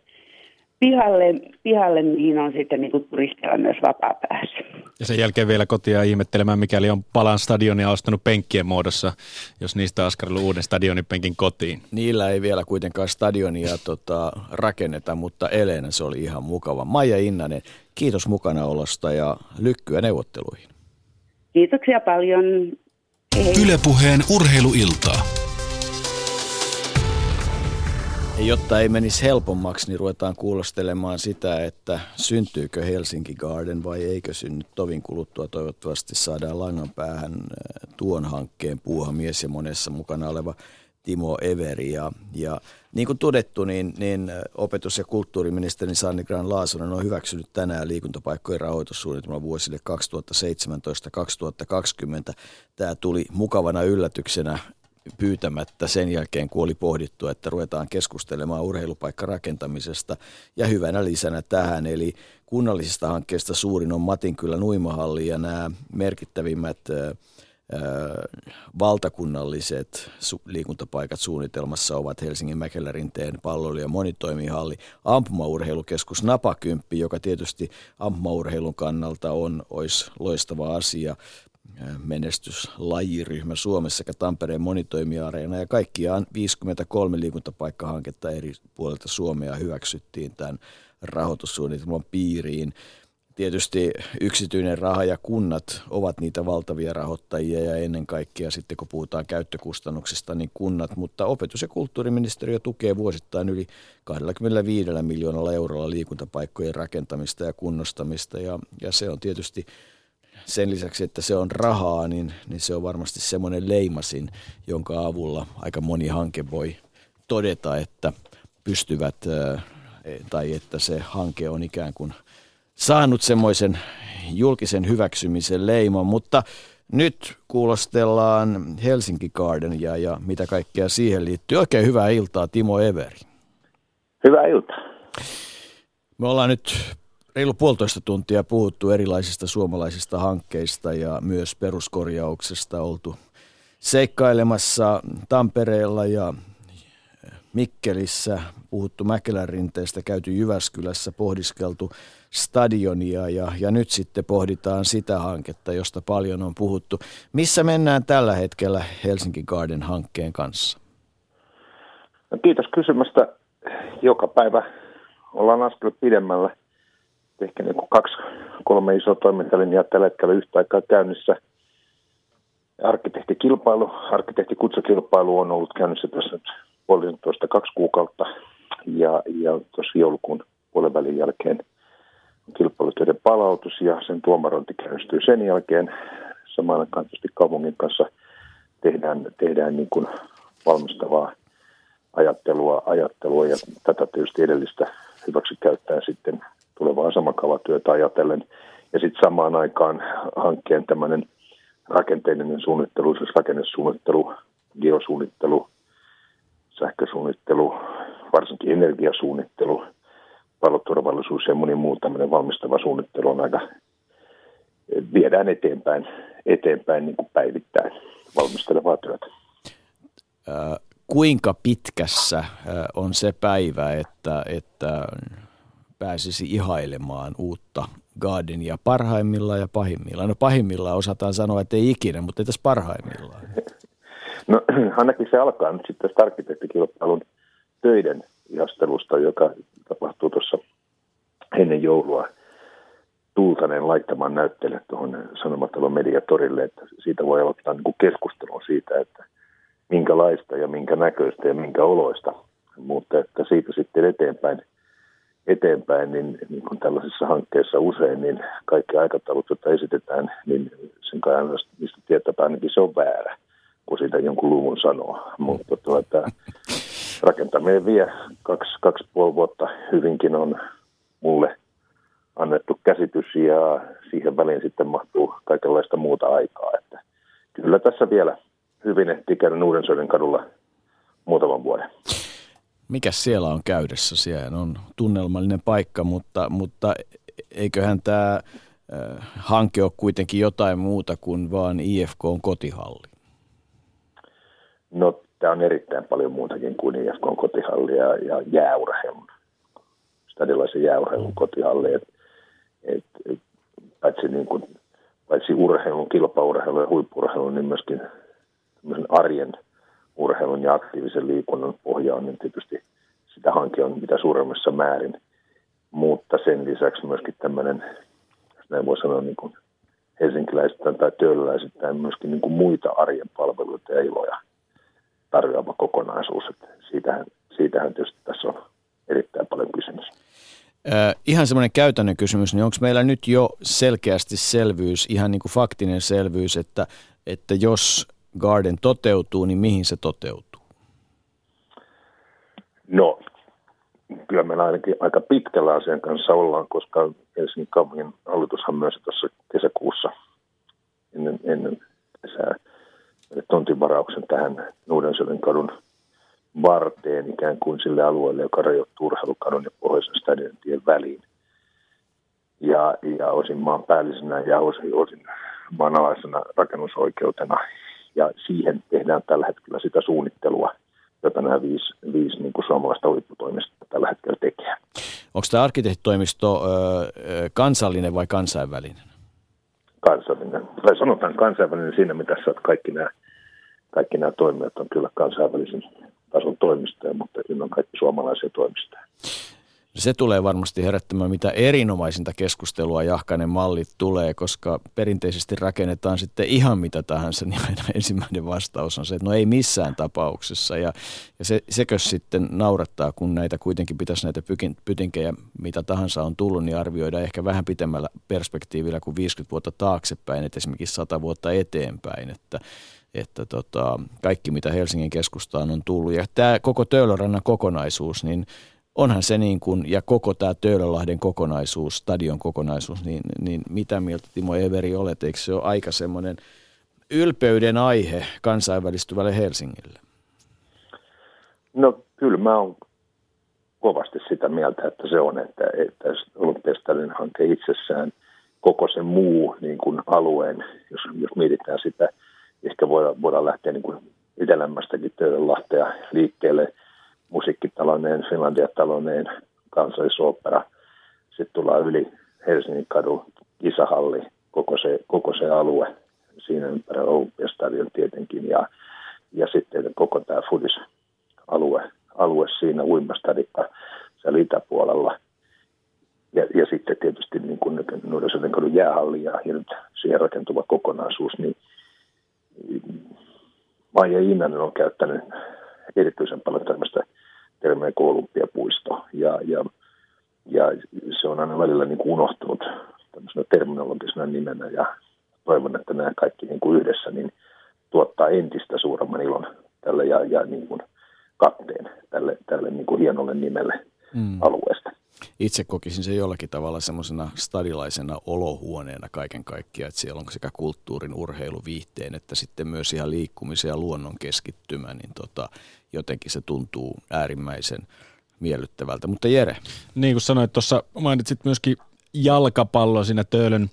pihalle, pihalle mihin on sitten niin turistilla myös vapaa pääsy. Ja sen jälkeen vielä kotia ihmettelemään, mikäli on palan stadionia ostanut penkkien muodossa, jos niistä askarellut uuden stadionipenkin kotiin. Niillä ei vielä kuitenkaan stadionia tota, rakenneta, mutta Elena se oli ihan mukava. Maija Innanen, kiitos mukanaolosta ja lykkyä neuvotteluihin. Kiitoksia paljon. Ylepuheen urheiluiltaa. Ja jotta ei menisi helpommaksi, niin ruvetaan kuulostelemaan sitä, että syntyykö Helsinki Garden vai eikö synny. Tovin kuluttua toivottavasti saadaan langan päähän äh, tuon hankkeen puuhamies ja monessa mukana oleva Timo Everi. Ja, ja niin kuin todettu, niin, niin äh, opetus- ja kulttuuriministeri Sanni Gran Laasonen on hyväksynyt tänään liikuntapaikkojen rahoitussuunnitelman vuosille 2017-2020. Tämä tuli mukavana yllätyksenä pyytämättä sen jälkeen, kun oli pohdittu, että ruvetaan keskustelemaan urheilupaikkarakentamisesta. Ja hyvänä lisänä tähän, eli kunnallisista hankkeista suurin on Matinkylä Nuimahalli ja nämä merkittävimmät valtakunnalliset liikuntapaikat suunnitelmassa ovat Helsingin Mäkelärinteen palloilu- ja monitoimihalli, ampumaurheilukeskus Napakymppi, joka tietysti ampumaurheilun kannalta on, olisi loistava asia menestyslajiryhmä Suomessa sekä Tampereen monitoimiareena ja kaikkiaan 53 liikuntapaikkahanketta eri puolilta Suomea hyväksyttiin tämän rahoitussuunnitelman piiriin. tietysti yksityinen raha ja kunnat ovat niitä valtavia rahoittajia ja ennen kaikkea sitten kun puhutaan käyttökustannuksista, niin kunnat, mutta opetus- ja kulttuuriministeriö tukee vuosittain yli 25 miljoonalla eurolla liikuntapaikkojen rakentamista ja kunnostamista ja, ja se on tietysti sen lisäksi, että se on rahaa, niin, niin se on varmasti semmoinen leimasin, jonka avulla aika moni hanke voi todeta, että pystyvät tai että se hanke on ikään kuin – saanut semmoisen julkisen hyväksymisen leiman, mutta nyt kuulostellaan Helsinki Garden ja, ja mitä kaikkea siihen liittyy. Oikein hyvää iltaa, Timo Everi. Hyvää iltaa. Me ollaan nyt reilu puolitoista tuntia puhuttu erilaisista suomalaisista hankkeista ja myös peruskorjauksesta oltu seikkailemassa Tampereella ja Mikkelissä, puhuttu Mäkelän rinteestä, käyty Jyväskylässä, pohdiskeltu stadionia ja, ja nyt sitten pohditaan sitä hanketta, josta paljon on puhuttu. Missä mennään tällä hetkellä Helsinki Garden hankkeen kanssa? No, kiitos kysymästä. Joka päivä ollaan askel pidemmällä. Ehkä niin kaksi, kolme isoa toimintalinjaa tällä hetkellä yhtä aikaa käynnissä. Arkkitehtikilpailu, arkkitehtikutsukilpailu on ollut käynnissä tässä nyt puolentoista kaksi kuukautta. Ja, ja tuossa joulukuun puolen jälkeen – kilpailutöiden palautus ja sen tuomarointi käynnistyy sen jälkeen. Samalla tietysti kaupungin kanssa tehdään, tehdään niin kuin valmistavaa ajattelua, ajattelua ja tätä tietysti edellistä hyväksi käyttää sitten tulevaa asemakaavatyötä ajatellen. Ja sitten samaan aikaan hankkeen tämmöinen rakenteellinen suunnittelu, siis rakennesuunnittelu, geosuunnittelu, sähkösuunnittelu, varsinkin energiasuunnittelu – paloturvallisuus ja moni muu tämmöinen valmistava suunnittelu on aika, viedään eteenpäin, eteenpäin niin kuin päivittäin valmistelevaa työtä. kuinka pitkässä on se päivä, että, että pääsisi ihailemaan uutta Gardenia parhaimmillaan ja pahimmillaan? No pahimmillaan osataan sanoa, että ei ikinä, mutta tässä parhaimmillaan. No ainakin se alkaa nyt sitten tästä arkkitehtikilpailun töiden ihastelusta, joka tapahtuu tuossa ennen joulua Tuultanen laittamaan näytteelle tuohon Sanomatalon mediatorille, että siitä voi aloittaa niin keskustelua siitä, että minkälaista ja minkä näköistä ja minkä oloista, mutta että siitä sitten eteenpäin, eteenpäin niin, niin kuin tällaisissa hankkeissa usein, niin kaikki aikataulut, joita esitetään, niin sen kai mistä tietää ainakin se on väärä, kun siitä jonkun luvun sanoo. Mutta tuota, rakentaminen vie kaksi, kaksi puoli vuotta hyvinkin on mulle annettu käsitys ja siihen väliin sitten mahtuu kaikenlaista muuta aikaa. Että kyllä tässä vielä hyvin ehtii käydä kadulla muutaman vuoden. Mikä siellä on käydessä? Siellä on tunnelmallinen paikka, mutta, mutta eiköhän tämä hanke ole kuitenkin jotain muuta kuin vaan IFK on kotihalli? No tämä on erittäin paljon muutakin kuin IFK kotihalli ja, ja jääurheilun, stadilaisen jääurheilun kotihalli. Et, et, et, paitsi, niin kuin, paitsi urheilun, kilpaurheilun ja huippurheilun, niin myöskin arjen urheilun ja aktiivisen liikunnan pohja on niin tietysti sitä hanke on mitä suuremmassa määrin. Mutta sen lisäksi myöskin tämmöinen, jos näin voi sanoa, niin kuin helsinkiläisittäin tai töölöläisittäin myöskin niin kuin muita arjen palveluita ja iloja – tarjoava kokonaisuus. Että siitähän, siitähän tietysti tässä on erittäin paljon kysymys. Ihan semmoinen käytännön kysymys, niin onko meillä nyt jo selkeästi selvyys, ihan niin kuin faktinen selvyys, että, että jos Garden toteutuu, niin mihin se toteutuu? No, kyllä meillä ainakin aika pitkällä asian kanssa ollaan, koska Helsingin kaupungin hallitushan myös tuossa kesäkuussa ennen, ennen kesää tontinvarauksen tähän Nuudensölden kadun varteen ikään kuin sille alueelle, joka rajoittuu urheilukadun ja pohjoisen stadion tien väliin. Ja, ja osin maan päällisenä ja osin, osin maanalaisena rakennusoikeutena. Ja siihen tehdään tällä hetkellä sitä suunnittelua, jota nämä viisi, viisi niin kuin suomalaista huipputoimista tällä hetkellä tekee. Onko tämä arkkitehtitoimisto ö, kansallinen vai kansainvälinen? Kansallinen. Tai sanotaan kansainvälinen siinä, mitä kaikki nämä kaikki nämä toimijat on kyllä kansainvälisen tason toimistoja, mutta siinä on kaikki suomalaisia toimistoja. Se tulee varmasti herättämään mitä erinomaisinta keskustelua Jahkainen mallit tulee, koska perinteisesti rakennetaan sitten ihan mitä tahansa, niin aina ensimmäinen vastaus on se, että no ei missään tapauksessa. Ja, ja se, sekö sitten naurattaa, kun näitä kuitenkin pitäisi näitä pytinkejä, mitä tahansa on tullut, niin arvioida ehkä vähän pitemmällä perspektiivillä kuin 50 vuotta taaksepäin, että esimerkiksi 100 vuotta eteenpäin, että että tota, kaikki mitä Helsingin keskustaan on tullut. Ja tämä koko Töölörannan kokonaisuus, niin onhan se niin kuin, ja koko tämä Töölölahden kokonaisuus, stadion kokonaisuus, niin, niin mitä mieltä Timo Everi olet? Eikö se ole aika semmoinen ylpeyden aihe kansainvälistyvälle Helsingille? No kyllä mä oon kovasti sitä mieltä, että se on, että, että Olympiastadion hanke itsessään koko sen muu niin kuin alueen, jos, jos mietitään sitä, ehkä voidaan, voidaan lähteä niin kuin itelämmästäkin Töölönlahtea liikkeelle – musiikkitaloneen, Finlandia-taloneen, kansallisopera. Sitten tullaan yli Helsingin kadu, kisahalli, koko se, koko se alue, siinä ympärillä Olympiastadion tietenkin, ja, ja sitten koko tämä Fudis-alue alue siinä uimastadikka siellä itäpuolella. Ja, ja sitten tietysti niin kuin Nuorisoiden kadun jäähalli ja, ja nyt siihen rakentuva kokonaisuus, niin Maija Iinanen on käyttänyt erityisen paljon tämmöistä termiä kuin olympiapuisto. Ja, ja, ja se on aina välillä niin kuin unohtunut tämmöisenä terminologisena nimenä ja toivon, että nämä kaikki niin kuin yhdessä niin tuottaa entistä suuremman ilon tälle ja, ja niin kuin katteen tälle, tälle niin kuin hienolle nimelle mm. alueesta. Itse kokisin se jollakin tavalla semmoisena stadilaisena olohuoneena kaiken kaikkiaan, että siellä on sekä kulttuurin, urheilu, viihteen, että sitten myös ihan liikkumisen ja luonnon keskittymä, niin tota, jotenkin se tuntuu äärimmäisen miellyttävältä. Mutta Jere. Niin kuin sanoit tuossa, mainitsit myöskin jalkapallo siinä Töölön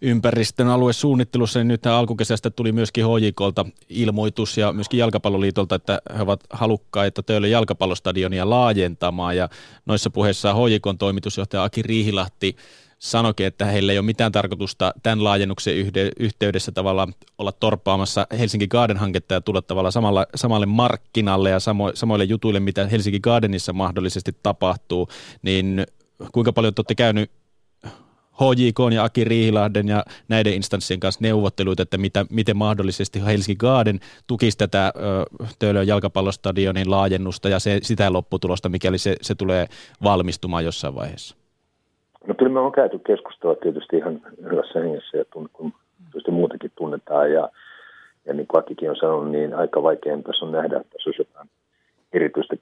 ympäristön aluesuunnittelussa, niin nyt alkukesästä tuli myöskin HJKlta ilmoitus ja myöskin Jalkapalloliitolta, että he ovat halukkaita Töölön jalkapallostadionia laajentamaan. Ja noissa puheissa HJKn toimitusjohtaja Aki Riihilahti sanoikin, että heillä ei ole mitään tarkoitusta tämän laajennuksen yhteydessä tavalla olla torppaamassa Helsinki Garden-hanketta ja tulla tavallaan samalla, samalle markkinalle ja samo, samoille jutuille, mitä Helsinki Gardenissa mahdollisesti tapahtuu, niin kuinka paljon te olette käynyt HJK ja Aki Riihilahden ja näiden instanssien kanssa neuvotteluita, että mitä, miten mahdollisesti Helsinki Garden tukisi tätä Töölön jalkapallostadionin laajennusta ja se, sitä lopputulosta, mikäli se, se tulee valmistumaan jossain vaiheessa? No kyllä me on käyty keskustelua tietysti ihan hyvässä hengessä ja tunn, kun tietysti muutenkin tunnetaan ja, ja niin kuin Akikin on sanonut, niin aika vaikea tässä on nähdä, että tässä olisi jotain erityistä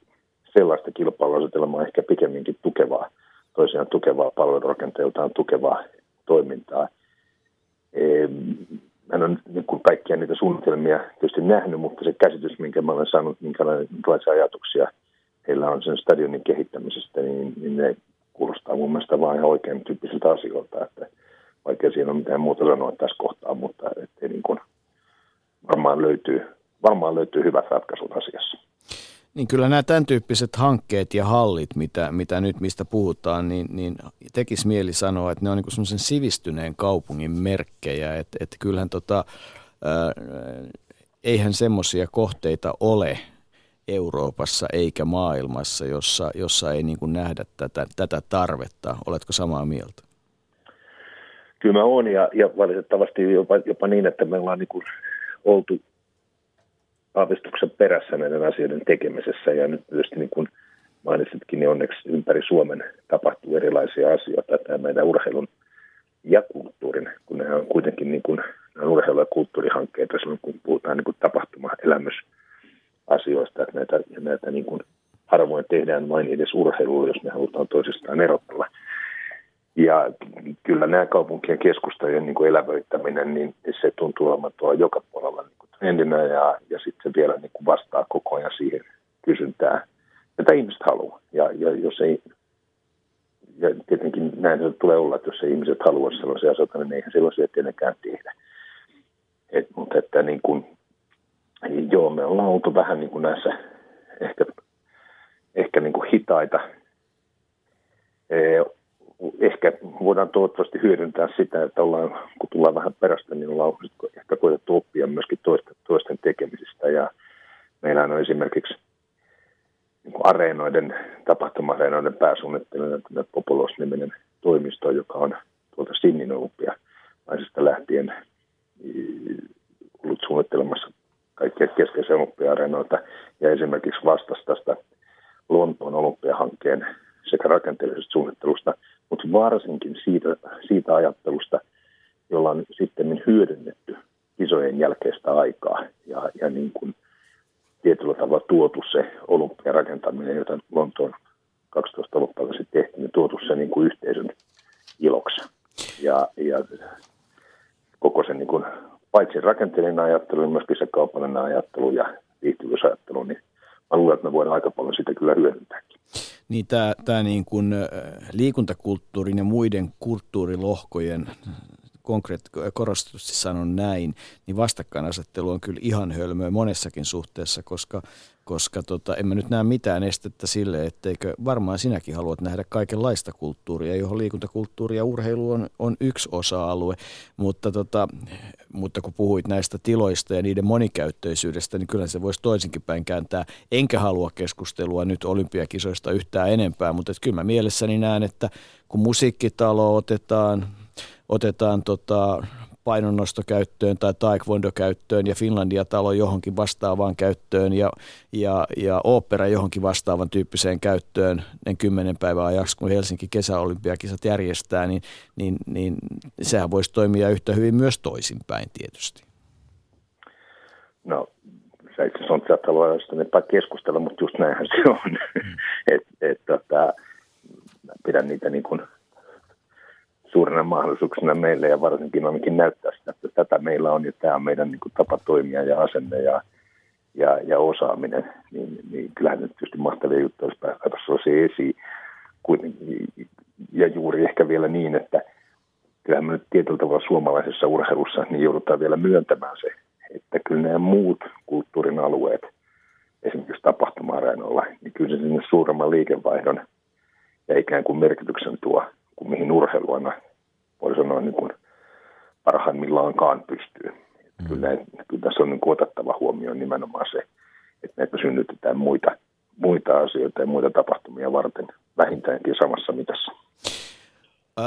sellaista kilpailuasetelmaa ehkä pikemminkin tukevaa, toisiaan tukevaa palvelurakenteeltaan tukevaa toimintaa. Hän on niin kuin kaikkia niitä suunnitelmia tietysti nähnyt, mutta se käsitys, minkä mä olen saanut, minkälaisia ajatuksia heillä on sen stadionin kehittämisestä, niin, niin ne kuulostaa mun mielestä vain ihan oikein tyyppisiltä asioilta, että vaikka siinä on mitään muuta sanoa tässä kohtaa, mutta ettei niin kuin varmaan löytyy, varmaan löytyy hyvät ratkaisut asiassa. Niin kyllä nämä tämän tyyppiset hankkeet ja hallit, mitä, mitä nyt mistä puhutaan, niin, niin tekisi mieli sanoa, että ne on niin semmoisen sivistyneen kaupungin merkkejä, että, että kyllähän tota, ää, eihän semmoisia kohteita ole Euroopassa eikä maailmassa, jossa, jossa ei niin kuin nähdä tätä, tätä tarvetta. Oletko samaa mieltä? Kyllä mä oon ja, ja valitettavasti jopa, jopa niin, että me ollaan niin kuin oltu aavistuksen perässä näiden asioiden tekemisessä ja nyt tietysti niin kuin mainitsitkin, niin onneksi ympäri Suomen tapahtuu erilaisia asioita. Tämä meidän urheilun ja kulttuurin, kun ne on kuitenkin niin kuin, urheilu- ja kulttuurihankkeita silloin, kun puhutaan niin kuin tapahtuma-elämys asioista, että näitä, näitä niin kuin harvoin tehdään vain edes urheilulla, jos me halutaan toisistaan erotella. Ja kyllä nämä kaupunkien keskustojen niin kuin elävöittäminen, niin se tuntuu olevan tuolla joka puolella niin kuin trendinä ja, ja sitten vielä niin kuin vastaa koko ajan siihen kysyntään, mitä ihmiset haluaa. Ja, ja jos ei, ja tietenkin näin se tulee olla, että jos ei ihmiset halua sellaisia asioita, niin eihän sellaisia tietenkään tehdä. Et, mutta että niin kuin, Joo, me ollaan oltu vähän niin kuin näissä ehkä, ehkä niin kuin hitaita. Ehkä voidaan toivottavasti hyödyntää sitä, että ollaan, kun tullaan vähän perästä, niin ollaan ehkä koetettu oppia myöskin toisten, toisten tekemisistä. Ja meillä on esimerkiksi niin areenoiden, tapahtuma-areenoiden pääsuunnittelijana Populos-niminen toimisto, joka on tuolta Sinnin olympialaisista lähtien ollut suunnittelemassa kaikkia keskeisiä olympia-areenoita ja esimerkiksi vastasi tästä Lontoon olympiahankkeen sekä rakenteellisesta suunnittelusta, mutta varsinkin siitä, siitä ajattelusta, jolla on sitten hyödynnetty isojen jälkeistä aikaa ja, ja niin kuin tietyllä tavalla tuotu se olympian rakentaminen, jota Lontoon 12 olympialla sitten tehtiin, niin tuotu se niin kuin yhteisön iloksi. Ja, ja koko sen niin kuin, paitsi rakenteellinen ajattelu, niin myöskin se kaupallinen ajattelu ja viihtyvyysajattelu, niin mä luulen, että me voidaan aika paljon sitä kyllä hyödyntääkin. Niin tämä, tämä niin kuin liikuntakulttuurin ja muiden kulttuurilohkojen konkreet, korostetusti sanon näin, niin vastakkainasettelu on kyllä ihan hölmöä monessakin suhteessa, koska, koska tota, en mä nyt näe mitään estettä sille, etteikö varmaan sinäkin haluat nähdä kaikenlaista kulttuuria, johon liikuntakulttuuri ja urheilu on, on yksi osa-alue, mutta, tota, mutta kun puhuit näistä tiloista ja niiden monikäyttöisyydestä, niin kyllä se voisi toisinkin päin kääntää. Enkä halua keskustelua nyt olympiakisoista yhtään enempää, mutta kyllä mä mielessäni näen, että kun musiikkitalo otetaan, otetaan tota, painonnosto käyttöön tai taekwondo käyttöön ja Finlandia-talo johonkin vastaavaan käyttöön ja, ja, ja opera johonkin vastaavan tyyppiseen käyttöön ne kymmenen päivän ajaksi, kun Helsinki kesäolympiakisat järjestää, niin, niin, niin sehän voisi toimia yhtä hyvin myös toisinpäin tietysti. No, sä itse asiassa on tätä keskustella, mutta just näinhän se on. Mm. että et, tota, pidän niitä niin kuin suurena mahdollisuuksena meille ja varsinkin ainakin näyttää sitä, että tätä meillä on ja tämä on meidän niin kuin, tapa toimia ja asenne ja, ja, ja osaaminen, niin, niin kyllähän nyt tietysti mahtavia juttuja olisi päästä se esiin. Ja juuri ehkä vielä niin, että kyllähän me nyt tietyllä tavalla suomalaisessa urheilussa niin joudutaan vielä myöntämään se, että kyllä nämä muut kulttuurin alueet, esimerkiksi tapahtuma niin kyllä se sinne suuremman liikevaihdon ja ikään kuin merkityksen tuo kuin mihin urheilu aina, voi sanoa, niin kuin parhaimmillaankaan pystyy. Mm. Kyllä, kyllä tässä on niin otettava huomioon nimenomaan se, että näitä synnytetään muita, muita asioita ja muita tapahtumia varten vähintäänkin samassa mitassa. Ö,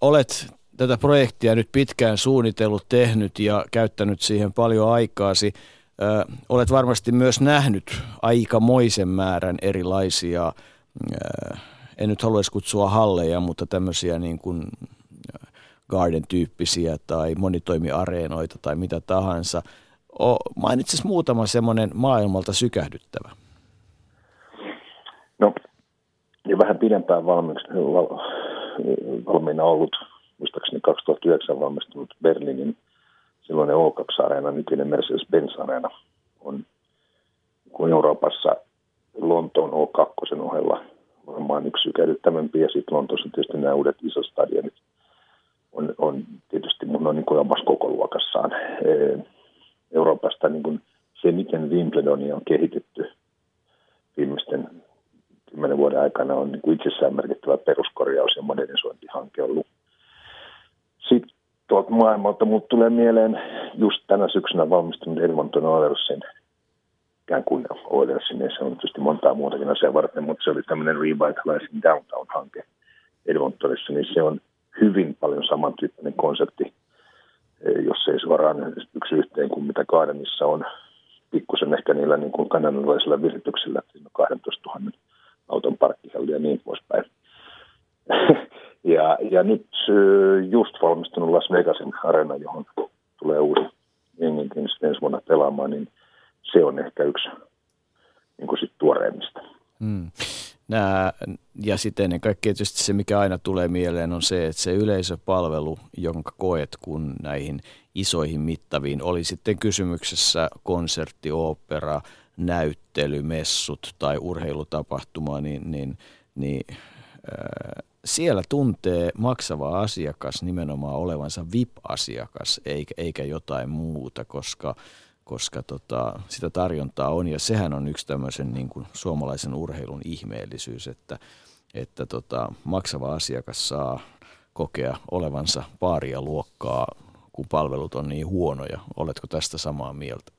olet tätä projektia nyt pitkään suunnitellut, tehnyt ja käyttänyt siihen paljon aikaasi. Ö, olet varmasti myös nähnyt aikamoisen määrän erilaisia ö, en nyt haluaisi kutsua halleja, mutta tämmöisiä niin kuin äh, Garden-tyyppisiä tai monitoimiareenoita tai mitä tahansa. Mainitsisi muutama semmoinen maailmalta sykähdyttävä. No, jo vähän pidempään valmiina ollut, muistaakseni 2009 valmistunut Berliinin silloinen O2-areena, nykyinen Mercedes-Benz-areena, on kuin Euroopassa Lontoon O2 ohella varmaan yksi sykähdyttävämpi. Ja sitten Lontoossa tietysti nämä uudet isot stadionit on, on tietysti mun on niin kuin omassa koko luokassaan. Euroopasta niin kuin se, miten Wimbledonia on kehitetty viimeisten kymmenen vuoden aikana on niin kuin itsessään merkittävä peruskorjaus ja modernisointihanke ollut. Sitten tuolta maailmalta mutta tulee mieleen just tänä syksynä valmistunut Edmonton Oilersin ikään kuin Oilersin, se on tietysti montaa muutakin asiaa varten, mutta se oli tämmöinen Revitalizing Downtown-hanke Edmontonissa, niin se on hyvin paljon samantyyppinen konsepti, eh, jos ei suoraan yksi yhteen kuin mitä Gardenissa on, pikkusen ehkä niillä niin kuin kanadalaisilla virityksillä, siinä on 12 000 auton parkkihalli ja niin poispäin. ja, ja nyt eh, just valmistunut Las Vegasin arena, johon tulee uusi jenginkin ensi vuonna pelaamaan, niin se on ehkä yksi niin kuin sit tuoreimmista. Hmm. Nää, ja sitten ennen kaikkea tietysti se, mikä aina tulee mieleen, on se, että se yleisöpalvelu, jonka koet, kun näihin isoihin mittaviin, oli sitten kysymyksessä konsertti, opera, näyttely, messut tai urheilutapahtuma, niin, niin, niin äh, siellä tuntee maksava asiakas nimenomaan olevansa VIP-asiakas eikä, eikä jotain muuta, koska – koska tota, sitä tarjontaa on ja sehän on yksi tämmöisen niin kuin suomalaisen urheilun ihmeellisyys, että, että tota, maksava asiakas saa kokea olevansa paaria luokkaa, kun palvelut on niin huonoja. Oletko tästä samaa mieltä?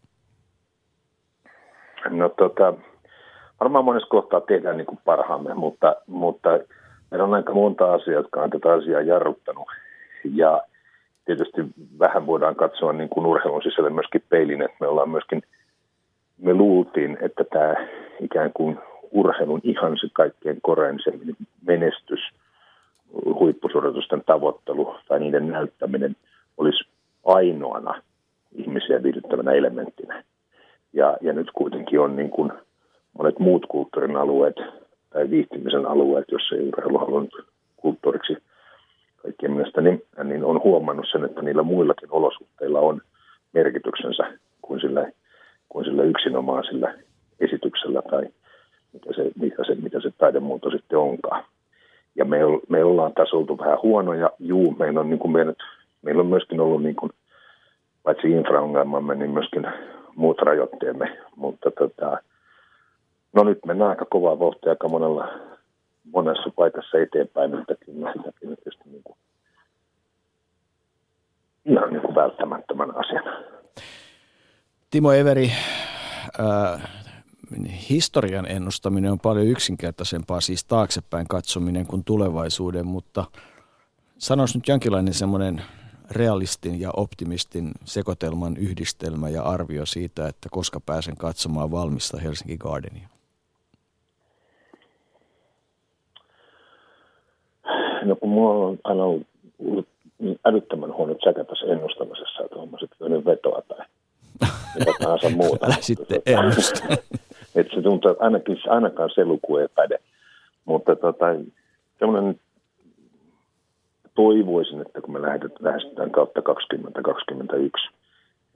No tota, varmaan monessa kohtaa tehdään niin kuin parhaamme, mutta, mutta meillä on aika monta asiaa, jotka on tätä asiaa jarruttanut. Ja tietysti vähän voidaan katsoa niin kuin urheilun sisälle myöskin peilin, että me ollaan myöskin, me luultiin, että tämä ikään kuin urheilun ihan se kaikkein korein se menestys, huippusuoritusten tavoittelu tai niiden näyttäminen olisi ainoana ihmisiä viihdyttävänä elementtinä. Ja, ja nyt kuitenkin on niin kuin monet muut kulttuurin alueet tai viihtymisen alueet, joissa ei urheilu halunnut kulttuuriksi kaikkien mielestä, niin, niin on huomannut sen, että niillä muillakin olosuhteilla on merkityksensä kuin sillä, kuin sillä yksinomaan sillä esityksellä tai mitä se, mitä se, mitä se taidemuoto sitten onkaan. Ja me, me ollaan tässä oltu vähän huonoja. Juu, meillä on, niin kuin meidät, meillä on myöskin ollut niin kuin, paitsi infraongelmamme, niin myöskin muut rajoitteemme. Mutta tota, no nyt mennään aika kovaa vauhtia aika monella, monessa paikassa eteenpäin, mutta kyllä tietysti niin kuin, ihan niin kuin välttämättömän asian. Timo Everi, äh, historian ennustaminen on paljon yksinkertaisempaa, siis taaksepäin katsominen kuin tulevaisuuden, mutta sanoisi nyt jonkinlainen semmoinen realistin ja optimistin sekoitelman yhdistelmä ja arvio siitä, että koska pääsen katsomaan valmista Helsinki Gardenia? No kun mulla on aina ollut niin älyttömän huono tsäkä tässä ennustamisessa, että homma sitten vetoa tai mitä tahansa muuta. Älä sitten ennusta. että se tuntuu, että ainakin, ainakaan se luku ei päde. Mutta tota, semmoinen toivoisin, että kun me lähestytään kautta 2021,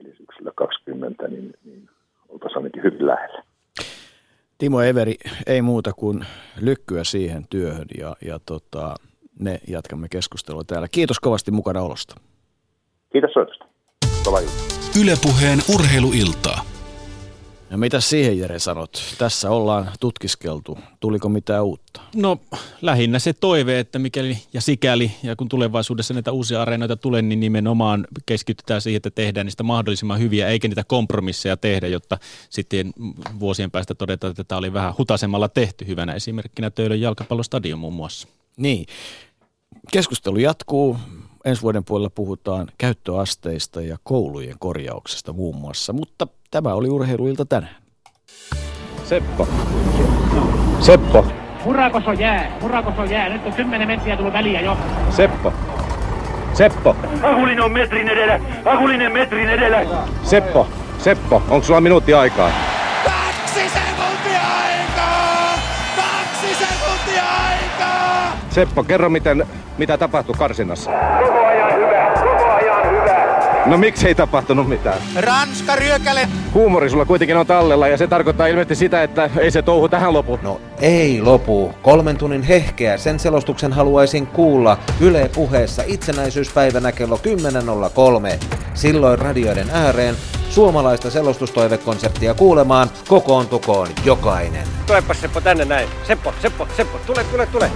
eli syksyllä 20, niin, niin oltaisiin ainakin hyvin lähellä. Timo Everi, ei muuta kuin lykkyä siihen työhön ja, ja tota, ne jatkamme keskustelua täällä. Kiitos kovasti mukana olosta. Kiitos soitosta. Ylepuheen urheiluiltaa. Ja mitä siihen Jere sanot? Tässä ollaan tutkiskeltu. Tuliko mitään uutta? No lähinnä se toive, että mikäli ja sikäli, ja kun tulevaisuudessa näitä uusia areenoita tulee, niin nimenomaan keskitytään siihen, että tehdään niistä mahdollisimman hyviä, eikä niitä kompromisseja tehdä, jotta sitten vuosien päästä todetaan, että tämä oli vähän hutasemalla tehty. Hyvänä esimerkkinä Töölön jalkapallostadion muun muassa. Niin. Keskustelu jatkuu. Ensi vuoden puolella puhutaan käyttöasteista ja koulujen korjauksesta muun muassa, mutta tämä oli urheiluilta tänään. Seppo. Seppo. Murakoso jää, murakoso jää. Nyt on 10 metriä tullut väliä jo. Seppo. Seppo. Akulinen on metrin edellä. Akulinen metrin edellä. Seppo. Seppo, onko sulla minuutti aikaa? Seppo, kerro miten, mitä tapahtui karsinnassa. Koko ajan hyvä, koko ajan hyvä. No miksi ei tapahtunut mitään? Ranska ryökäle. Huumori sulla kuitenkin on tallella ja se tarkoittaa ilmeisesti sitä, että ei se touhu tähän lopu. No ei lopu. Kolmen tunnin hehkeä. Sen selostuksen haluaisin kuulla Yle puheessa itsenäisyyspäivänä kello 10.03. Silloin radioiden ääreen suomalaista selostustoivekonseptia kuulemaan kokoontukoon jokainen. Tulepa Seppo tänne näin. Seppo, Seppo, Seppo, tule, tule, tule.